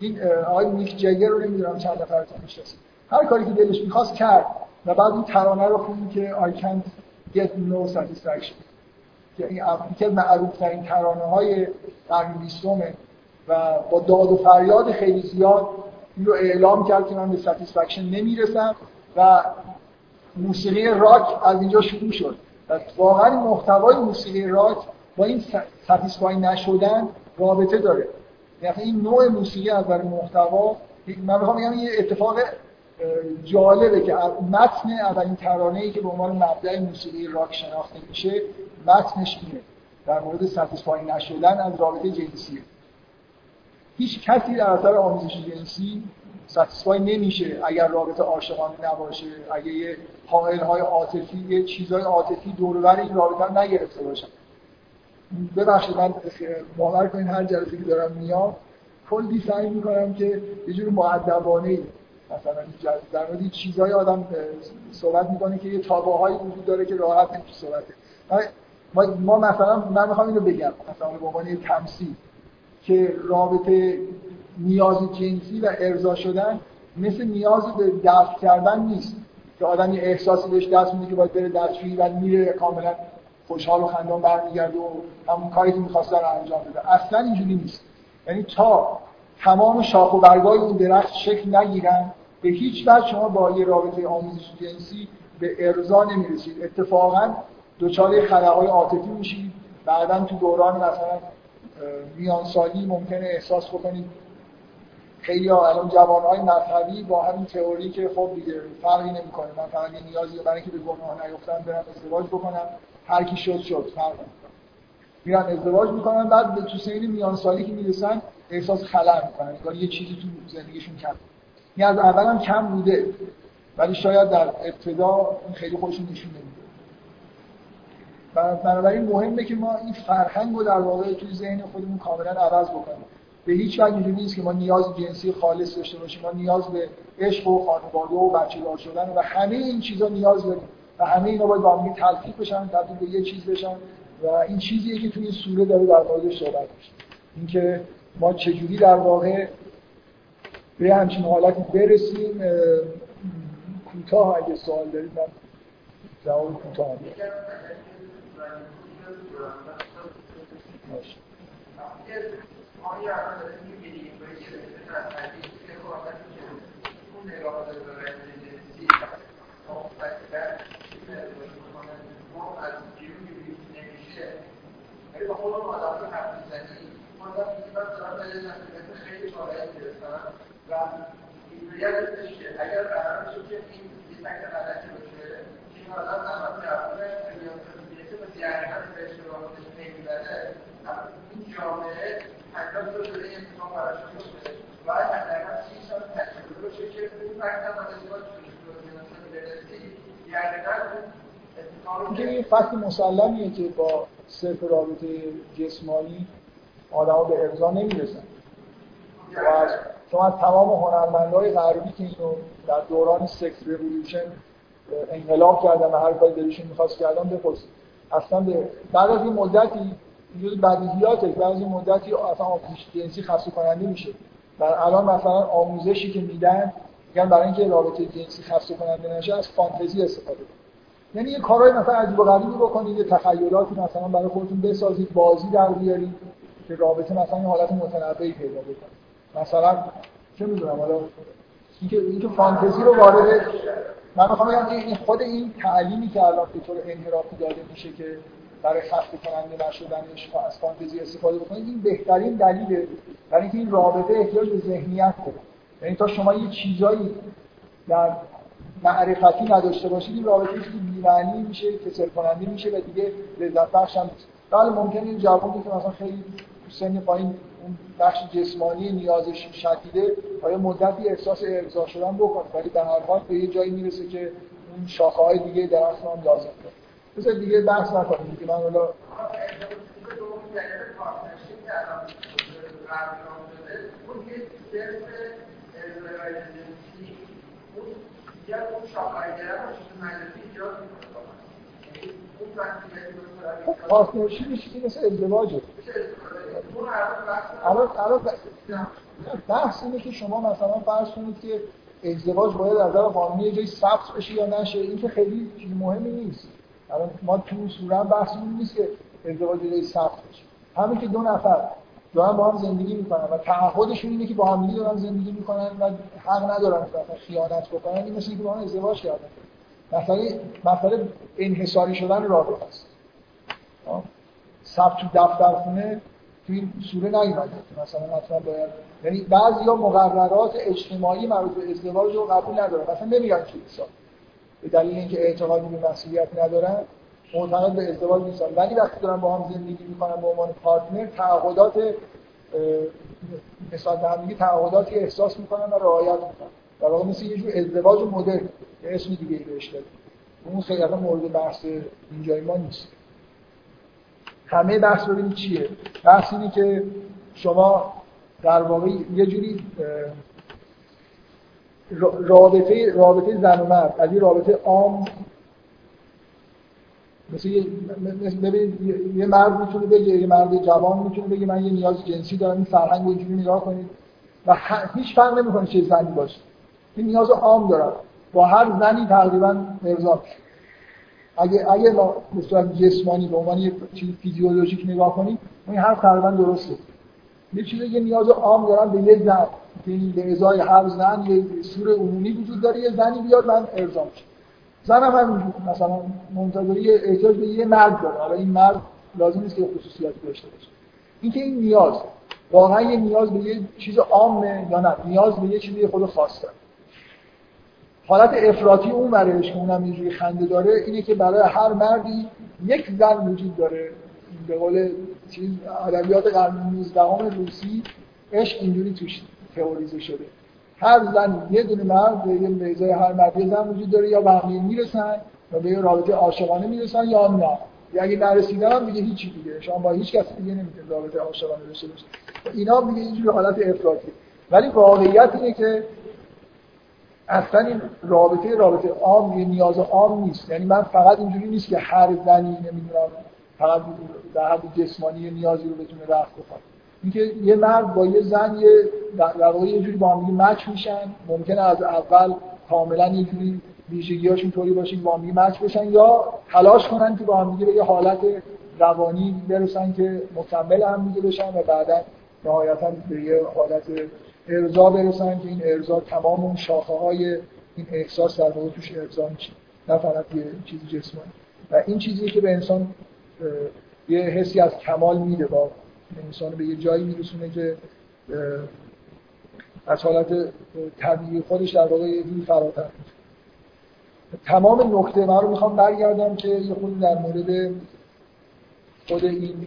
Speaker 1: این آقای نیک جگر رو نمی‌دونم چند نفرتون می‌شناسید هر کاری که دلش می‌خواست کرد و بعد این ترانه رو خوند که I can't get no satisfaction. که این معروف ترین ترانه های قرن بیستمه. و با داد و فریاد خیلی زیاد رو اعلام کرد که من به ساتیسفکشن نمی‌رسم و موسیقی راک از اینجا شروع شد. و واقعا محتوای موسیقی راک با این ساتیسفای نشدن رابطه داره. یعنی این نوع موسیقی از نظر محتوا من می‌خوام بگم یه اتفاق جالبه که متن اولین ترانه ای که به عنوان مبدع موسیقی راک شناخته میشه متنش اینه. در مورد ساتیسفای نشدن از رابطه جنسیه. هیچ کسی در اثر آموزش جنسی ساتیسفای نمیشه اگر رابطه عاشقانه نباشه اگه یه حائل های عاطفی یه چیزهای عاطفی دور این رابطه رو نگرفته باشن. ببخشید من باور کنید هر جلسه که دارم میام کلی سعی می‌کنم که یه جور معدبانه مثلا در مورد چیزهای آدم صحبت می‌کنه که یه تابعهایی وجود داره که راحت نمیشه صحبته ما, مثلا من می‌خوام اینو بگم مثلا به عنوان تمثیل. که رابطه نیاز جنسی و ارضا شدن مثل نیاز به دفع کردن نیست. که آدم یه احساسی بهش دست میده که باید بره دستشویی و میره کاملا خوشحال و خندان برمیگرده و همون کاری که می‌خواست رو انجام بده. اصلا اینجوری نیست. یعنی تا تمام شاخ و برگای اون درخت شکل نگیرن به هیچ وجه شما با یه رابطه آموزش جنسی به ارضا نمی‌رسید. اتفاقا دوچار خلاقای عاطفی میشید. بعدا تو دوران مثلا میان سالی ممکنه احساس بکنید خیلی ها الان جوان های مذهبی با همین تئوری که خب دیگه فرقی نمی‌کنه. من فقط یه نیازی برای اینکه به گناه نیفتم برم ازدواج بکنم. هر کی شد شد. فرق میرن ازدواج می‌کنن بعد به تو سین میان سالی که می‌رسن احساس خلع می‌کنن. انگار یه چیزی تو زندگیشون کم. این از اول هم کم بوده. ولی شاید در ابتدا خیلی خودشون نشون نمیده. بنابراین مهمه که ما این فرهنگ رو در واقع توی ذهن خودمون کاملا عوض بکنیم. به هیچ وجه اینجوری نیست که ما نیاز جنسی خالص داشته باشیم. ما نیاز به عشق و خانواده و بچه‌دار شدن و همه این چیزا نیاز داریم و همه اینا باید با هم تلفیق بشن تبدیل به یه چیز بشن و این چیزیه که توی این سوره داره در موردش صحبت میشه. اینکه ما چجوری در واقع به همچین حالتی برسیم کوتاه اگه سوال دارید من جواب کوتاه اگر قرار بشه که این یه تک غلطی باشه که این آدم نمت یعنی این جامعه که از اینکه این فکت مسلمیه که با صرف رابطه جسمانی آدم به ارضا نمی‌رسن. و شما از تمام هنرمندهای غربی که اینو در دوران سکس ریولوشن انقلاب کردن و هر کاری دلشون می‌خواست کردن بپرسید. اصلا به بعد از این مدتی جز بدیهیاته بعد از این مدتی اصلا آموزش جنسی خاصی کننده میشه. و الان مثلا آموزشی که میدن میگن برای اینکه رابطه جنسی خاصی کننده نشه از فانتزی استفاده کنید. یعنی یه کارهای مثلا عجیب و غریبی بکنید یه تخیلاتی مثلا برای خودتون بسازید بازی در بیارید که رابطه مثلا این حالت متنوعی پیدا بکنه. مثلا چه می‌دونم حالا؟ اینکه اینکه فانتزی رو وارد من می‌خوام بگم این خود این تعلیمی که الان به طور انحرافی داده میشه که برای خسته کننده نشدنش از فانتزی استفاده بکنید این بهترین دلیله برای اینکه این رابطه احتیاج به ذهنیت داره یعنی تا شما یه چیزایی در معرفتی نداشته باشید این رابطه چیزی بی‌معنی میشه کسل کننده میشه و دیگه لذت بخش هم بله ممکنه این جوانی که مثلا خیلی سن پایین اون بخش جسمانی نیازش شدیده آیا مدتی احساس ارضا شدن بکنه. ولی در هر حال به یه جایی می‌رسه که اون شاخه های دیگه درست هم لازم داره. بذار دیگه بحث نکنیم که من حالا پارتنرشیپ چیزی مثل ازدواجه. الان بحث اینه که شما مثلا فرض کنید که ازدواج باید از نظر قانونی یه جایی ثبت بشه یا نشه این که خیلی مهمی نیست. الان ما تو سوره بحث نیست که ازدواج یه ثبت بشه. همین که دو نفر دارن با هم زندگی می‌کنن و تعهدشون اینه که با هم دارن زندگی می‌کنن و حق ندارن که خیانت بکنن این مثل اینکه با هم ازدواج کردن. مسئله مسئله انحصاری شدن رابطه است. ثبت تو دفتر خونه تو این سوره نیومده مثلا مثلا باید یعنی بعضی مقررات اجتماعی مربوط به ازدواج رو قبول ندارن. مثلا نمیگن کلیسا به دلیل اینکه اعتقادی به مسئولیت ندارن معتقد به ازدواج نیستن. ولی وقتی دارن با هم زندگی می‌کنن به عنوان پارتنر تعهدات مثال به تعهداتی احساس می‌کنن و رعایت می‌کنن. در واقع مثل یه جور ازدواج مدرن. یه اسم دیگه ای بهش داریم اون خیلی مورد بحث اینجای ما نیست. همه بحث ببینید چیه. بحث اینه که شما در واقع یه جوری رابطه رابطه زن و مرد از این رابطه عام مثل یه ببینید یه مرد می‌تونه بگه یه مرد جوان می‌تونه بگه من یه نیاز جنسی دارم این فرهنگ اینجوری نگاه کنید. و هیچ فرق نمی‌کنه چه زنی باشه. این نیاز عام دارم. با هر زنی تقریبا ارضا اگه اگه به صورت جسمانی به عنوان یه چیز فیزیولوژیک نگاه کنید این هر تقریبا درسته. یه چیز یه نیاز عام دارم به یه زن. که به ازای هر زن یه سور عمومی وجود داره یه زنی بیاد من ارضا میشه زن هم همینجور مثلا منتظری احتیاج به یه مرد داره. حالا این مرد لازم نیست که خصوصیت داشته باشه. اینکه این نیاز واقعا یه نیاز به یه چیز عامه یا نه نیاز به یه چیزی خود خاص داره حالت افراطی اون برایش که اونم اینجوری خنده داره اینه که برای هر مردی یک زن وجود داره. به قول چیز ادبیات قرن 19 روسی عشق اینجوری توش تئوریزه شده. هر زن یه دونه مرد به یه میزای هر مرد یه زن وجود داره یا به می‌رسن و به یه رابطه عاشقانه می‌رسن یا نه. یا اگه نرسیدن هم دیگه هیچی دیگه. شما با هیچ کسی دیگه نمی‌تونید رابطه عاشقانه داشته اینا میگه اینجوری حالت افراطی. ولی واقعیت اینه که اصلا این رابطه رابطه عام یه نیاز عام نیست. یعنی من فقط اینجوری نیست که هر زنی نمی‌دونم فقط در حد جسمانی نیازی رو بتونه رفع بکنه. اینکه یه مرد با یه زن یه در واقع یه جوری با هم مچ میشن ممکنه از اول کاملا یه جوری ویژگی‌هاشون طوری باشه با هم مچ بشن یا تلاش کنن که با هم به یه حالت روانی برسن که مکمل هم دیگه بشن و بعدا نهایتا به یه حالت ارضا برسن که این ارضا تمام اون شاخه های این احساس در واقع توش ارضا میشه نه فقط یه چیز جسمانی. و این چیزی که به انسان یه حسی از کمال میده با انسان به یه جایی میرسونه که از حالت طبیعی خودش در واقع یه فراتر تمام نکته من رو می‌خوام برگردم که یه خود در مورد خود این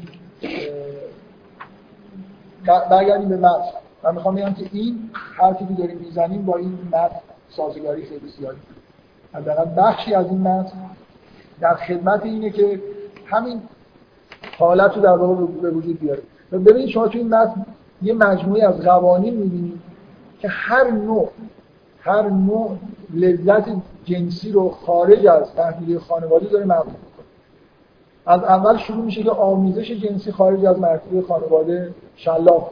Speaker 1: برگردیم به من می‌خوام بگم که این حرفی که داریم می‌زنیم با این متن سازگاری خیلی زیادی. حداقل بخشی از این متن در خدمت اینه که همین حالت رو در واقع به وجود بیاره. ببینید شما تو این متن یه مجموعه از قوانین می‌بینید که هر نوع هر نوع لذت جنسی رو خارج از تحلیل خانواده داره محدود از اول شروع میشه که آمیزش جنسی خارج از مرتبه خانواده شلاق.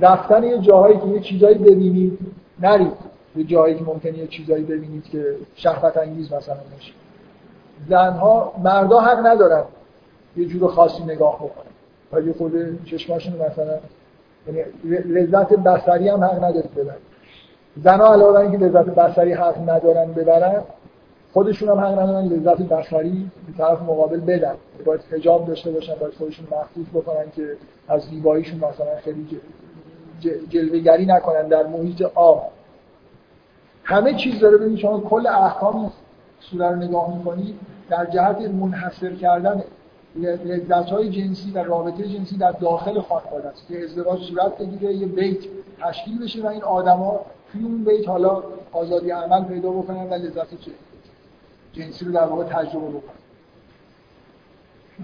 Speaker 1: رفتن یه جاهایی که یه چیزایی ببینید نرید یه جایی که ممکنه یه چیزایی ببینید که شهوت انگیز مثلا باشه. زنها مردا حق ندارن یه جور خاصی نگاه بکنن. و یه خود چشماشون مثلا یعنی لذت بصری هم حق نداره ببرن. زنها علاوه اینکه لذت بصری حق ندارن ببرن خودشون هم حق ندارن لذت بصری به طرف مقابل بدن. باید حجاب داشته باشن باید خودشون مخصوص بکنن که از زیباییشون مثلا خیلی جلوهگری نکنن در محیط آب. همه چیز داره ببینید شما کل احکام سوره رو نگاه می‌کنید در جهت منحصر کردن لذت های جنسی و رابطه جنسی در داخل خانواده است. که ازدواج صورت بگیره یه بیت تشکیل بشه و این آدما توی اون بیت حالا آزادی عمل پیدا بکنن و لذت جنسی رو در واقع تجربه بکنن.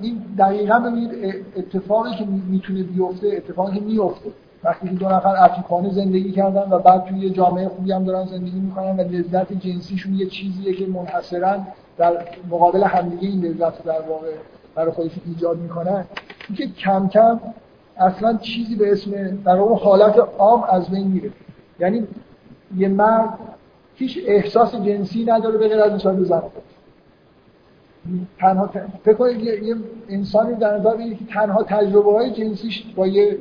Speaker 1: این دقیقا ببینید اتفاقی که می‌تونه بیفته اتفاقی که میفته وقتی که دو نفر عفیفانه زندگی کردن و بعد توی یه جامعه خوبی هم دارن زندگی می‌کنن و لذت جنسیشون یه چیزیه که منحصرا در مقابل همدیگه این لذت در واقع برای خودشون ایجاد می‌کنن اینکه کم کم اصلا چیزی به اسم در واقع حالت عام از بین میره. یعنی یه مرد هیچ احساس جنسی نداره به غیر از نسبت زن. تنها فکر کنید یه انسانی در نظر که تنها تجربه های جنسیش با یه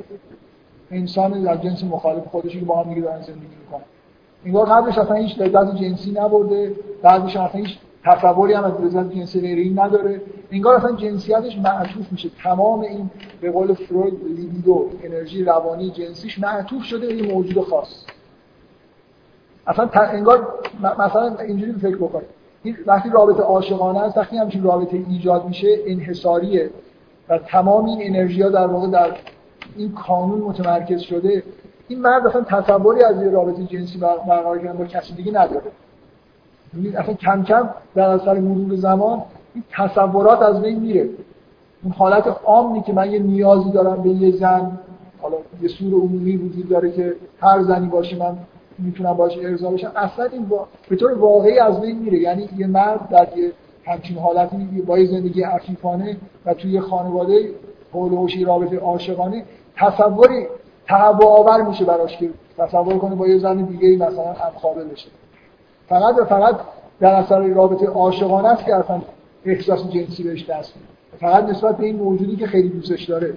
Speaker 1: انسان در جنس مخالف خودشی که با هم دیگه دارن زندگی می‌کنن. انگار قبلش اصلا هیچ لذت جنسی نبرده بعدش اصلا هیچ تصوری هم از لذت جنسی غیری نداره. انگار اصلا جنسیتش معطوف میشه. تمام این به قول فروید لیبیدو انرژی روانی جنسیش معطوف شده به یه موجود خاص. اصلا انگار مثلا اینجوری فکر بکنید وقتی رابطه عاشقانه است وقتی همچین رابطه ایجاد میشه انحصاریه و تمام این انرژی ها در واقع در این کانون متمرکز شده این مرد اصلا تصوری از یه رابطه جنسی برقرار کردن با کسی دیگه نداره. اصلا کم کم در اثر مرور زمان این تصورات از بین میره. اون حالت عامی که من یه نیازی دارم به یه زن حالا یه سور عمومی وجود داره که هر زنی باشه من می‌تونم باشه ارضا بشم اصلا این با... به طور واقعی از بین میره. یعنی یه مرد در یه همچین حالتی با یه زندگی عفیفانه و توی خانواده حول رابطه عاشقانه تصوری تهوع آور میشه براش که تصور کنه با یه زن دیگه مثلا همخوابه بشه. فقط و فقط در اثر رابطه عاشقانه است که اصلا احساس جنسی بهش دست فقط نسبت به این موجودی که خیلی دوستش داره.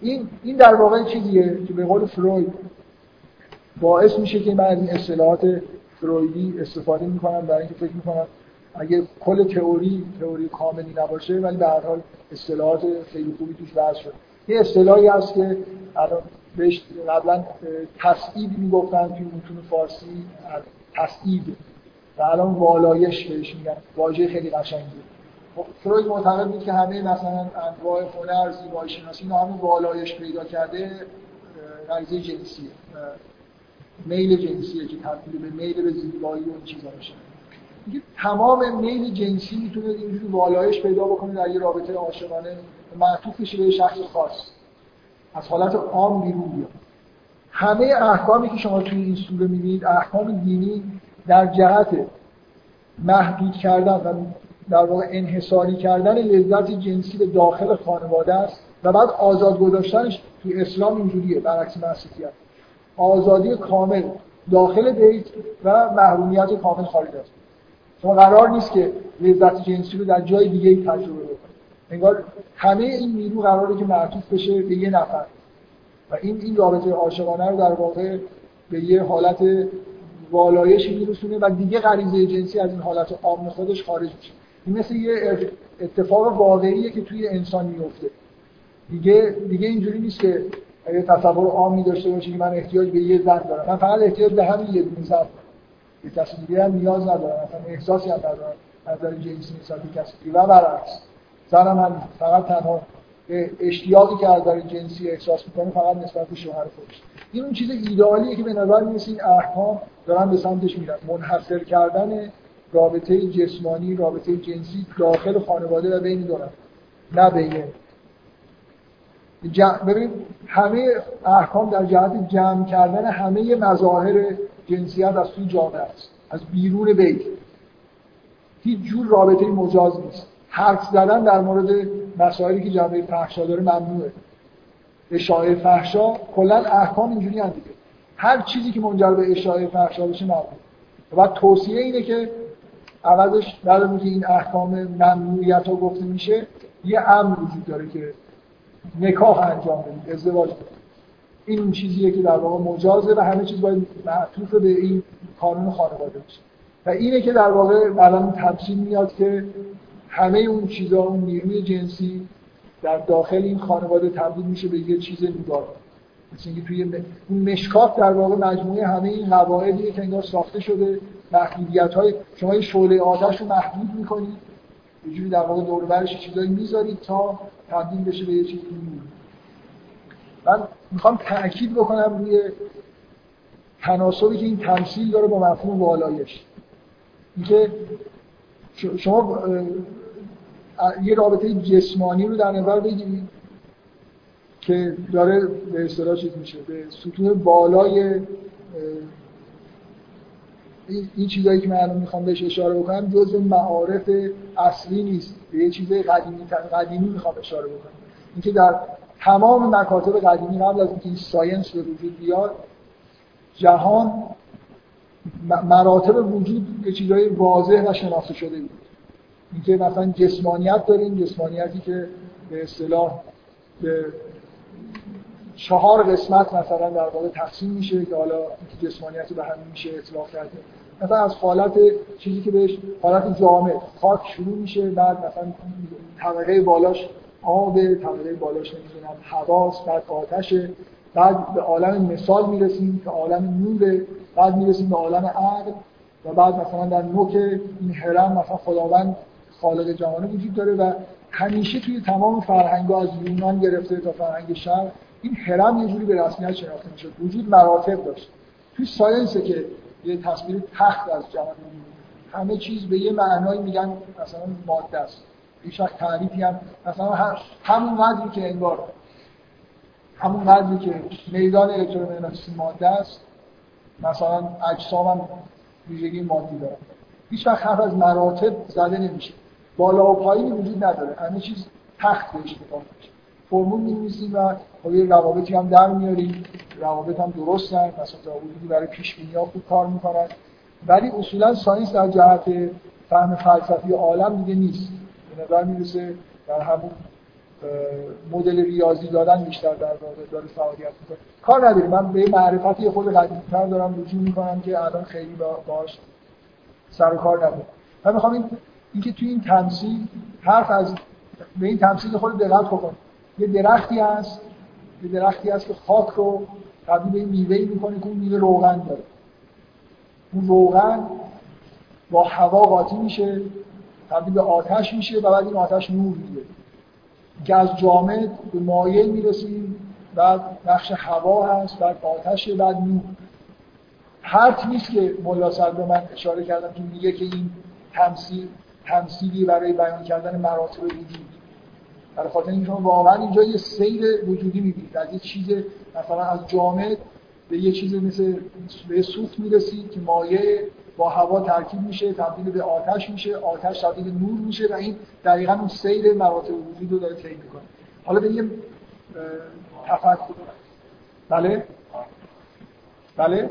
Speaker 1: این این در واقع چیزیه که به قول فروید باعث میشه که من از این اصطلاحات فرویدی استفاده می‌کنم برای اینکه فکر می‌کنم اگه کل تئوری تئوری کاملی نباشه ولی به هر حال اصطلاحات خیلی خوبی توش وضع شد. یه اصطلاحی هست که الان بهش قبلا تسعید می‌گفتن توی متون فارسی تسعید و الان والایش بهش میگن. واژه خیلی قشنگی خب فروید معتقد بود که همه مثلا انواع هنر زیبایی شناسی اینا همه والایش پیدا کرده غریزه جنسیه. میل جنسیه که تبدیل به میل به زیبایی و این چیزا میشه. تمام میل جنسی می‌تونه اینجوری والایش پیدا بکنه در یه رابطه عاشقانه معطوف بشه به شخص خاص. از حالت عام بیرون بیاد. همه احکامی که شما توی این سوره می‌بینید احکام دینی در جهت محدود کردن و در واقع انحصاری کردن لذت جنسی به داخل خانواده است و بعد آزاد گذاشتنش توی اسلام اینجوریه برعکس مسیحیت. آزادی کامل داخل بیت و محرومیت کامل خارج است شما قرار نیست که لذت جنسی رو در جای دیگه تجربه بکنید انگار همه این نیرو قراره که معطوف بشه به یه نفر. و این این رابطه عاشقانه رو در واقع به یه حالت والایشی میرسونه و دیگه غریزه جنسی از این حالت عام خودش خارج میشه. این مثل یه اتفاق واقعیه که توی انسان میفته دیگه دیگه اینجوری نیست که اگه تصور عامی داشته باشه که من احتیاج به یه زن دارم. من فقط احتیاج به همین یه دونه زن یه کسی دیگه هم نیاز ندارم. مثلا احساسی هم ندارم. نظر جنسی نسبت به کسی دیگه و برعکس. زنم هم فقط تنها اشتیاقی که از نظر جنسی احساس می‌کنه فقط نسبت به شوهر خودش. این اون چیز ایدئالیه که به نظر می‌رسه این احکام دارن به سمتش میرن. منحصر کردن رابطه جسمانی رابطه جنسی داخل خانواده و بین دو نه بین. ببین همه احکام در جهت جمع کردن همه مظاهر جنسیت از توی جامعه است از بیرون بیت. هیچ جور رابطه مجاز نیست. حرف زدن در مورد مسائلی که جامعه فحشا داره ممنوعه. اشاعه فحشا کلا احکام اینجوری هم دیگه. هر چیزی که منجر به اشاعه فحشا بشه ممنوعه. و توصیه اینه که عوضش بعد از این احکام ممنوعیت ها گفته میشه یه امر وجود داره که نکاح انجام بدید ازدواج این چیزیه که در واقع مجازه و همه چیز باید معطوف به این قانون خانواده بشه و اینه که در واقع الان تمثیل میاد که همه اون چیزا اون نیروی جنسی در داخل این خانواده تبدیل میشه به یه چیز نگار. مثل اینکه توی اون مشکات در واقع مجموعه همه این قواعدیه که انگار ساخته شده محدودیت های شما یه شعله آتش رو محدود می‌کنید یه جوری در واقع دور برش چیزایی می‌ذارید تا تبدیل بشه به یه چیزی من می‌خوام تاکید بکنم روی تناسبی که این تمثیل داره با مفهوم والایش. اینکه شما یه رابطه جسمانی رو در نظر بگیرید که داره به اصطلاح چیز میشه به ستون بالای این چیزایی که من الان می‌خوام بهش اشاره بکنم جز معارف اصلی نیست. به یه چیز قدیمی قدیمی می‌خوام اشاره بکنم. اینکه در تمام مکاتب قدیمی قبل از اینکه این ساینس به وجود بیاد جهان مراتب وجود یه چیزای واضح و شناخته شده بود. اینکه مثلا جسمانیت داریم جسمانیتی که به اصطلاح به چهار قسمت مثلا در واقع تقسیم میشه که حالا جسمانیت به همین میشه اطلاق کرده. مثلا از حالت چیزی که بهش حالت جامد خاک شروع میشه بعد مثلا طبقه بالاش آب طبقه بالاش نمی‌دونم حواس بعد آتشه بعد به عالم مثال می‌رسیم که عالم نوره بعد می‌رسیم به عالم عقل و بعد مثلا در نوک این هرم مثلا خداوند خالق جهان وجود داره و همیشه توی تمام فرهنگ از یونان گرفته تا فرهنگ شرق این هرم یه جوری به رسمیت شناخته می‌شد وجود مراتب داشت. توی ساینسه که یه تصویر تخت از جهان همه چیز به یه معنایی میگن مثلا ماده است. هیچ تعریفی هم مثلا همون قدری که انگار همون قدری که میدان الکترومغناطیسی ماده است مثلا اجسام هم ویژگی مادی دارن هیچ وقت حرف از مراتب زده نمیشه. بالا و پایینی وجود نداره. همه چیز تخت بهش میشه. فرمول می‌نویسیم و خب یه روابطی هم در میاریم. روابط هم درستن. مثلا وجودی برای پیش ها خوب کار می‌کنن. ولی اصولا ساینس در جهت فهم فلسفی عالم دیگه نیست. نظر می‌رسه در همون مدل ریاضی دادن بیشتر در واقع داره فعالیت می‌کنه. کار نداریم. من به معرفتی خود قدیمتر دارم رجوع می‌کنم که الان خیلی باش سر و کار ندارم من می‌خوام این اینکه توی این تمثیل حرف از به این تمثیل خود دقت بکن یه درختی هست. یه درختی هست که خاک رو تبدیل به میوه‌ای می‌کنه که اون میوه روغن داره. اون روغن با هوا قاطی میشه. تبدیل به آتش میشه و بعد این آتش نور میده که جامد به مایع می‌رسیم بعد بخش هوا هست بعد آتش بعد نور. حرف نیست که ملا به من اشاره کردم که میگه که این تمثیل تمثیلی برای بیان کردن مراتب وجود. برای خاطر اینکه واقعا اینجا یه سیر وجودی می‌بینید. از یه چیز مثلا از جامد به یه چیز مثل به سوخت می‌رسید که مایع با هوا ترکیب میشه تبدیل به آتش میشه آتش تبدیل به نور میشه و این دقیقا اون سیر مراتب وجود رو داره طی می‌کنه. حالا به یه تفکر. بله؟ بله؟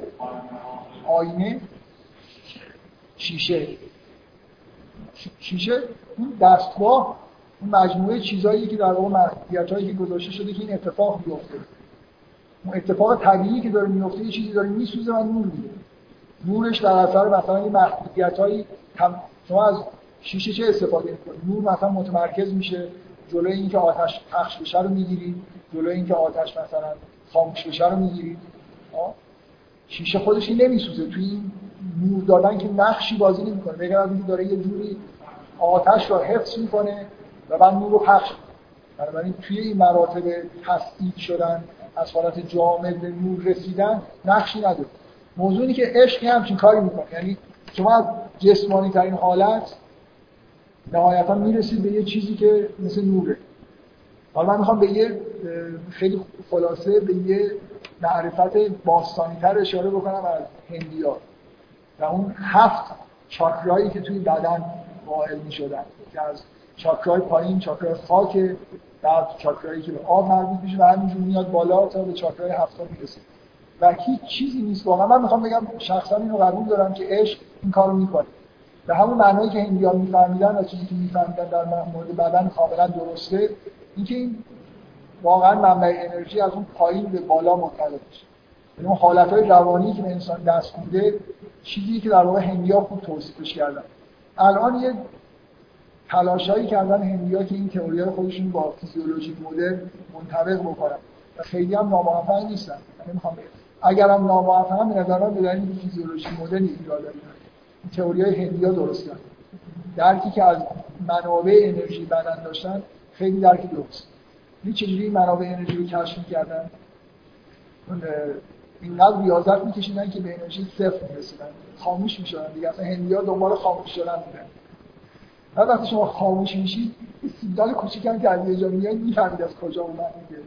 Speaker 1: آینه شیشه. شیشه اون دستگاه اون مجموعه چیزایی که در واقع محدودیتایی که گذاشته شده که این اتفاق بیفته. اون اتفاق طبیعی که داره میفته یه چیزی داره میسوزه و نور میده نورش در اثر مثلا این محدودیتایی شما از شیشه چه استفاده می‌کنید نور مثلا متمرکز میشه جلوی اینکه آتش پخش بشه رو می‌گیرید جلوی اینکه آتش مثلا خاموش بشه رو می‌گیرید شیشه خودش نمیسوزه. توی این نور دادن که نقشی بازی نمی‌کنه. بگم از داره یه جوری آتش رو حفظ می‌کنه و بعد نور رو پخش بنابراین توی این مراتب تصدیق شدن از حالت جامد به نور رسیدن نقشی نداره. موضوعی که عشق همچین کاری می‌کنه. یعنی شما از جسمانی ترین حالت نهایتا می‌رسید به یه چیزی که مثل نوره. حالا من می‌خوام به یه خیلی خلاصه به یه معرفت باستانی تر اشاره بکنم از هندیات و اون هفت چاکرایی که توی بدن قائل می شدن که از چاکرای پایین چاکرای خاک بعد چاکرایی که به آب مربوط میشه و همینجور میاد بالا تا به چاکرای هفتا می‌رسه. و هیچ چیزی نیست. واقعا من می‌خوام بگم شخصا اینو قبول دارم که عشق این کارو می‌کنه. به همون معنایی که هندیان میفهمیدن و چیزی که میفهمیدن در مورد بدن کاملا درسته اینکه این واقعا منبع انرژی از اون پایین به بالا منتقل میشه. یعنی اون حالتهای روانی که به انسان دست میده چیزی که در واقع هندیا خوب توصیفش کردن. الان یه تلاشایی کردن هندیا که این تئوری خودشون با فیزیولوژی مدل منطبق بکنن. و خیلی هم ناموفق نیستن. نمی‌خوام اگر هم ناموفق هم به نظر من به فیزیولوژی ایراد داره تئوری های هندیا درست درکی که از منابع انرژی بدن داشتن خیلی درکی درست. این چجوری منابع انرژی رو کشف می‌کردن؟ اینقدر ریاضت میکشیدن که به انرژی صفر می‌رسیدن. خاموش می‌شدن دیگه. اصلا هندیا دنبال خاموش شدن بودن. بعد وقتی شما خاموش میشید سیگنال کوچیک که از یه جا میاد می‌فهمید از کجا اومد دیگه.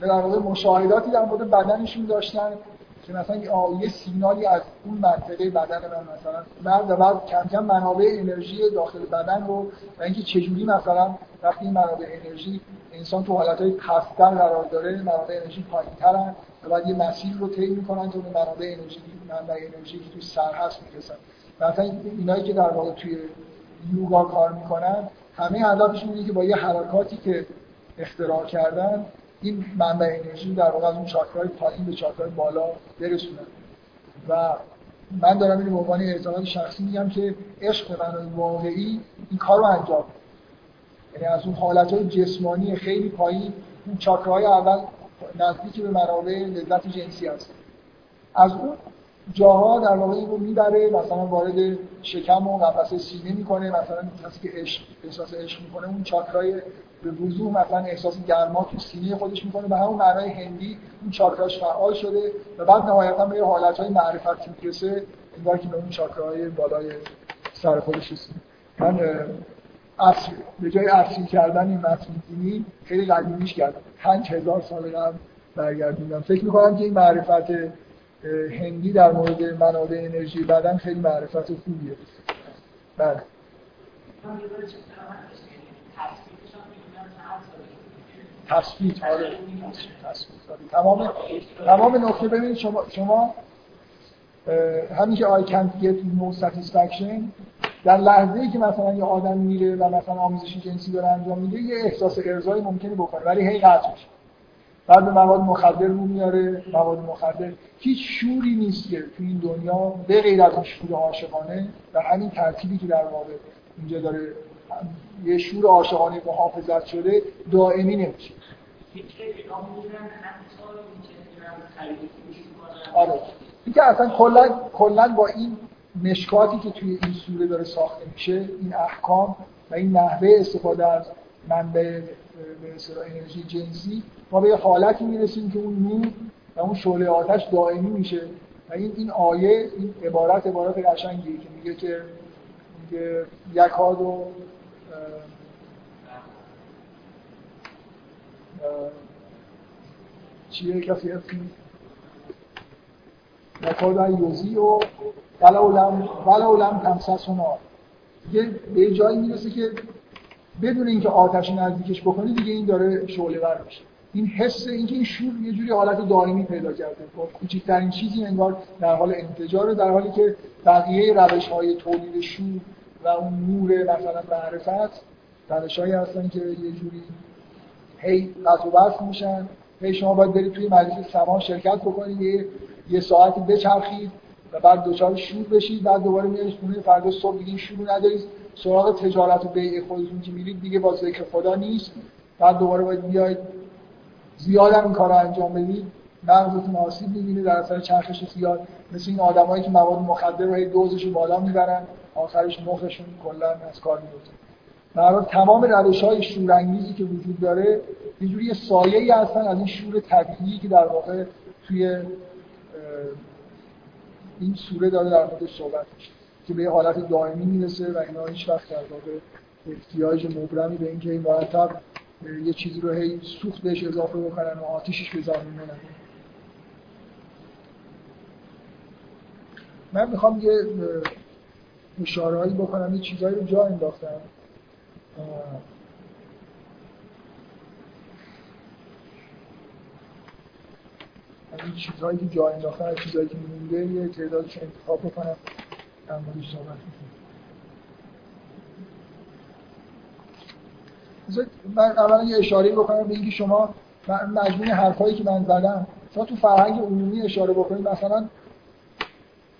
Speaker 1: در مشاهداتی در مورد بدنشون داشتن. که مثلا یه سیگنالی از اون منطقه بدن من مثلا و بعد کم کم منابع انرژی داخل بدن رو و اینکه چجوری مثلا وقتی این منابع انرژی انسان تو حالتهای پستر قرار داره منابع انرژی پایین‌ترن و بعد یه مسیر رو طی می‌کنن تا به منابع انرژی منبع انرژی که توی سر هست می‌رسن. مثلا اینایی که در واقع توی یوگا کار می‌کنن همه هدفشون اینه که با یه حرکاتی که اختراع کردن این منبع انرژی در واقع از اون چاکرای پایین به چاکرای بالا برسونن و من دارم این به عنوان اعتقاد شخصی میگم که عشق معنای واقعی این کار رو انجام یعنی از اون حالت جسمانی خیلی پایین اون چاکرهای اول نزدیک به منابع لذت جنسی هست. از اون جاها در واقع رو می‌بره مثلا وارد شکم و قفس سینه می‌کنه مثلا کسی که عشق احساس عشق می‌کنه اون چاکرای به وضوح مثلا احساس گرما تو سینه خودش می‌کنه به همون معنای هندی اون چاکراش فعال شده و بعد نهایتا به حالتهای معرفت می‌رسه انگار که به اون چاکراهای بالای سر خودش رسید من اصل به جای اصلی کردن این متن دینی خیلی قدیمیش کردم پنج هزار سال قبل برگردوندم فکر می‌کنم که این معرفت هندی در مورد منابع انرژی بدن خیلی معرفت خوبیه بله تصفیت آره. تمام تمام نکته ببینید شما شما همین که I can't get no satisfaction در لحظه ای که مثلا یه آدم میره و مثلا آموزش جنسی داره انجام میده یه احساس ارضایی ممکنه بکنه ولی هی قطع میشه. بعد به مواد مخدر رو میاره مواد مخدر. هیچ شوری نیست که تو این دنیا به غیر از شور عاشقانه و همین ترتیبی که در واقع اینجا داره یه شور عاشقانه محافظت شده دائمی نمیشه. آره. این که اصلا کلا با این مشکاتی که توی این سوره داره ساخته میشه این احکام و این نحوه استفاده از منبع به انرژی جنسی ما به یه حالتی می‌رسیم که اون نور و اون شعله آتش دائمی میشه. و این این آیه این عبارت عبارت قشنگیه که میگه که یکاد و چیه کسی اسمی؟ یکاد یوزی و ولو لم تمسس دیگه به جایی می‌رسه که بدون اینکه آتش نزدیکش بکنی دیگه این داره شعله ور میشه. این حس اینکه این شور یه جوری حالت دائمی پیدا کرده. با کوچکترین چیزی انگار در حال انفجار در حالی که بقیه روش های تولید شور و اون نور مثلا معرفت روش هایی هستن که یه جوری هی قطع و بس میشن. هی شما باید برید توی مجلس سما شرکت بکنید یه, یه ساعتی بچرخید و بعد دوچار شور بشید بعد دوباره میارید خونه فردا صبح دیگه شور ندارید. سراغ تجارت و بیع خودتون که میرید دیگه با ذکر خدا نیست. بعد دوباره باید بیاید زیاد این کار انجام بدید. مغزتون آسیب می‌بینه در اثر چرخش زیاد. مثل این آدمایی که مواد مخدر رو دوزش رو بالا می‌برن آخرش مخشون کلا از کار میفته در تمام روش های شورانگیزی که وجود داره یه جوری سایه ای هستن از این شور طبیعی که در واقع توی این سوره داره در مورد صحبت میشه که به حالت دائمی می‌رسه و اینا هیچ وقت در واقع احتیاج مبرمی به اینکه این مرتب یه چیزی رو هی سوخت بهش اضافه بکنن و آتیشش به زمین من می‌خوام یه اشاره هایی بکنم یه چیزهایی رو جا انداختم. این چیزهایی که جا انداختن از چیزهایی که مونده یه تعدادش انتخاب بکنم. در موردش صحبت من اولا یه اشاره بکنم به اینکه شما مجموع حرفایی که من زدم شما تو فرهنگ عمومی اشاره بکنید. مثلا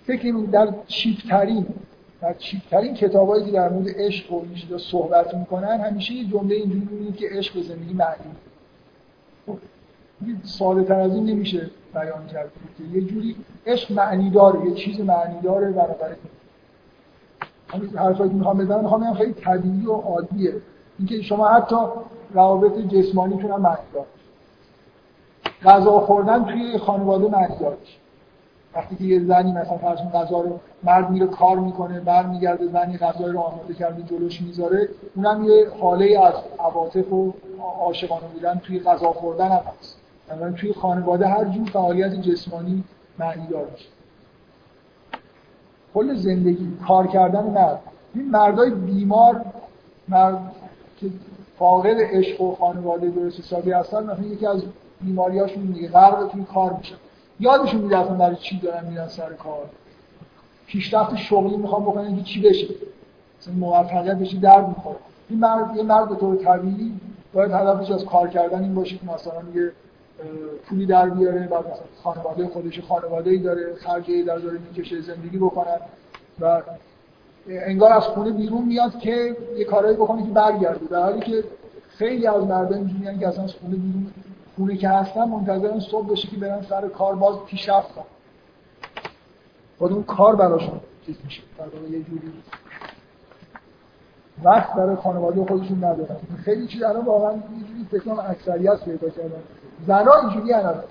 Speaker 1: فکر در چیپ ترین در چیپ ترین کتابایی که در مورد عشق و این صحبت می‌کنن همیشه یه جمله اینجوری می‌بینید که عشق به زندگی معنی ساده تر از این نمیشه بیان کرد که یه جوری عشق معنی داره یه چیز معنی داره بنابراین همین حرفایی که می‌خوام بزنم می‌خوام خیلی طبیعی و عادیه. اینکه شما حتی روابط جسمانیتون هم معنی داره غذا خوردن توی خانواده معنی داره. وقتی که یه زنی مثلا فرض غذا رو مرد میره کار می‌کنه برمیگرده زنی غذا رو آماده کرده جلوش می‌ذاره اونم یه حاله از عواطف و عاشقانه بودن توی غذا خوردن هم هست. مثلا توی خانواده هر جور فعالیت جسمانی معنی داره. کل زندگی کار کردن مرد. این مردای بیمار مرد که فاقد عشق و خانواده درست حسابی هستن مثلا یکی از بیماریاشون میگه غرق توی کار میشه. یادشون میده اصلا برای چی دارن میرن سر کار. پیشرفت شغلی می‌خوام بکنن که چی بشه؟ مثلا موفقیت بشه درد می‌خوره. این مرد یه مرد به طور طبیعی باید هدفش از کار کردن این باشه که مثلا یه پولی در بیاره بعد مثلا خانواده خودش خانواده ای داره خرجی در داره می‌کشه زندگی بکنن و انگار از خونه بیرون میاد که یه کارایی بکنه که برگرده. در حالی که خیلی از مردم اینجوریان که اصلا از خونه بیرون خونه که هستن منتظرن صبح بشه که برن سر کار باز پیشرفت کنن خود اون کار براشون چیز میشه. یه جوری وقت برای خانواده خودشون ندارن. خیلی چیز الان واقعا یه جوری اکثریت پیدا کردن. زنا اینجوری الان.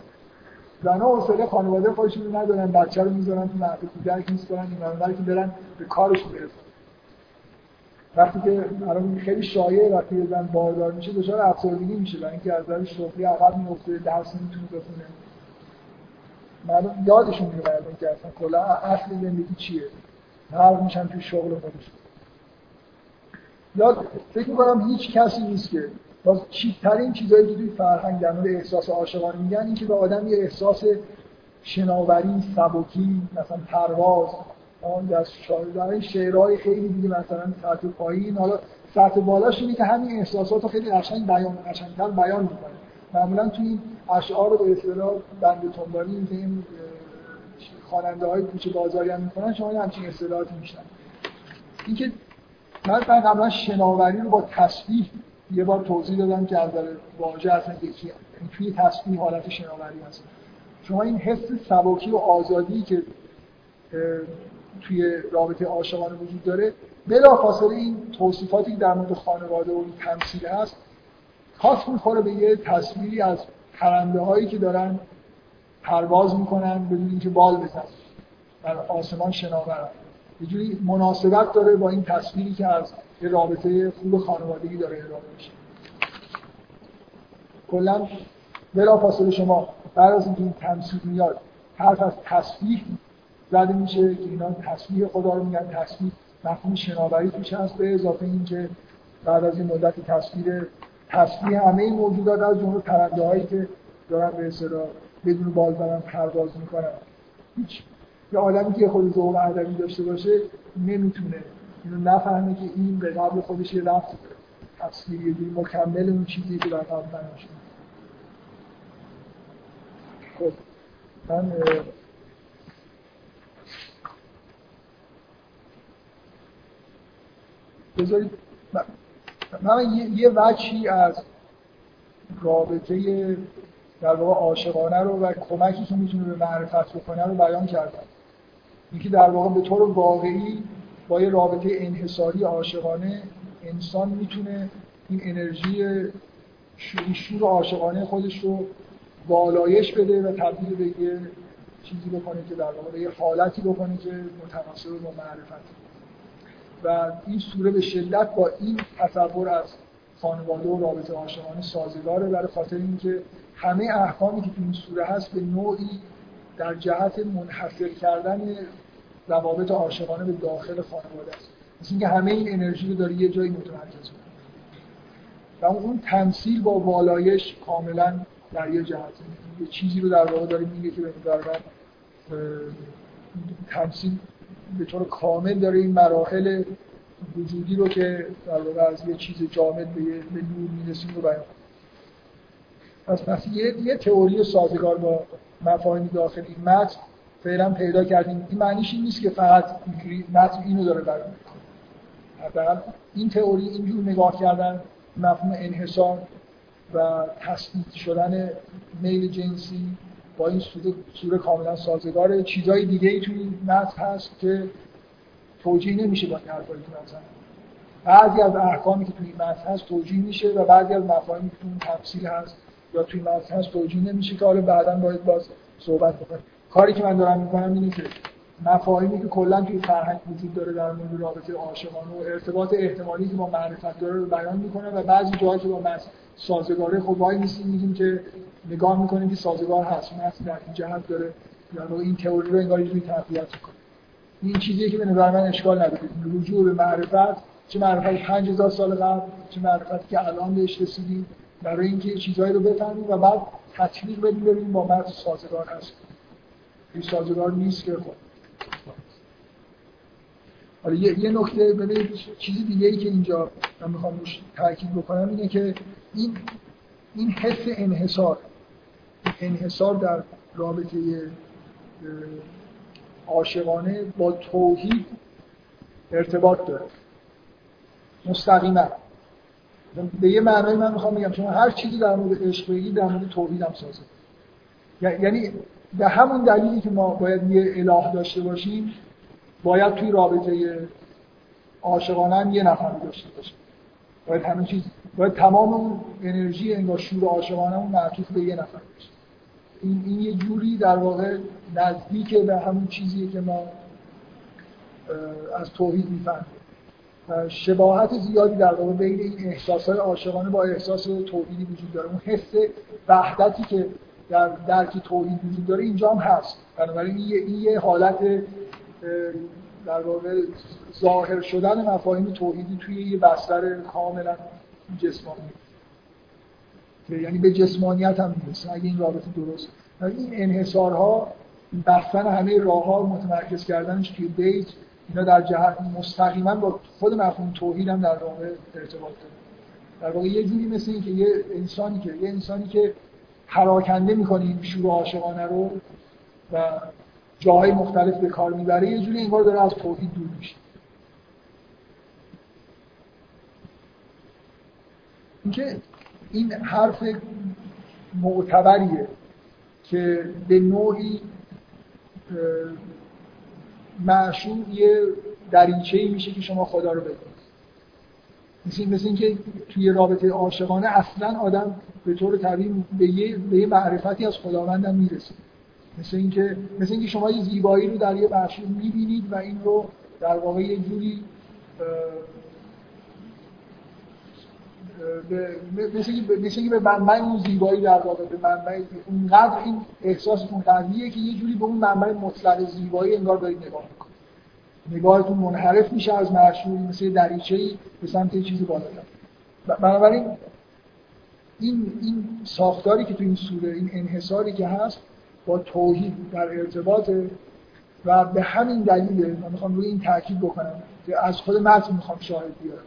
Speaker 1: زنا حوصله خانواده خودشون ندارن بچه رو می‌ذارن تو مهد کودک نیست کنن این که برن به کارشون برسن. وقتی که الان خیلی شایع وقتی یه زن باردار میشه دچار افسردگی میشه برای اینکه از نظر شغلی عقب میفته درس نمی‌تونه بخونه. مردم یادشون میره که اصلا کلا اصل زندگی چیه. غرق میشن توی شغل خودشون یاد فکر می‌کنم هیچ کسی نیست که باز چیزترین چیزایی که توی فرهنگ در مورد احساس عاشقانه میگن این که به آدم یه احساس شناوری سبکی مثلا پرواز آن در شاعر شعرهای خیلی دیگه مثلا سطح پایین حالا سطح بالاش اینه که همین احساسات رو خیلی قشنگ بیان قشنگتر بیان می‌کنه. معمولا توی این اشعار رو به اصطلاح بند تنبانی این خواننده های کوچه بازاری هم می‌کنن شما همچین اصطلاحاتی میشن اینکه من قبلا شناوری رو با تسبیح یه بار توضیح دادم که از نظر واژه اصلا یکی یعنی توی تسبیح حالت شناوری هست. شما این حس سبکی و آزادی که توی رابطه عاشقانه وجود داره. بلا فاصله این توصیفاتی که در مورد خانواده و تمثیل هست خاص می‌خوره به یه تصویری از پرنده هایی که دارن پرواز می‌کنن بدون اینکه بال بزنن. در آسمان شناورن. یه جوری مناسبت داره با این تصویری که از یه رابطه خوب خانوادگی داره ارائه میشه. کلا بلا فاصله شما بعد از این تمثیل میاد حرف از تصویر زده میشه که اینا تصویر خدا رو میگن تصویر مفهوم شناوری توش هست به اضافه اینکه بعد از این مدت تصویر تصویر همه این موجودات از جمله پرنده هایی که دارن به اصطلاح بدون بال دارن پرواز می‌کنن. هیچ یه آدمی که خود ذوق ادبی داشته باشه نمی‌تونه. اینو نفهمه که این به قبل خودش یه رفت تصویر یه مکمل اون چیزی که در قبل خب من بذارید من یه, وچی از رابطه در واقع عاشقانه رو و کمکی که می‌تونه به معرفت بکنه رو بیان کردم. اینکه در واقع به طور واقعی با یه رابطه انحصاری عاشقانه انسان می‌تونه این انرژی شور عاشقانه خودش رو بالایش بده و تبدیل به یه چیزی بکنه که در واقع یه حالتی بکنه که متناسب با معرفت. و این سوره به شدت با این تصور از خانواده و رابطه عاشقانه سازگاره برای خاطر اینکه همه احکامی که تو این سوره هست به نوعی در جهت منحصر کردن روابط عاشقانه به داخل خانواده است. مثل اینکه همه این انرژی رو داره یه جایی متمرکز و اون تمثیل با والایش کاملا در یه جهت. یه چیزی رو در واقع داره میگه که به تمثیل به طور کامل داره این مراحل وجودی رو که در واقع از یه چیز جامد به, به نور می‌رسیم رو بیان. پس پس یه, یه تئوری سازگار با مفاهیم داخل این متن فعلا پیدا کردیم. این معنیش این نیست که فقط متن اینو داره بیان می‌کنه. این تئوری اینجور نگاه کردن مفهوم انحصار و تثبیت شدن میل جنسی با این سوره, سوره کاملا سازگاره. چیزهای دیگه ای توی متن هست که توجیه نمیشه با این حرفایی که من بعضی از احکامی که توی متن هست توجیه میشه و بعضی از مفاهیمی که توی تفصیل هست یا توی متن هست توجیه نمیشه که حالا بعدا باید باز صحبت بکنیم. کاری که من دارم می‌کنم اینه که مفاهیمی که کلا توی فرهنگ وجود داره در مورد رابطه عاشقانه و ارتباط احتمالی که با معرفت داره رو بیان می‌کنه و بعضی جاهایی که با متن سازگاره خب وای نیستیم میگیم که نگاه می‌کنیم که سازگار هست متن در این جهت داره یا این تئوری رو انگار یه تقویت می‌کنه. این چیزیه که به نظر من اشکال نداره. رجوع به معرفت چه معرفت 5000 سال قبل چه معرفت که الان بهش رسیدیم برای اینکه چیزهایی رو بفهمیم و بعد تطبیق بدیم ببینیم با سازگار هست این سازگار نیست که خب حالا یه, یه نکته ببینید چیزی دیگه ای که اینجا من می‌خوام روش تاکید بکنم اینه که این این حس انحصار. انحصار در رابطه عاشقانه با توحید ارتباط داره. مستقیما. به یه معنی من می‌خوام بگم شما هر چیزی در مورد عشق بگید در مورد توحید هم سازه. یعنی به همون دلیلی که ما باید یه اله داشته باشیم باید توی رابطه عاشقانه هم یه نفر داشته باشیم. باید همه چیز باید تمام اون انرژی انگار شور عاشقانه اون معطوف به یه نفر باشه. این, این یه جوری در واقع نزدیک به همون چیزیه که ما از توحید می‌فهمیم. شباهت زیادی در واقع بین این احساس های عاشقانه با احساس توحیدی وجود داره. اون حس وحدتی که در درک توحید وجود داره اینجا هم هست. بنابراین این یه حالت در واقع ظاهر شدن مفاهیم توحیدی توی یه بستر کاملا جسمانی. یعنی به جسمانیت هم می‌رسه اگه این رابطه درست. این انحصارها بستن همه راه ها متمرکز کردنش توی بیت اینا در جهت مستقیما با خود مفهوم توحید هم در واقع ارتباط داره. در واقع یه جوری مثل این که یه انسانی که یه انسانی که پراکنده می‌کنه این شور عاشقانه رو و جاهای مختلف به کار می‌بره یه جوری انگار داره از توحید دور میشه. اینکه این حرف معتبریه که به نوعی معشوق یه دریچه میشه که شما خدا رو بدونید. مثل, مثل اینکه توی رابطه عاشقانه اصلا آدم به طور طبیعی به یه, به یه معرفتی از خداوندم می‌رسه. مثل اینکه مثل اینکه شما یه زیبایی رو در یه معشوق می‌بینید و این رو در واقع یه جوری مثل اینکه به منبع اون زیبایی در واقع به منبع اونقدر این احساستون قویه که یه جوری به اون منبع مطلق زیبایی انگار دارید نگاه نگاهتون منحرف میشه از معشوق مثل دریچه‌ای به سمت یه چیزی بالا بنابراین این این ساختاری که تو این سوره این انحصاری که هست با توحید در ارتباط و به همین دلیل من می‌خوام روی این تاکید بکنم که از خود متن می‌خوام شاهد بیارم.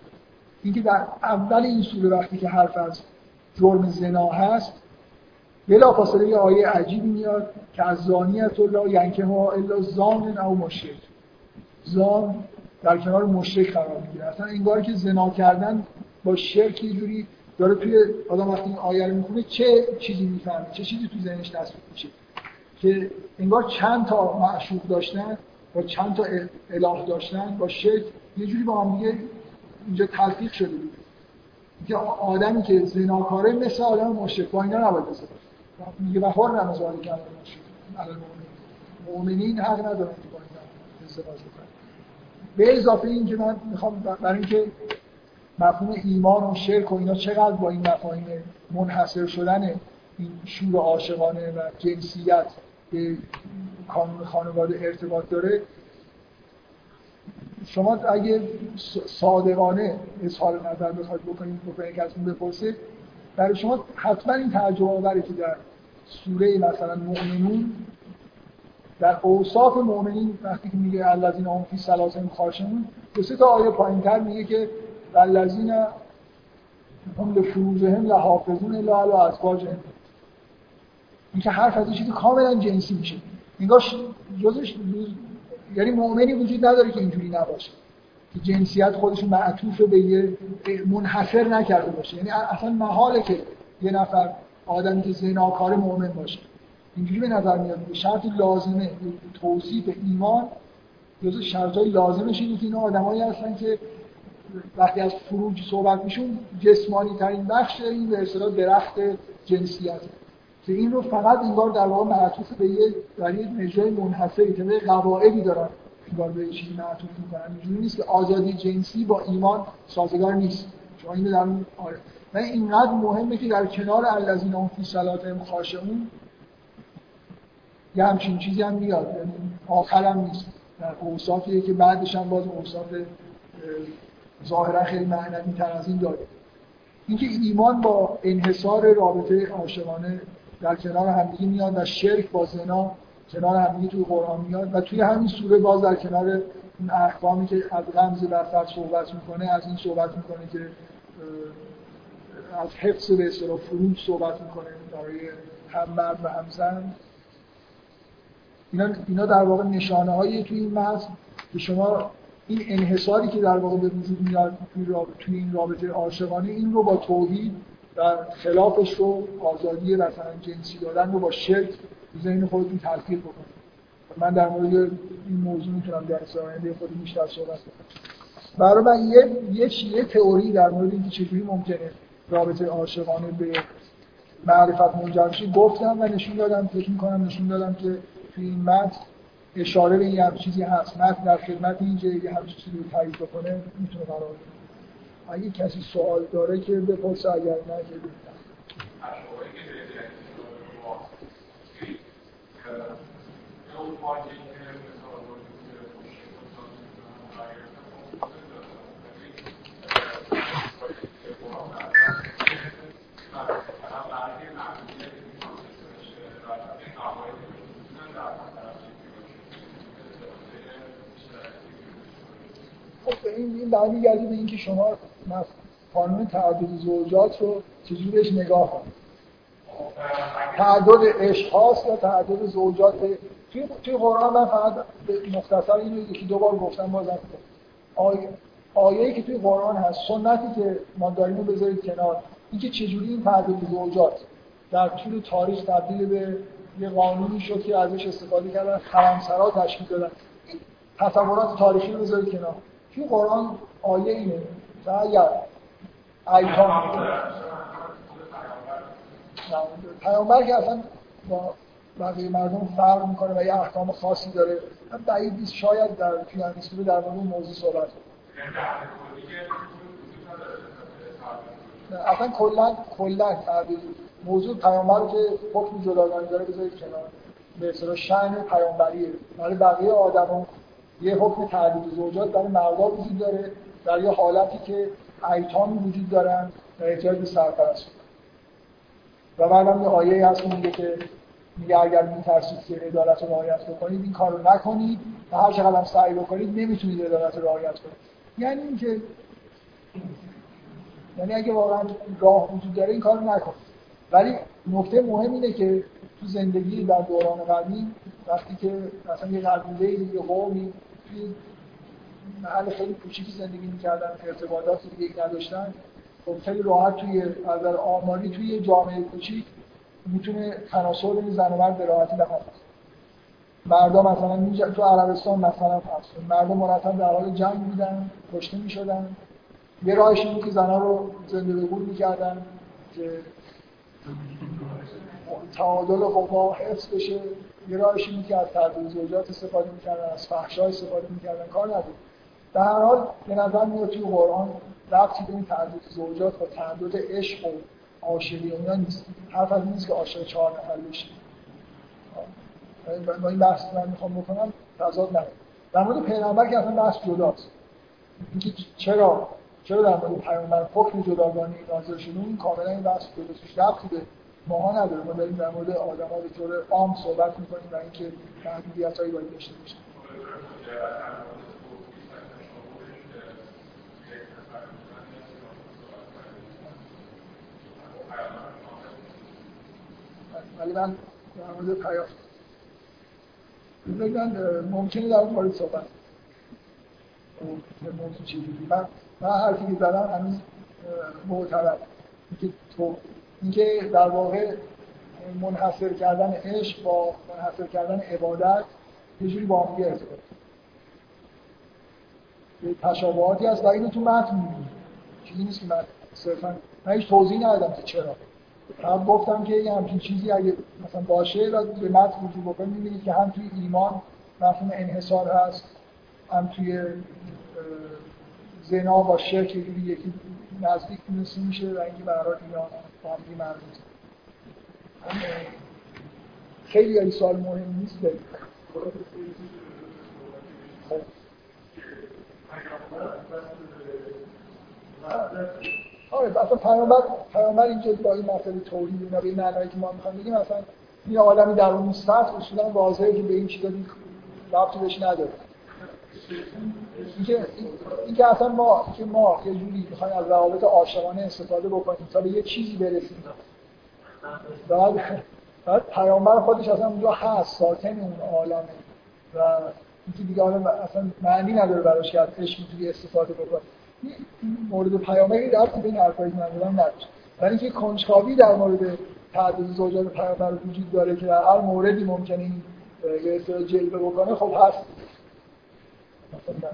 Speaker 1: اینکه در اول این سوره وقتی که حرف از جرم زنا هست بلا فاصله یه آیه عجیبی میاد که از زانیت الله ینکه ها الا زان او مشرک. زان در کنار مشرک قرار می‌گیره. اصلا انگار که زنا کردن با شرک یه جوری داره توی آدم وقتی این آیه رو می‌خونه چه چیزی می‌فهمه؟ چه چیزی تو ذهنش دست میشه؟ که انگار چند تا معشوق داشتن با چند تا اله داشتن با شرک یه جوری با هم دیگه اینجا تلفیق شده بود. که آدمی که زناکاره مثل آدم مشرک با اینا نباید ازدواج میگه و حر ازدواج کردن مؤمنین حق ندارن که با اینا ازدواج به اضافه این که من می‌خوام برای اینکه مفهوم ایمان و شرک و اینا چقدر با این مفاهیم منحصر شدن این شور عاشقانه و جنسیت به کانون خانواده ارتباط داره. شما اگه صادقانه اظهار نظر بخواید بکنید بکنید که ازتون بپرسید برای شما حتما این تعجب آوره که در سوره مثلا مؤمنون در اوصاف مؤمنین وقتی که میگه الذین هم فی صلاتهم خاشعون دو سه تا آیه پایینتر میگه که الذین هم لفروجهم لحافظون الا علی ازواجهم. این که حرف از چیزی کاملا جنسی میشه. انگار جزش یعنی مؤمنی وجود نداره که اینجوری نباشه. که جنسیت خودش معطوف به یه منحصر نکرده باشه. یعنی اصلا محاله که یه نفر آدمی که زناکار مؤمن باشه. اینجوری به نظر میاد شرط لازمه توصیف ایمان جز شرطای لازمش اینه که اینا آدمایی هستن که وقتی از فروج صحبت میشون جسمانی ترین بخش این به اصطلاح درخت جنسیت. که این رو فقط انگار در واقع معطوف به یه در یه مجرای منحصری که قواعدی دارن انگار به چیزی معطوف می‌کنن. اینجوری نیست که آزادی جنسی با ایمان سازگار نیست. شما اینو در آره. و اینقدر مهمه که در کنار الذین هم فی صلاتهم خاشعون یه همچین چیزی هم میاد. یعنی آخرم نیست. در اوصافیه که بعدش هم باز اوصاف ظاهرا خیلی معنوی تر از این داره اینکه ایمان با انحصار رابطه عاشقانه در کنار همدیگه میاد و شرک با زنا کنار همدیگه توی قرآن میاد و توی همین سوره باز در کنار اون احکامی که از رمز بر صحبت می‌کنه از این صحبت می‌کنه که از حفظ به اصطلاح فروج صحبت می‌کنه برای هم مرد و هم زن. اینا, اینا در واقع نشانه هایی توی این متن که شما این انحصاری که در واقع به وجود میاد توی این رابطه عاشقانه این رو با توحید و خلافش رو آزادی مثلا جنسی دادن رو با شرک ذهن خودتون تلقیق بکنید. من در مورد این موضوع می‌تونم در آینده خود بیشتر صحبت کنم. برای من یه یه یه تئوری در مورد اینکه چجوری ممکنه رابطه عاشقانه به معرفت منجر گفتم و نشون دادم فکر می‌کنم نشون دادم که توی این متن اشاره به این چیزی هست. متن در خدمت اینکه یه همچین چیزی رو تایید بکنه می‌تونه قرار بده اگه کسی سوال داره که بپرسه اگر نه که این برمیگرده به اینکه شما قانون تعدد زوجات رو چجوری بهش نگاه کنید. تعدد اشخاص یا تعدد زوجات؟ توی توی قرآن من فقط مختصر اینو یکی دو بار گفتم بازم آیه آیه‌ای که توی قرآن هست سنتی که ما داریم رو بذارید کنار اینکه چجوری این تعدد زوجات در طول تاریخ تبدیل به یه قانونی شد که ازش استفاده کردن خرمسرا تشکیل دادن. تصورات تاریخی رو بذارید کنار. توی قرآن آیه اینه. که اگر ایتام پیامبر که اصلا با بقیه مردم فرق می‌کنه و یه احکام خاصی داره. من بعید نیست شاید در توی همین در مورد موضوع صحبت اصلا کلا کلا موضوع پیامبر که حکم جداگانه داره بذارید کنار. به اصطلاح شأن پیامبریه. برای بقیه آدما یه حکم تعدید زوجات برای مردا وجود داره در یه حالتی که ایتامی وجود دارن و احتیاج به سرپرست. و بعدم یه آیه هست میگه که میگه اگر میترسید که عدالت رو رعایت بکنید این کار رو نکنید و هر چقدر هم سعی بکنید نمی‌تونید عدالت رو رعایت کنید. یعنی اینکه یعنی اگه واقعا راه وجود داره این کار رو نکنید. ولی نکته مهم اینه که تو زندگی در دوران قدیم وقتی که مثلا یه قبیله یه قومی محل خیلی کوچیکی زندگی می‌کردن ارتباطاتی دیگه نداشتن. خب خیلی راحت توی از آماری توی جامعه کوچیک می‌تونه تناسل زن و مرد به راحتی به مردم مثلا تو عربستان مثلا هست مردم مرتب در حال جنگ بودن کشته می‌شدن. یه راهش این که زنها رو زنده به گور می‌کردن که تعادل قوا حفظ بشه. یه راهش این که از تعدیل زوجات استفاده می‌کردن از فحشا استفاده می‌کردن. کار نداره در هر حال به نظر میاد توی قرآن ربطی به این تعدد زوجات و تعدد عشق و عاشقی اینا نیست. حرف از نیست که عاشق چهار نفر بشه. با این بحث من می‌خوام بکنم تضاد نداره در مورد پیغمبر که اصلا بحث جداست. اینکه چرا؟ چرا در مورد پیامبر حکم جداگانه نازل شده؟ این کاملا این بحث جداستش ربطی به ماها نداره ما داریم در مورد آدم‌ها به طور عام صحبت می‌کنیم و اینکه محدودیت‌هایی باید داشته باشه ولی من در مورد پیام بگن ممکنه در اون مورد صحبت موضوع چیزی من من حرفی که زدم هنوز معتبر اینکه تو اینکه در واقع منحصر کردن عشق با منحصر کردن عبادت یه جوری با هم ارتباط یه تشابهاتی هست و اینو تو متن می‌بینی. چیزی نیست که من صرفا من هیچ توضیح ندادم که چرا. فقط گفتم که یه همچین چیزی اگه مثلا باشه و به متن وجود بکنید می‌بینید که هم توی ایمان مفهوم انحصار هست هم توی زنا با شرک یکی نزدیک تونستی میشه و اینکه برای اینا هم مربوط خیلی این سال مهم نیست خب. آره اصلا پیامبر پیامبر اینجا با این مسئله توحید اینا به معنایی که ما می‌خوایم بگیم اصلا این آدمی در اون سطح اصولا واضحه که به این چیزا ربطی بهش نداره اینکه اینکه اصلا ما که ما یه جوری می‌خوایم از روابط عاشقانه استفاده بکنیم تا به یه چیزی برسیم. بعد بعد پیامبر خودش اصلا اونجا هست ساکن اون عالمه. و اینکه دیگه اصلا معنی نداره براش که از عشق می‌تونی استفاده بکنی مورد پیامبری در به این حرفایی که من ولی اینکه کنجکاوی در مورد تعدد زوجات پیامبر وجود داره که در هر موردی ممکنه این اصطلاح جلوه بکنه خب هست.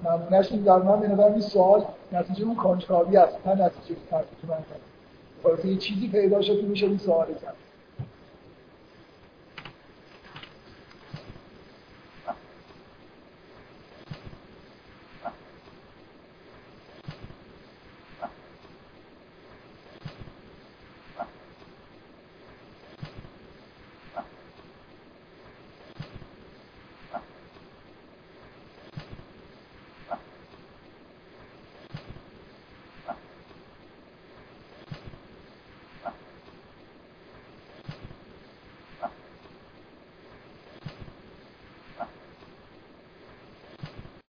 Speaker 1: نمونهش این در من به این سوال نتیجه اون کنجکاوی است نه نتیجه ترتیب من. خب، یه چیزی پیدا شد که میشه این سوال کرد.